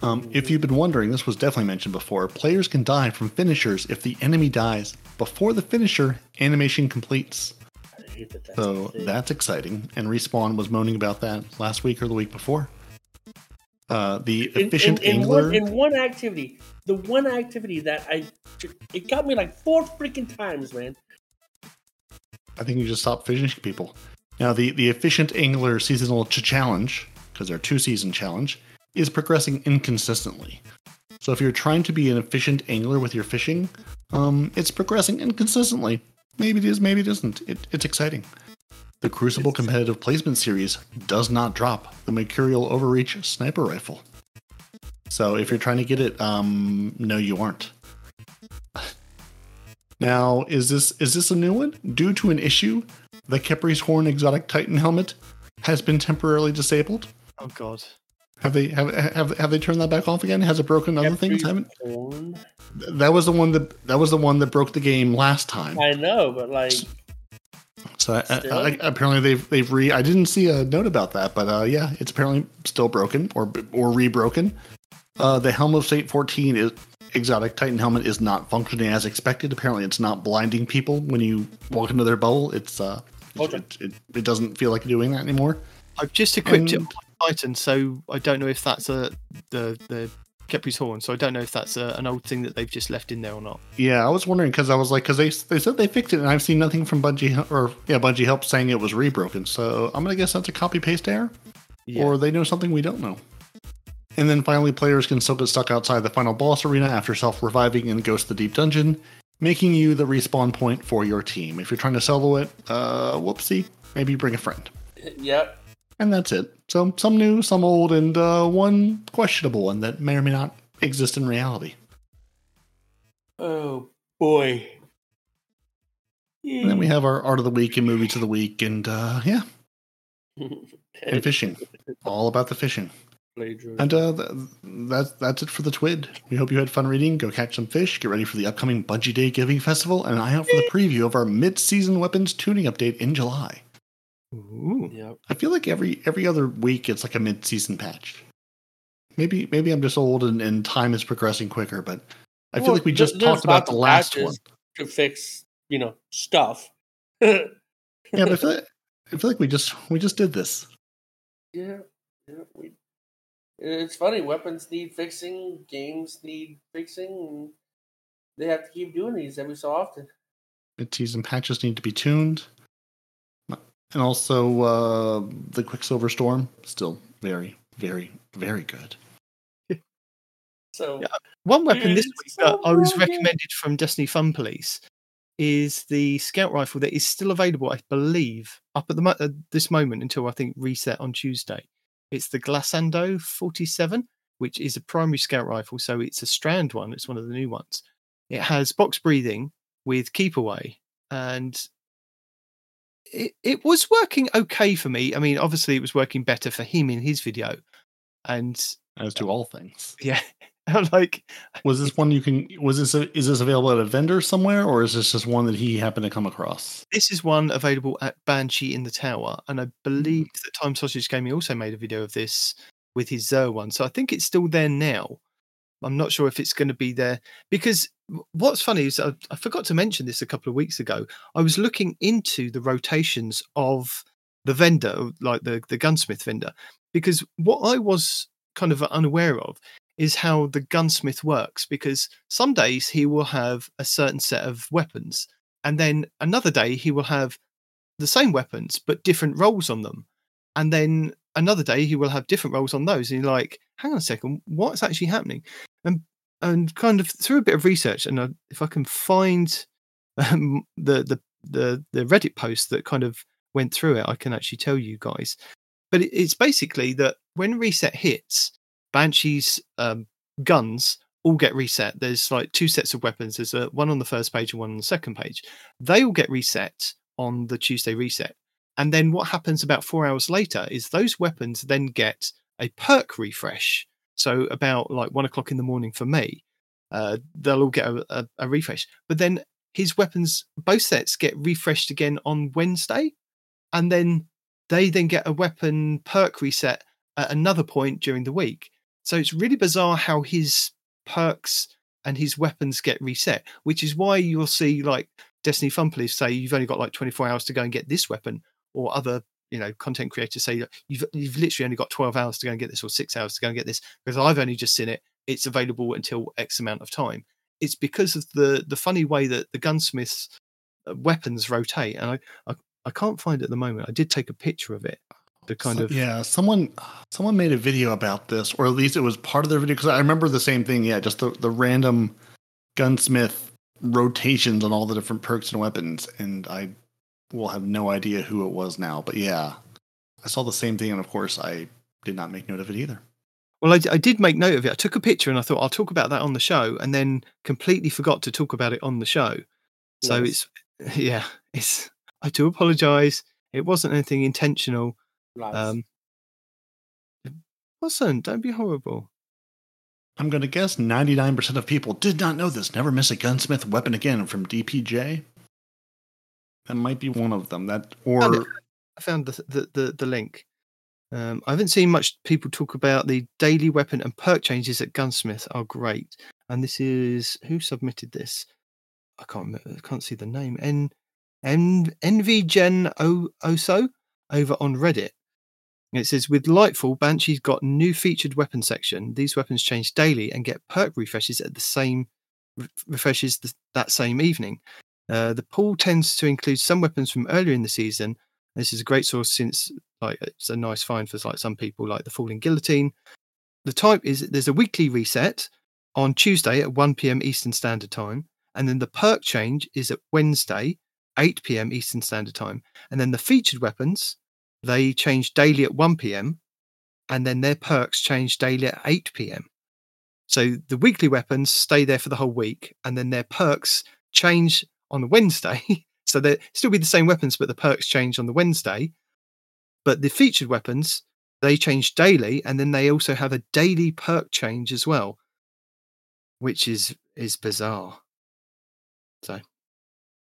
Um, if you've been wondering, this was definitely mentioned before, players can die from finishers if the enemy dies before the finisher animation completes. That. So that's exciting. And Respawn was moaning about that last week or the week before. Uh, the efficient in, in angler. one, in one activity, the one activity that I, it got me like four freaking times, man. I think you just stop finishing people. Now, the, the efficient angler seasonal challenge, because they're two season challenge, is progressing inconsistently. So if you're trying to be an efficient angler with your fishing, um, it's progressing inconsistently. Maybe it is, maybe it isn't. It, it's exciting. The Crucible competitive placement series does not drop the Mercurial Overreach sniper rifle. So if you're trying to get it, um, no, you aren't. Now, is this is this a new one? Due to an issue, the Khepri's Horn exotic Titan helmet has been temporarily disabled. Oh God. Have they have have, have they turned that back off again? Has it broken other things? Haven't porn. that was the one that that was the one that broke the game last time. I know, but like, So I, I, I- apparently they've they've re. I didn't see a note about that, but uh, yeah, it's apparently still broken or or rebroken. Uh, the Helm of Saint 14 is exotic Titan helmet is not functioning as expected. Apparently, it's not blinding people when you walk into their bubble. It's uh, Okay. it, it, it doesn't feel like doing that anymore. I've just equipped it And- with Titan, so I don't know if that's a the the Khepri's horn. So I don't know if that's a, an old thing that they've just left in there or not. Yeah, I was wondering because I was like, because they they said they fixed it, and I've seen nothing from Bungie or yeah Bungie Help saying it was rebroken. So I'm gonna guess that's a copy paste error, Yeah. or they know something we don't know. And then finally, players can still get stuck outside the final boss arena after self reviving and Ghost of the Deep Dungeon, making you the respawn point for your team. If you're trying to solo it, uh, whoopsie, maybe bring a friend. yep. And that's it. So some new, some old, and uh, one questionable one that may or may not exist in reality. Oh boy. And then we have our art of the week and movies of the week, and uh, yeah, and fishing. All about the fishing. And uh, that's that's it for the Twid. We hope you had fun reading. Go catch some fish. Get ready for the upcoming Bungie Day Giving Festival, and an eye out for the preview of our mid-season weapons tuning update in July. Ooh. Yep. I feel like every every other week it's like a mid-season patch. Maybe maybe I'm just old and, and time is progressing quicker, but I feel like we just talked about the last one. to fix, you know, stuff. Yeah, but I feel, like, I feel like we just we just did this. Yeah, yeah. We It's funny. Weapons need fixing. Games need fixing. And they have to keep doing these every so often. Its and patches need to be tuned. And also, uh, the Quicksilver Storm, still very, very, very good. So Yeah. One weapon this It's week that I was recommended from Destiny Fun Police is the scout rifle that is still available, I believe, up at the mo- at this moment until I think reset on Tuesday. It's the Glissando 47, which is a primary scout rifle, so it's a strand one. It's one of the new ones. It has box breathing with keep away, and it it was working okay for me. I mean, obviously, it was working better for him in his video, and As to all things. yeah, I'm like Was this one you can? Was this a, is this available at a vendor somewhere, or is this just one that he happened to come across? This is one available at Banshee in the Tower, and I Mm. believe that Time Sausage Gaming also made a video of this with his Zer one. So I think it's still there now. I'm not sure if it's going to be there because what's funny is I, I forgot to mention this a couple of weeks ago. I was looking into the rotations of the vendor, uh, like the the gunsmith vendor, because what I was kind of unaware of is how the gunsmith works. Because some days he will have a certain set of weapons, and then another day he will have the same weapons but different roles on them and then another day he will have different roles on those and you're like hang on a second what's actually happening and and kind of through a bit of research and I, if i can find um, the the the the reddit post that kind of went through it i can actually tell you guys but it, it's basically that when reset hits banshee's um, guns all get reset there's like two sets of weapons there's a one on the first page and one on the second page they all get reset on the Tuesday reset. And then what happens about four hours later is those weapons then get a perk refresh. So about like one o'clock in the morning for me, uh, they'll all get a, a, a refresh. But then his weapons, both sets get refreshed again on Wednesday, and then they then get a weapon perk reset at another point during the week. So it's really bizarre how his perks and his weapons get reset, which is why you'll see like Destiny Fun Police say you've only got like 24 hours to go and get this weapon, or other you know content creators say you've you've literally only got 12 hours to go and get this, or six hours to go and get this. Because I've only just seen it; it's available until X amount of time. It's because of the the funny way that the gunsmiths' uh, weapons rotate, and I I, I can't find it at the moment. I did take a picture of it. The kind So- of yeah. Someone someone made a video about this, or at least it was part of their video because I remember the same thing. Yeah, just the the random gunsmith rotations on all the different perks and weapons, and I will have no idea who it was now. But yeah, I saw the same thing, and of course, I did not make note of it either. Well, I did make note of it. I took a picture and I thought I'll talk about that on the show, and then completely forgot to talk about it on the show. So Nice. it's yeah, it's. I do apologise. It wasn't anything intentional. Nice. Um, it wasn't. Don't be horrible. I'm going to guess 99% of people did not know this. Never miss a gunsmith weapon again from DPJ. That might be one of them. That Found or I found the the the, the link. Um, I haven't seen much people talk about the daily weapon and perk changes at Gunsmith are great. And this is who submitted this? I can't remember. I can't see the name. N N NVGen O Oso over on Reddit. It says with Lightfall, Banshee's got new featured weapon section. These weapons change daily and get perk refreshes at the same refreshes th- that same evening. Uh, the pool tends to include some weapons from earlier in the season. This is a great source since like it's a nice find for like some people like the Falling Guillotine. The type is there's a weekly reset on Tuesday at 1 p.m. Eastern Standard Time, and then the perk change is at Wednesday 8 p.m. Eastern Standard Time, and then the featured weapons they change daily at 1 p.m. and then their perks change daily at 8 p.m. So the weekly weapons stay there for the whole week, and then their perks change on the Wednesday. so they still be the same weapons, but the perks change on the Wednesday. But the featured weapons they change daily, and then they also have a daily perk change as well, which is is bizarre. So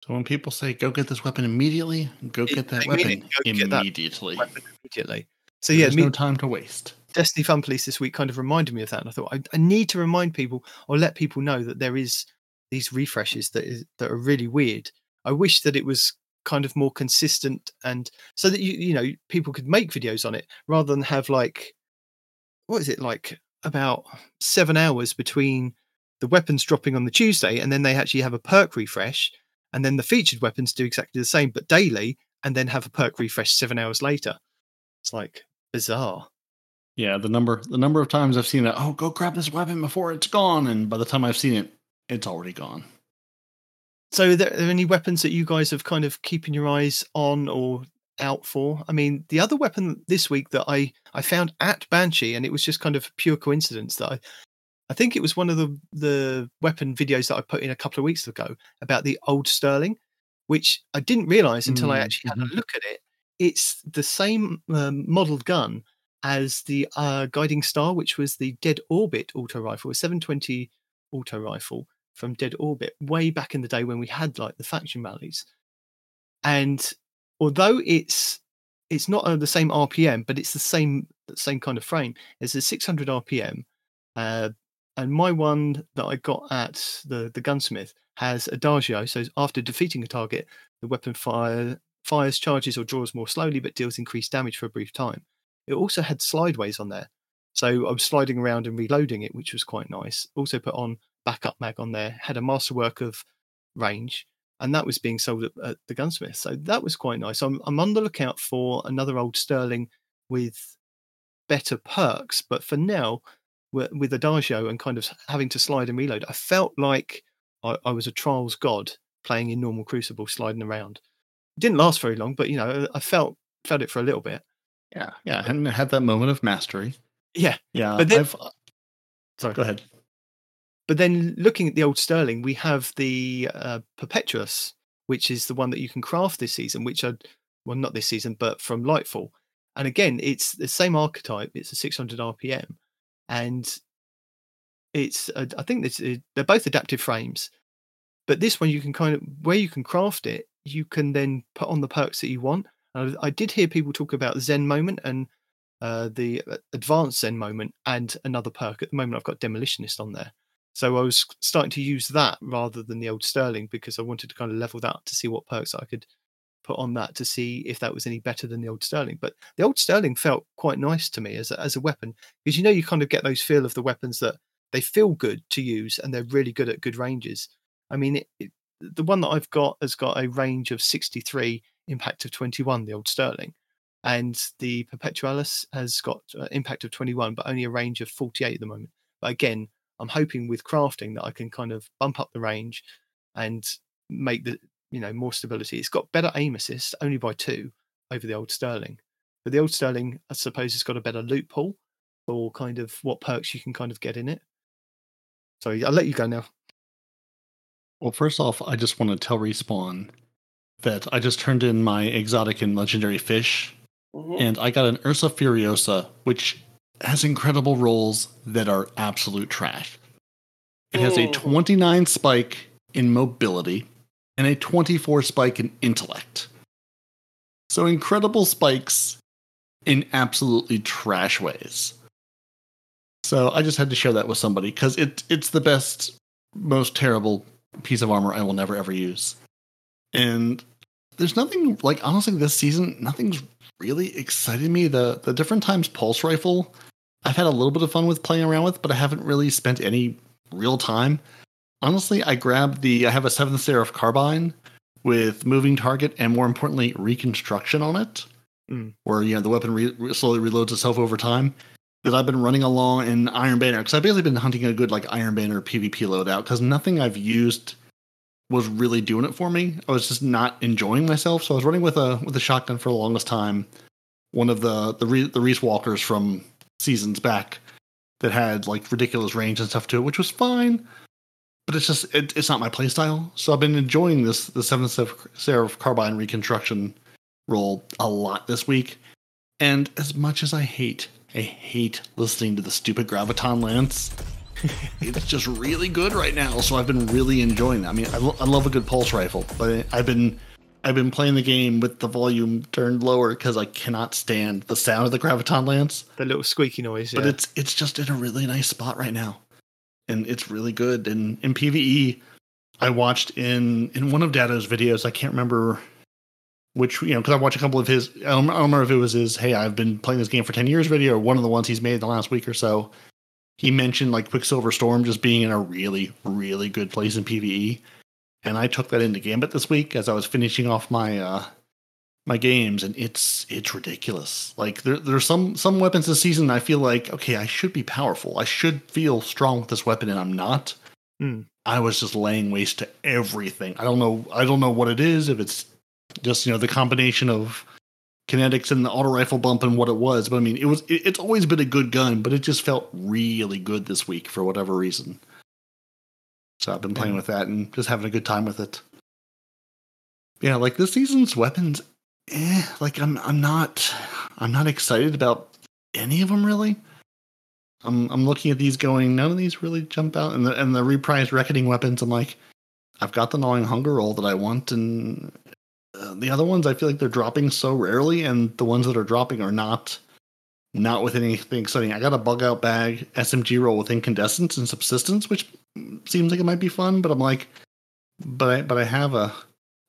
so when people say go get this weapon immediately, go It- get that weapon it, go that immediately. weapon immediately. So yeah, There's me, no time to waste. Destiny Fun Police this week kind of reminded me of that, and I thought I, I need to remind people or let people know that there is these refreshes that is that are really weird. I wish that it was kind of more consistent and so that you you know people could make videos on it rather than have like what is it like about seven hours between the weapons dropping on the Tuesday, and then they actually have a perk refresh, and then the featured weapons do exactly the same but daily, and then have a perk refresh seven hours later. It's like bizarre. Yeah, the number the number of times I've seen it. Oh, go grab this weapon before it's gone, and by the time I've seen it, it's already gone. So, are there, are there any weapons that you guys have kind of keeping your eyes on or out for? I mean, the other weapon this week that I I found at Banshee, and it was just kind of pure coincidence that I I think it was one of the the weapon videos that I put in a couple of weeks ago about the old Sterling, which I didn't realize until I Mm, actually had a look at it. It's the same um, modeled gun as the uh, Guiding Star, which was the Dead Orbit auto rifle, a 720 auto rifle from Dead Orbit, way back in the day when we had like the faction rallies. And although it's it's not uh, the same RPM, but it's the same same kind of frame. It's a 600 RPM, uh, and my one that I got at the the gunsmith has adagio. So after defeating a target, the weapon fire fires, charges, or draws more slowly, but deals increased damage for a brief time. It also had slideways on there, so I was sliding around and reloading it, which was quite nice. Also put on backup mag on there. Had a masterwork of range, and that was being sold at, at the gunsmith. So that was quite nice. I'm I'm on the lookout for another old Sterling with better perks, but for now, with, Adagio and kind of having to slide and reload, I felt like I, I was a Trials god playing in normal Crucible, sliding around. It didn't last very long, but you know, I felt felt it for a little bit. Yeah, yeah, and had that moment of mastery. Yeah, Yeah, But then- I've, uh, sorry. go ahead. But then looking at the old Sterling, we have the uh, Perpetualis, which is the one that you can craft this season, which are, well, not this season, but from Lightfall. And again, it's the same archetype. It's a 600 RPM, and it's I think this, they're both adaptive frames. But this one, you can kind of where you can craft it, you can then put on the perks that you want. And I, I did hear people talk about Zen moment and uh, the uh, advanced Zen moment and another perk. At the moment, I've got Demolitionist on there. So I was starting to use that rather than the old Sterling because I wanted to kind of level that to see what perks I could put on that to see if that was any better than the old Sterling. But the old Sterling felt quite nice to me as a, as a weapon because you know you kind of get those feel of the weapons that they feel good to use and they're really good at good ranges. I mean, it, it, the one that I've got has got a range of 63, impact of 21, the old Sterling. And the Perpetualis has got uh, impact of 21, but only a range of 48 at the moment. But again, I'm hoping with crafting that I can kind of bump up the range and make the you know more stability. It's got better aim assist, only by two over the old Sterling. But the old Sterling, I suppose, has got a better loot pool for kind of what perks you can kind of get in it. Sorry, I'll let you go now. Well, first off, I just want to tell Respawn that I just turned in my exotic and legendary fish, Mhm. and I got an Ursa Furiosa, which has incredible rolls that are absolute trash. It has a Oh. 29 spike in mobility and a 24 spike in intellect. So incredible spikes in absolutely trash ways. So I just had to share that with somebody because it it's the best, most terrible piece of armor I will never ever use. And there's nothing like honestly this season, nothing's really excited me. The the different times pulse rifle, I've had a little bit of fun with playing around with, but I haven't really spent any real time. Honestly, I grabbed the I have a seventh seraph carbine with moving target and more importantly reconstruction on it, Mm. where you know the weapon re- slowly reloads itself over time. That I've been running along in Iron Banner because I've basically been hunting a good like Iron Banner PvP loadout because nothing I've used was really doing it for me. I was just not enjoying myself, so I was running with a with a shotgun for the longest time. One of the the Re- the Riiswalkers from seasons back that had like ridiculous range and stuff to it, which was fine. But it's just it, it's not my playstyle. So I've been enjoying this the seventh Seraph- carbine reconstruction roll a lot this week. And as much as I hate, I hate listening to the stupid graviton lance. it's just really good right now, so I've been really enjoying that. I mean, I, lo- I love a good pulse rifle, but I've been I've been playing the game with the volume turned lower because I cannot stand the sound of the graviton lance. The little squeaky noise. But it's it's just in a really nice spot right now, and it's really good. And in PVE, I watched in in one of Datto's videos. I can't remember which you know because I watched a couple of his. I don't, I don't remember if it was his. Hey, I've been playing this game for ten years video, or one of the ones he's made in the last week or so. He mentioned like Quicksilver Storm just being in a really, really good place in PVE, and I took that into Gambit this week as I was finishing off my uh my games, and it's it's ridiculous. Like there there's some some weapons this season I feel like okay, I should be powerful, I should feel strong with this weapon, and I'm not. Hmm. I was just laying waste to everything. I don't know. I don't know what it is. If it's just you know the combination of kinetics and the auto rifle bump and what it was, but I mean it was. It, it's always been a good gun, but it just felt really good this week for whatever reason. So I've been playing Yeah. with that and just having a good time with it. Yeah, like this season's weapons, eh, like I'm I'm not I'm not excited about any of them really. I'm I'm looking at these going, none of these really jump out, and the and the reprised reckoning weapons. I'm like, I've got the gnawing hunger roll that I want, and uh, the other ones I feel like they're dropping so rarely, and the ones that are dropping are not not with anything exciting. I got a bug out bag SMG roll with incandescence and subsistence, which seems like it might be fun, but I'm like, but I but I have a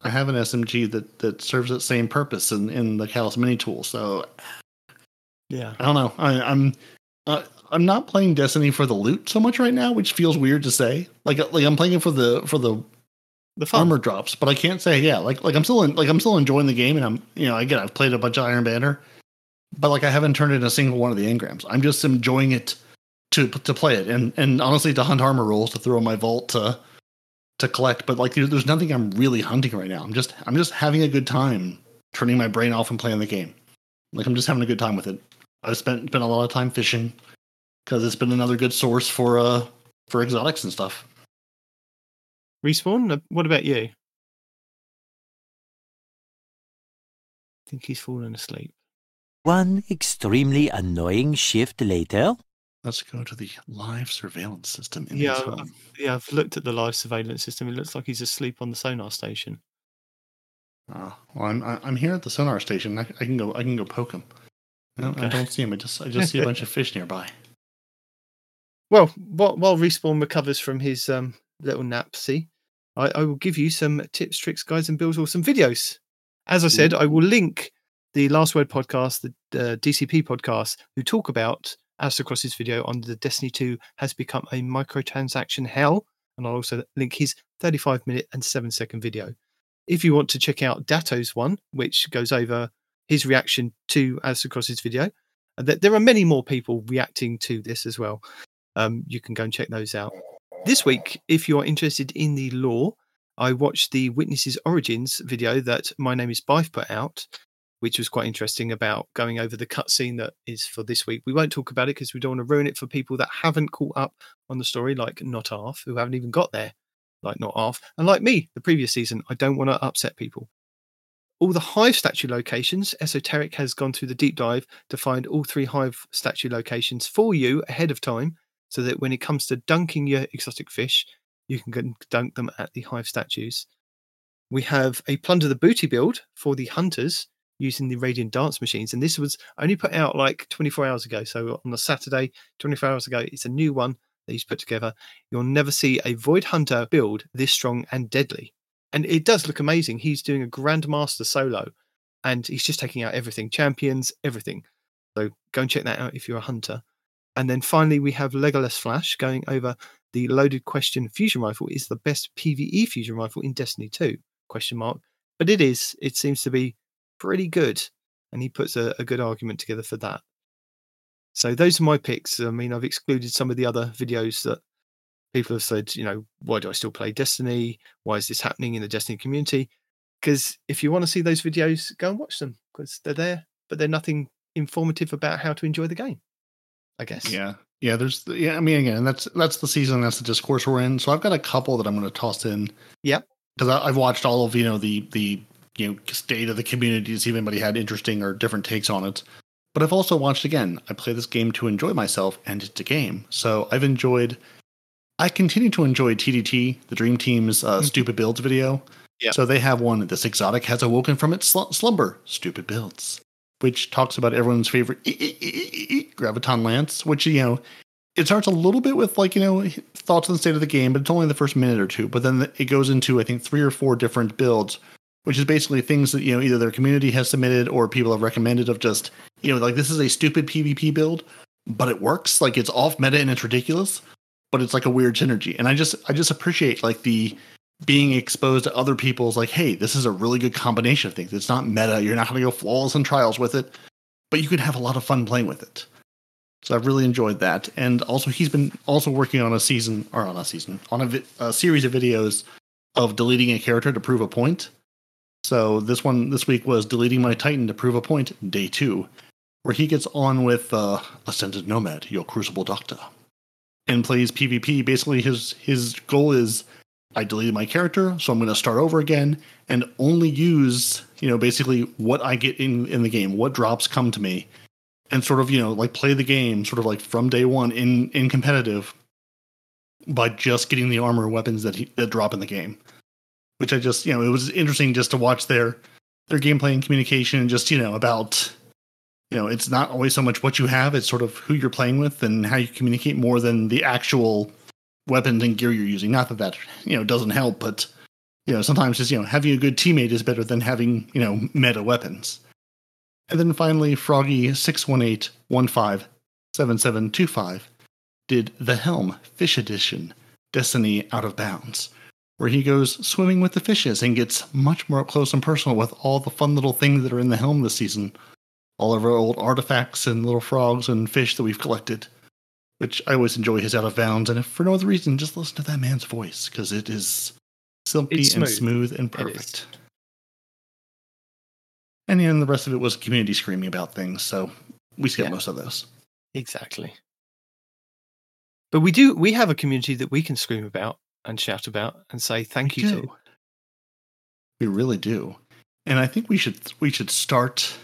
I have an SMG that that serves that same purpose in in the Calus Mini tool, so Yeah. I don't know. I, I'm uh, I'm not playing Destiny for the loot so much right now, which feels weird to say. Like like I'm playing it for the for the The fun. armor drops, but I can't say yeah. Like like I'm still in, like I'm still enjoying the game, and I'm you know again I've played a bunch of Iron Banner, but like I haven't turned in a single one of the engrams. I'm just enjoying it to to play it, and and honestly to hunt armor rolls to throw in my vault to to collect. But like there's nothing I'm really hunting right now. I'm just I'm just having a good time turning my brain off and playing the game. Like I'm just having a good time with it. I've spent spent a lot of time fishing because it's been another good source for uh for exotics and stuff. Respawn. Uh, What about you? I think he's fallen asleep. One extremely annoying shift later. Let's go to the live surveillance system in Yeah, his I've- Yeah, I've looked at the live surveillance system. It looks like he's asleep on the sonar station. Oh, well, I'm I- I'm here at the sonar station. I, I can go I can go poke him. No, I Okay. don't see him. I just I just see a bunch of fish nearby. Well, while, while Respawn recovers from his um, little nap, see, I, I will give you some tips, tricks, guides, and builds or some videos. As I said, I will link the Last Word podcast, the uh, DCP podcast, who talk about Aztecross's video on the Destiny 2 has become a microtransaction hell. And I'll also link his 35 minute and 7 second video. If you want to check out Datto's one, which goes over his reaction to Aztecross's video, uh, there there are many more people reacting to this as well um, you can go and check those out. This week, if you're interested in the law, I watched the Witnesses Origins video that My Name is Byf put out, which was quite interesting about going over the cutscene that is for this week. We won't talk about it because we don't want to ruin it for people that haven't caught up on the story, like Not Arf, who haven't even got there, like Not Arf, and like me, the previous season. I don't want to upset people. All the Hive statue locations, Esoterickk has gone through the deep dive to find all three Hive statue locations for you ahead of time so that when it comes to dunking your exotic fish, you can dunk them at the hive statues. We have a Plunderthabooty build for the hunters using the radiant dance machines, and this was only put out like 24 hours ago. So on a Saturday, 24 hours ago, it's a new one that he's put together. You'll never see a void hunter build this strong and deadly, and it does look amazing. He's doing a grandmaster solo, and he's just taking out everything, champions, everything. So go and check that out if you're a hunter. And then finally, we have Legolas Flash going over the loaded question fusion rifle is the best PVE fusion rifle in Destiny 2? Question mark. But it is. It seems to be pretty good, and he puts a, a good argument together for that. So those are my picks. I mean, I've excluded some of the other videos that people have said. You know, why do I still play Destiny? Why is this happening in the Destiny community? Because if you want to see those videos, go and watch them because they're there, but they're nothing informative about how to enjoy the game. I guess. Yeah, yeah. There's yeah. I mean, again, that's that's the season. That's the discourse we're in. So I've got a couple that I'm going to toss in. Yep. Because I've watched all of you know the the you know state of the community to see if anybody had interesting or different takes on it. But I've also watched again. I play this game to enjoy myself, and it's a game. So I've enjoyed. I continue to enjoy TDT, the Dream Team's uh, stupid builds video. Yeah. So they have one. This exotic has awoken from its sl- slumber. Stupid builds which talks about everyone's favorite graviton lance, which you know it starts a little bit with like you know thoughts on the state of the game, but it's only the first minute or two. But then it goes into I think three or four different builds which is basically things that you know either their community has submitted or people have recommended of just you know like this is a stupid PvP build, but it works. Like it's off meta and it's ridiculous, but it's like a weird synergy. And I just I just appreciate like the being exposed to other people's like, hey, this is a really good combination of things. It's not meta. You're not going to go flawless in trials with it, but you can have a lot of fun playing with it. So I've really enjoyed that. And also, he's been also working on a season or on a season on a, vi- a series of videos of deleting a character to prove a point. So this one this week was deleting my Titan to prove a point, day two, where he gets on with uh, Ascended Nomad, your Crucible Doctor, and plays PvP. Basically, his his goal is I deleted my character, so I'm going to start over again and only use you know basically what I get in in the game, what drops come to me, and sort of you know like play the game sort of like from day one in in competitive by just getting the armor weapons that he, that drop in the game which i just you know it was interesting just to watch their their gameplay and communication and just you know about you know it's not always so much what you have it's sort of who you're playing with and how you communicate more than the actual weapons and gear you're using. Not that that you know doesn't help but you know sometimes just you know having a good teammate is better than having you know meta weapons. And then finally, Froggy six one eight one five seven seven two five did the Helm Fish Edition Destiny Out of Bounds, where he goes swimming with the fishes and gets much more up close and personal with all the fun little things that are in the Helm this season. All of our old artifacts and little frogs and fish that we've collected, which I always enjoy his Out of Bounds. And if for no other reason, just listen to that man's voice because it is silky It's and smooth. smooth and perfect. And then the rest of it was community screaming about things, so we skipped Yeah. most of those. Exactly. But we do we have a community that we can scream about and shout about and say thank We you do. to. We really do. And I think we should we should start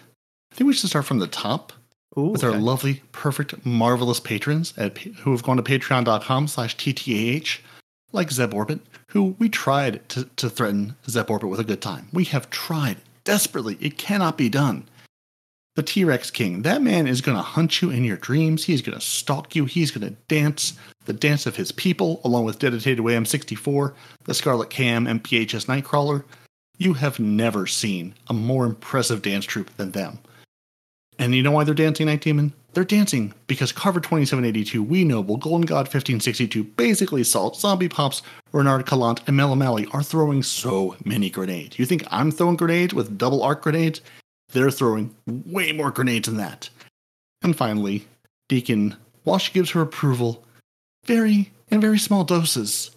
I think we should start from the top Ooh, with our lovely, perfect, marvelous patrons at who have gone to patreon.com slash TTAH, like Zeb Orbit, who we tried to, to threaten Zeb Orbit with a good time. We have tried desperately. It cannot be done. The T Rex King, that man is going to hunt you in your dreams. He's going to stalk you. He's going to dance the dance of his people, along with Dedicated Wham 64, the Scarlet Cam, and PHS Nightcrawler. You have never seen a more impressive dance troupe than them. And you know why they're dancing, Nitedemon? They're dancing because Carver 2782, We Noble, Golden God 1562, Basically Salt, Zombie Pops, Renard Calant, and Mel O'Malley are throwing so many grenades. You think I'm throwing grenades with double arc grenades? They're throwing way more grenades than that. And finally, Deacon, while she gives her approval, very in very small doses.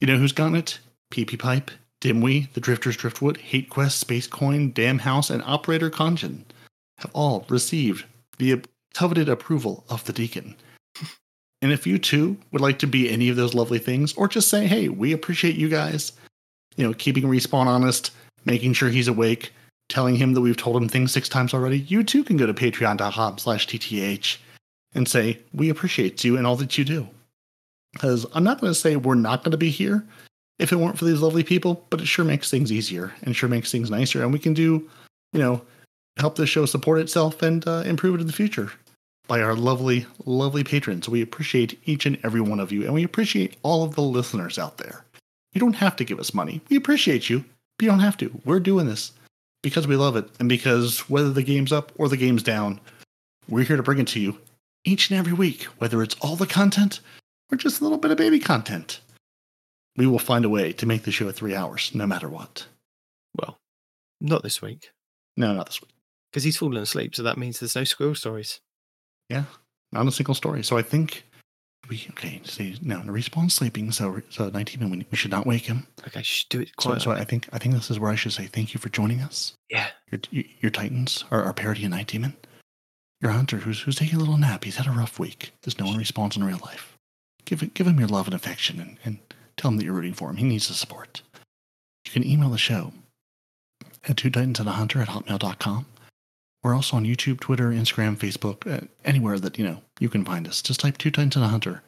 You know who's gotten it? PP Pipe, Dimwee, The Drifters Driftwood, Hate Quest, Space Coin, Damn House, and Operator Conjun have all received the coveted approval of the deacon. And if you too would like to be any of those lovely things, or just say, hey, we appreciate you guys, you know, keeping Respawn honest, making sure he's awake, telling him that we've told him things six times already, you too can go to patreon.com slash TTH and say, we appreciate you and all that you do. Because I'm not going to say we're not going to be here if it weren't for these lovely people, but it sure makes things easier and sure makes things nicer. And we can do, you know, help the show support itself and uh, improve it in the future by our lovely, lovely patrons. We appreciate each and every one of you, and we appreciate all of the listeners out there. You don't have to give us money. We appreciate you, but you don't have to. We're doing this because we love it, and because whether the game's up or the game's down, we're here to bring it to you each and every week, whether it's all the content or just a little bit of baby content. We will find a way to make the show three hours, no matter what. Well, not this week No, not this week. because he's fallen asleep, so that means there's no squirrel stories. Yeah, not a single story. So I think we okay. See, no, the respawn sleeping. So so nineteen, we, we should not wake him. Okay, shh, do it So, quietly. so I think I think this is where I should say thank you for joining us. yeah, Your your Titans, our, our Peroty of Nitedemon, your hunter who's who's taking a little nap. He's had a rough week because no one respawns in real life. Give it, give him your love and affection, and, and tell him that you're rooting for him. He needs the support. You can email the show at two titans and a hunter at hotmail.com. We're also on YouTube, Twitter, Instagram, Facebook, uh, anywhere that you know you can find us. Just type two titans and a hunter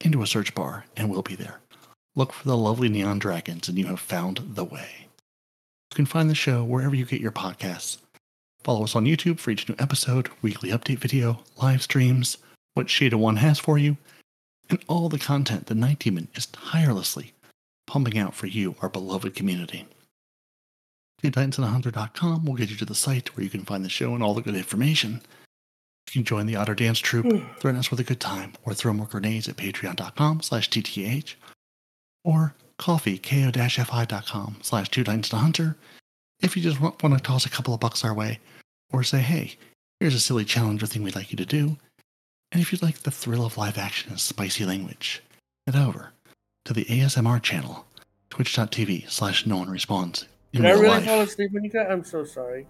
into a search bar, and we'll be there. Look for the lovely neon dragons, and you have found the way. You can find the show wherever you get your podcasts. Follow us on YouTube for each new episode, weekly update video, live streams, what Shade of One has for you, and all the content the Nitedemon is tirelessly pumping out for you, our beloved community. TwoTitansAndAHunter.com will get you to the site where you can find the show and all the good information. You can join the Otter Dance Troupe, hmm. threaten us with a good time, or throw more grenades at patreon.com slash TTH, or coffee, ko-fi.com slash TwoTitansAndAHunter if you just want, want to toss a couple of bucks our way, or say, hey, here's a silly challenge or thing we'd like you to do. And if you'd like the thrill of live action and spicy language, head over to the ASMR channel, twitch.tv slash no one respawns. Did I really life. fall asleep when you got? I'm so sorry.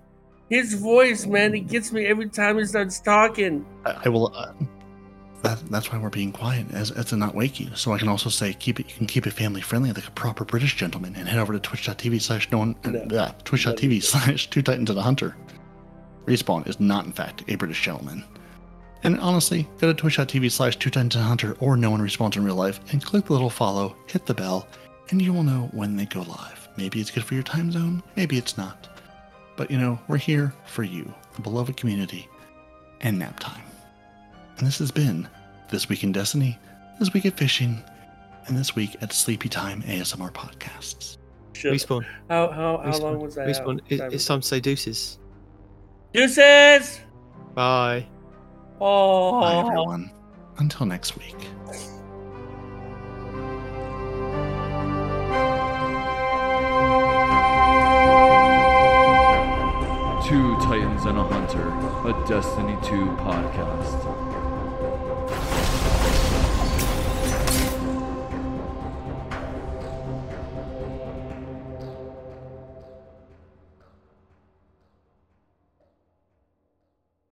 His voice, man, it gets me every time he starts talking. I, I will. Uh, that, that's why we're being quiet, as, as to not wake you. So I can also say, keep it. You can keep it family friendly, like a proper British gentleman, and head over to twitch.tv slash no one. No. Uh, twitch.tv slash two titans and a hunter. Respawn is not, in fact, a British gentleman. And honestly, go to twitch.tv slash two titans and a hunter or no one respawns in real life, and click the little follow, hit the bell, and you will know when they go live. Maybe it's good for your time zone, maybe it's not. But you know, we're here for you, the beloved community, and nap time. And this has been This Week in Destiny, This Week at Fishing, and This Week at Sleepy Time ASMR Podcasts. Shit. Respawn. How how how respawn. long was that? Respawn. It, it's time to say deuces. Deuces. Bye. Oh. Bye, everyone. Until next week. And a Hunter, a Destiny 2 podcast.